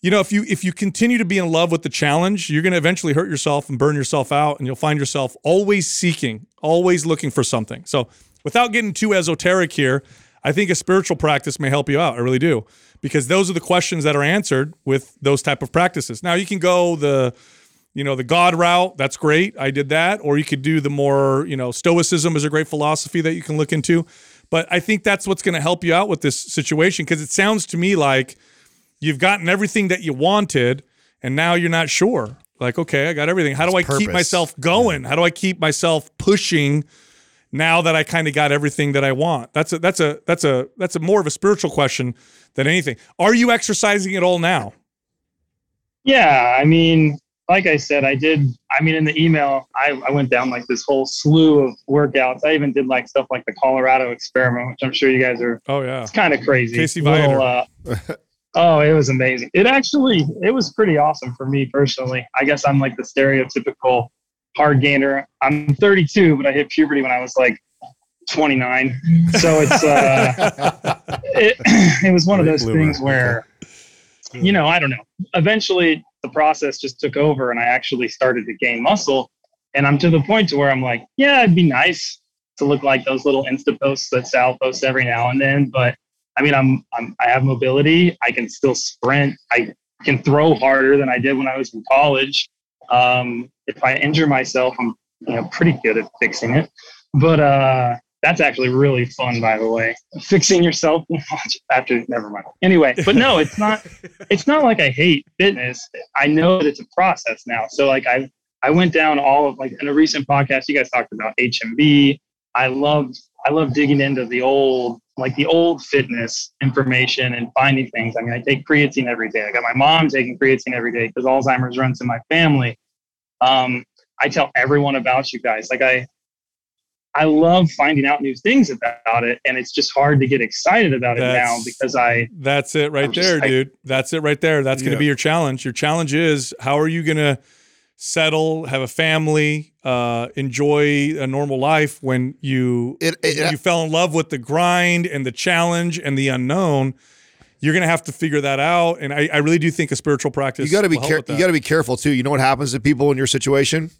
you know, if you if you continue to be in love with the challenge, you're going to eventually hurt yourself and burn yourself out, and you'll find yourself always seeking, always looking for something. So, without getting too esoteric here, I think a spiritual practice may help you out. I really do, because those are the questions that are answered with those type of practices. Now, you can go the you know the god route that's great i did that or you could do the more you know stoicism is a great philosophy that you can look into but i think that's what's going to help you out with this situation because it sounds to me like you've gotten everything that you wanted and now you're not sure. Like okay i got everything. How do i It's keep myself going? How do i keep myself pushing now that i kind of got everything that i want? That's a that's a that's a that's a more of a spiritual question than anything are you exercising at all now Yeah, I mean, like I said, I did. I mean, in the email, I, I went down like this whole slew of workouts. I even did like stuff like the Colorado experiment, which I'm sure you guys are. oh yeah It's kind of crazy. Casey Little, uh, oh, it was amazing. It actually, it was pretty awesome for me personally. I guess I'm like the stereotypical hard gainer. I'm 32, but I hit puberty when I was like 29. So it's uh, it, it was one of those bloomer. things where you know, I don't know. Eventually, the process just took over, and I actually started to gain muscle. And I'm to the point to where I'm like, yeah, it'd be nice to look like those little Insta posts that Sal posts every now and then. But I mean, I'm, I'm I have mobility. I can still sprint. I can throw harder than I did when I was in college. Um, if I injure myself, I'm you know pretty good at fixing it. But uh, that's actually really fun, by the way. Fixing yourself after never mind. Anyway, but no, it's not. It's not like I hate fitness. I know that it's a process now. So like I I went down all of like in a recent podcast, you guys talked about HMB. I love, I love digging into the old like the old fitness information and finding things. I mean, I take creatine every day. I got my mom taking creatine every day because Alzheimer's runs in my family. Um, I tell everyone about you guys. Like I I love finding out new things about it, and it's just hard to get excited about it now because I That's it right I'm just- there, I- dude. That's it right there. That's going to be your challenge. Your challenge is how are you going to settle, have a family, uh, enjoy a normal life when you It, it, you fell in love with the grind and the challenge and the unknown. You're going to have to figure that out, and I, I really do think a spiritual practice. you got to be will help care- with you got to be careful too. You know what happens to people in your situation?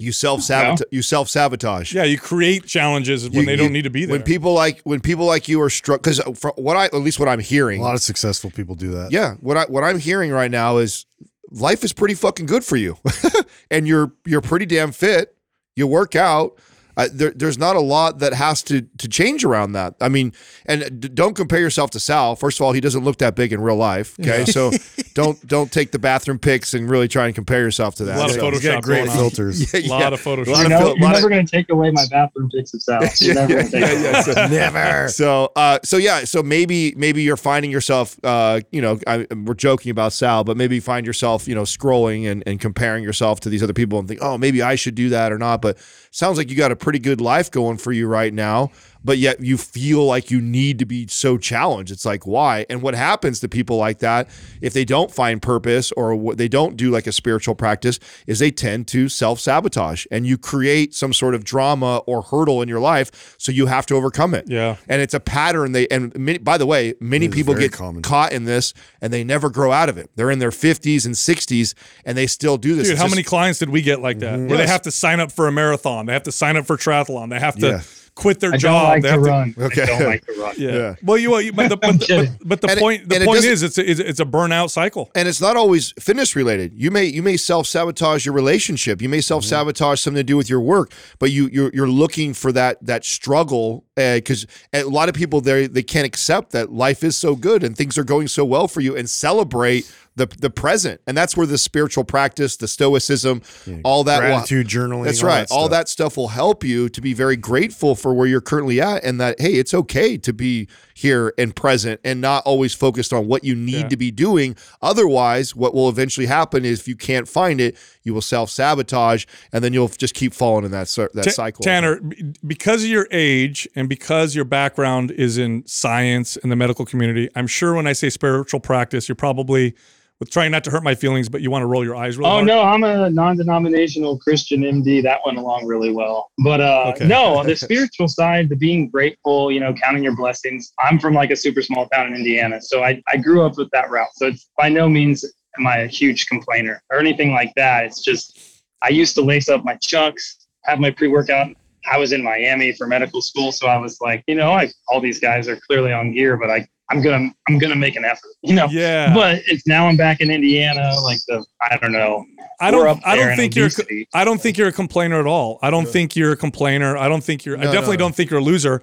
You self sabotage. You self sabotage. yeah, you create challenges when You- they you- don't need to be there. When people like when people like you are struck because what I at least what I'm hearing, A lot of successful people do that. Yeah, what I what I'm hearing right now is life is pretty fucking good for you, and you're you're pretty damn fit. You work out. Uh, there, there's not a lot that has to to change around that. I mean, and d- don't compare yourself to Sal. First of all, he doesn't look that big in real life. Okay, so don't don't take the bathroom pics and really try and compare yourself to that. A lot of So- He's got Photoshop great filters. Yeah, A lot of Photoshop. You of know, fil- you're lot of- never going to take away my bathroom pics of Sal. You're never going to take yeah, yeah. So- Never. So, uh, so yeah, so maybe maybe you're finding yourself, uh, you know, I, we're joking about Sal, but maybe you find yourself, you know, scrolling and, and comparing yourself to these other people and think, oh, maybe I should do that or not. But sounds like you got a pretty good life going for you right now, but yet you feel like you need to be so challenged. It's like why? And what happens to people like that if they don't find purpose or what they don't do like a spiritual practice is they tend to self sabotage and you create some sort of drama or hurdle in your life, so you have to overcome it Yeah. and it's a pattern they and many, by the way many people get common. caught in this and they never grow out of it they're in their 50s and 60s and they still do this Dude, It's how just- many clients did we get like that? Where they have to sign up for a marathon, they have to sign up for triathlon, they have to Yeah. Quit their I don't job. like they to have run. Okay. I don't like to run. Yeah. Yeah. Well, you, you but the, but, the, but, but the And it- point the point doesn't- is it's a, it's a burnout cycle. and it's not always fitness related. You may you may self sabotage your relationship. You may self sabotage something to do with your work, but you you're, you're looking for that that struggle uh, because a lot of people they they can't accept that life is so good and things are going so well for you and celebrate the the present. And that's where the spiritual practice, the stoicism, all that will- Gratitude journaling. That's all right. that all that stuff will help you to be very grateful for where you're currently at and that, hey, it's okay to be here and present and not always focused on what you need Yeah. to be doing. Otherwise, what will eventually happen is if you can't find it, you will self sabotage and then you'll just keep falling in that, that Ta- cycle. Tanner, because of your age and because your background is in science and the medical community, I'm sure when I say spiritual practice, you're probably with trying not to hurt my feelings, but you want to roll your eyes really Oh hard. no, I'm a non-denominational Christian MD. That went along really well. But uh, Okay. no, the spiritual side, the being grateful, you know, counting your blessings. I'm from like a super small town in Indiana, so I, I grew up with that route. So it's by no means am I a huge complainer or anything like that. It's just I used to lace up my chucks, have my pre-workout. I was in Miami for medical school, so I was like, you know, like all these guys are clearly on gear, but I I'm gonna I'm gonna make an effort, you know. Yeah. But it's now I'm back in Indiana, like the I don't know. I don't. I don't in think you're. I don't think you're a complainer at all. I don't think you're a complainer. I don't think you're. I No, definitely no. don't think you're a loser.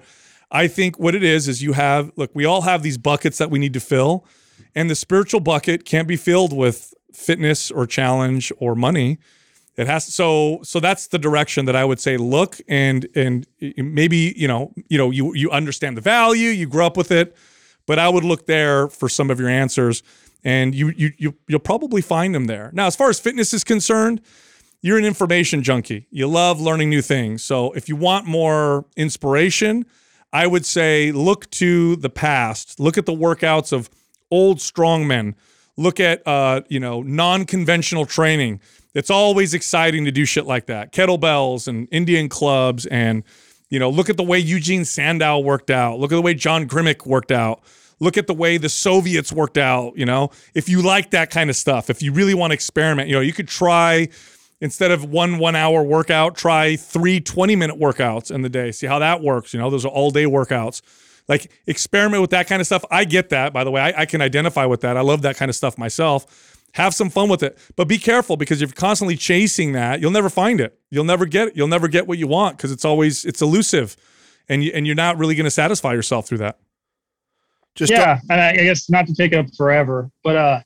I think what it is is you have. Look, we all have these buckets that we need to fill, and the spiritual bucket can't be filled with fitness or challenge or money. It has so so that's the direction that I would say look and and maybe you know you know you you understand the value you grew up with it, but I would look there for some of your answers and you you you you'll probably find them there. Now as far as fitness is concerned, you're an information junkie. You love learning new things. So if you want more inspiration, I would say look to the past. Look at the workouts of old strongmen. Look at uh, you know, non-conventional training. It's always exciting to do shit like that. Kettlebells and Indian clubs and you know, look at the way Eugene Sandow worked out. Look at the way John Grimek worked out. Look at the way the Soviets worked out, you know. If you like that kind of stuff, if you really want to experiment, you know, you could try instead of one one hour workout, try three 20 minute workouts in the day. See how that works. You know, those are all day workouts. Like experiment with that kind of stuff. I get that, by the way. I, I can identify with that. I love that kind of stuff myself. Have some fun with it. But be careful because if you're constantly chasing that, you'll never find it. You'll never get it. You'll never get what you want because it's always it's elusive. And you and you're not really going to satisfy yourself through that. Just yeah, and I, I guess not to take it up forever, but uh,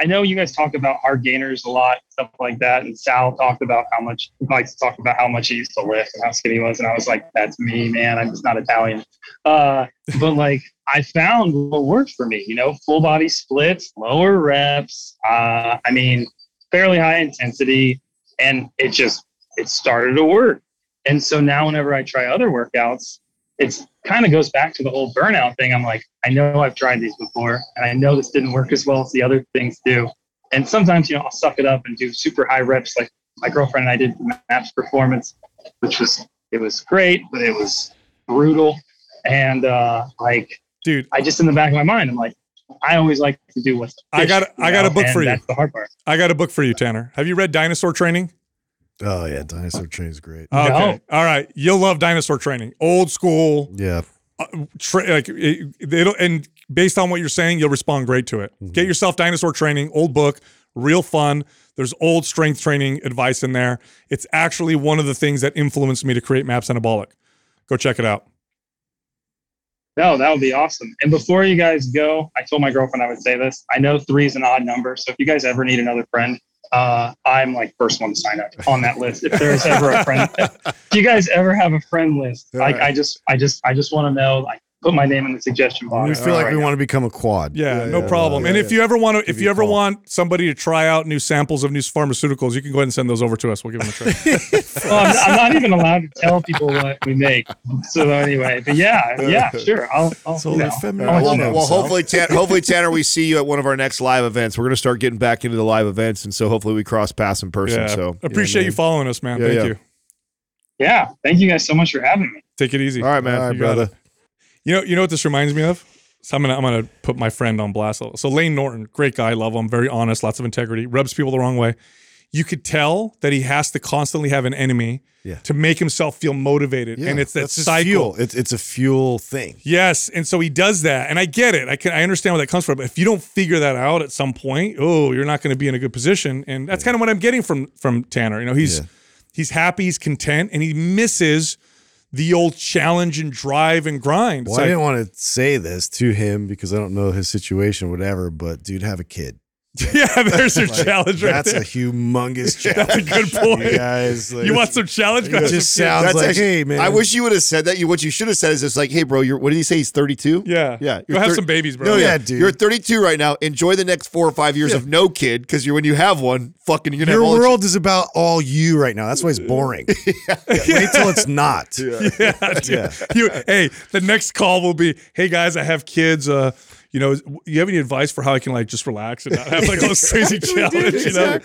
I know you guys talk about hard gainers a lot, stuff like that. And Sal talked about how much he likes to talk about how much he used to lift and how skinny he was, and I was like, "That's me, man. I'm just not Italian." Uh, but like, I found what works for me. You know, full body splits, lower reps. Uh, I mean, fairly high intensity, and it just it started to work. And so now, whenever I try other workouts, it's kind of goes back to the whole burnout thing. I'm like, I know I've tried these before, and I know this didn't work as well as the other things do. And sometimes, you know, I'll suck it up and do super high reps, like my girlfriend and I did Maps Performance, which was it was great, but it was brutal. And uh, like, Dude, I just in the back of my mind, I'm like, I always like to do what's I got- you I got a book and for you. That's the hard part. I got a book for you, Tanner. Have you read Dinosaur Training? Oh yeah, dinosaur train's great. Okay. No. All right. You'll love Dinosaur Training. Old school. Yeah, uh, Tra- like it, it'll, and based on what you're saying, you'll respond great to it. Mm-hmm. Get yourself Dinosaur Training, old book, real fun. There's old strength training advice in there. It's actually one of the things that influenced me to create Maps Anabolic. Go check it out. No, that would be awesome. And before you guys go, I told my girlfriend I would say this. I know three is an odd number, so if you guys ever need another friend, uh, I'm like first one to sign up on that list. If there's ever a friend, if you guys ever have a friend list, like I just, I just, I just want to know. Like, put my name in the suggestion box. We feel like right we now. want to become a quad. Yeah, no problem. and if you ever want to, if you you ever call. want somebody to try out new samples of new pharmaceuticals, you can go ahead and send those over to us. We'll give them a try. well, I'm, I'm not even allowed to tell people what we make. So anyway, but yeah, yeah, sure. I'll, I'll So you know. I'll Well, know. well, hopefully, Tan- hopefully, Tanner, we see you at one of our next live events. We're going to start getting back into the live events, and so hopefully we cross paths in person. yeah, So appreciate yeah, you following us, man. Yeah, Thank yeah. you. yeah, thank you guys so much for having me. Take it easy. All right, man. All right, You got brother. You know, you know what this reminds me of? So I'm gonna I'm gonna put my friend on blast. So Layne Norton, great guy, love him, very honest, lots of integrity, rubs people the wrong way. You could tell that he has to constantly have an enemy Yeah. to make himself feel motivated, Yeah, and it's that that's cycle. Fuel. It's it's a fuel thing. Yes, and so he does that, and I get it. I can I understand where that comes from. But if you don't figure that out at some point, oh, you're not going to be in a good position. And that's kind of what I'm getting from from Tanner. You know, he's Yeah. he's happy, he's content, and he misses the old challenge and drive and grind. Well, It's I didn't want to say this to him because I don't know his situation, whatever. But dude, have a kid. yeah, there's your Like, challenge right That's there. a humongous challenge. That's a good point. You guys, like, you want some challenge? It just some sounds That's like, actually- hey man, I wish you would have said that. You what you should have said is just like, hey, bro, you're what did he say? He's 32. Yeah, Yeah, Go you're have thir- some babies, bro. No, yeah, Yeah, dude. You're 32 right now. Enjoy the next four or five years of no kid, because you're when you have one, fucking, you're gonna your have the world is about all you right now. That's why it's boring. Wait till it's not. yeah, dude. You, hey, the next call will be, "Hey guys, I have kids. Uh, you know, you have any advice for how I can like just relax and not have like all this crazy challenge? You know,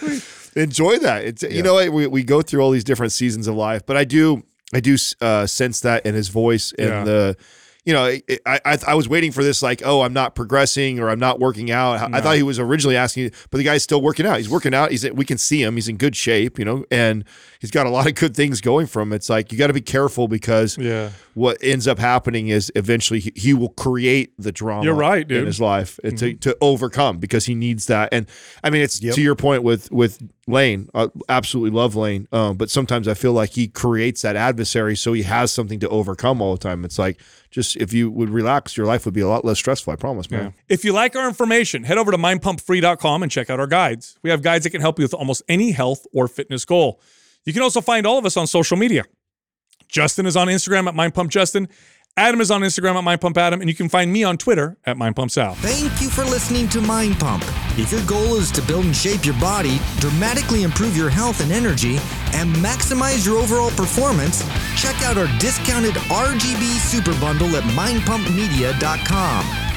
enjoy that. It's you know we, we go through all these different seasons of life, but I do I do uh, sense that in his voice and Yeah. the you know I, I I was waiting for this like oh I'm not progressing or I'm not working out. I thought he was originally asking, but the guy's still working out. He's working out. He's we can see him. He's in good shape, you know, and he's got a lot of good things going for him. It's like you got to be careful because yeah, what ends up happening is eventually he, he will create the drama. You're right, in dude. his life uh, to to overcome because he needs that. And I mean, it's Yep. to your point with with Layne. I absolutely love Layne, um, but sometimes I feel like he creates that adversary, so he has something to overcome all the time. It's like just if you would relax, your life would be a lot less stressful. I promise, man. If you like our information, head over to mindpumpfree.com and check out our guides. We have guides that can help you with almost any health or fitness goal. You can also find all of us on social media. Justin is on Instagram at mindpumpjustin. Adam is on Instagram at mindpumpadam, and you can find me on Twitter at mindpumpsal. Thank you for listening to Mind Pump. If your goal is to build and shape your body, dramatically improve your health and energy, and maximize your overall performance, check out our discounted RGB Super Bundle at mindpumpmedia.com.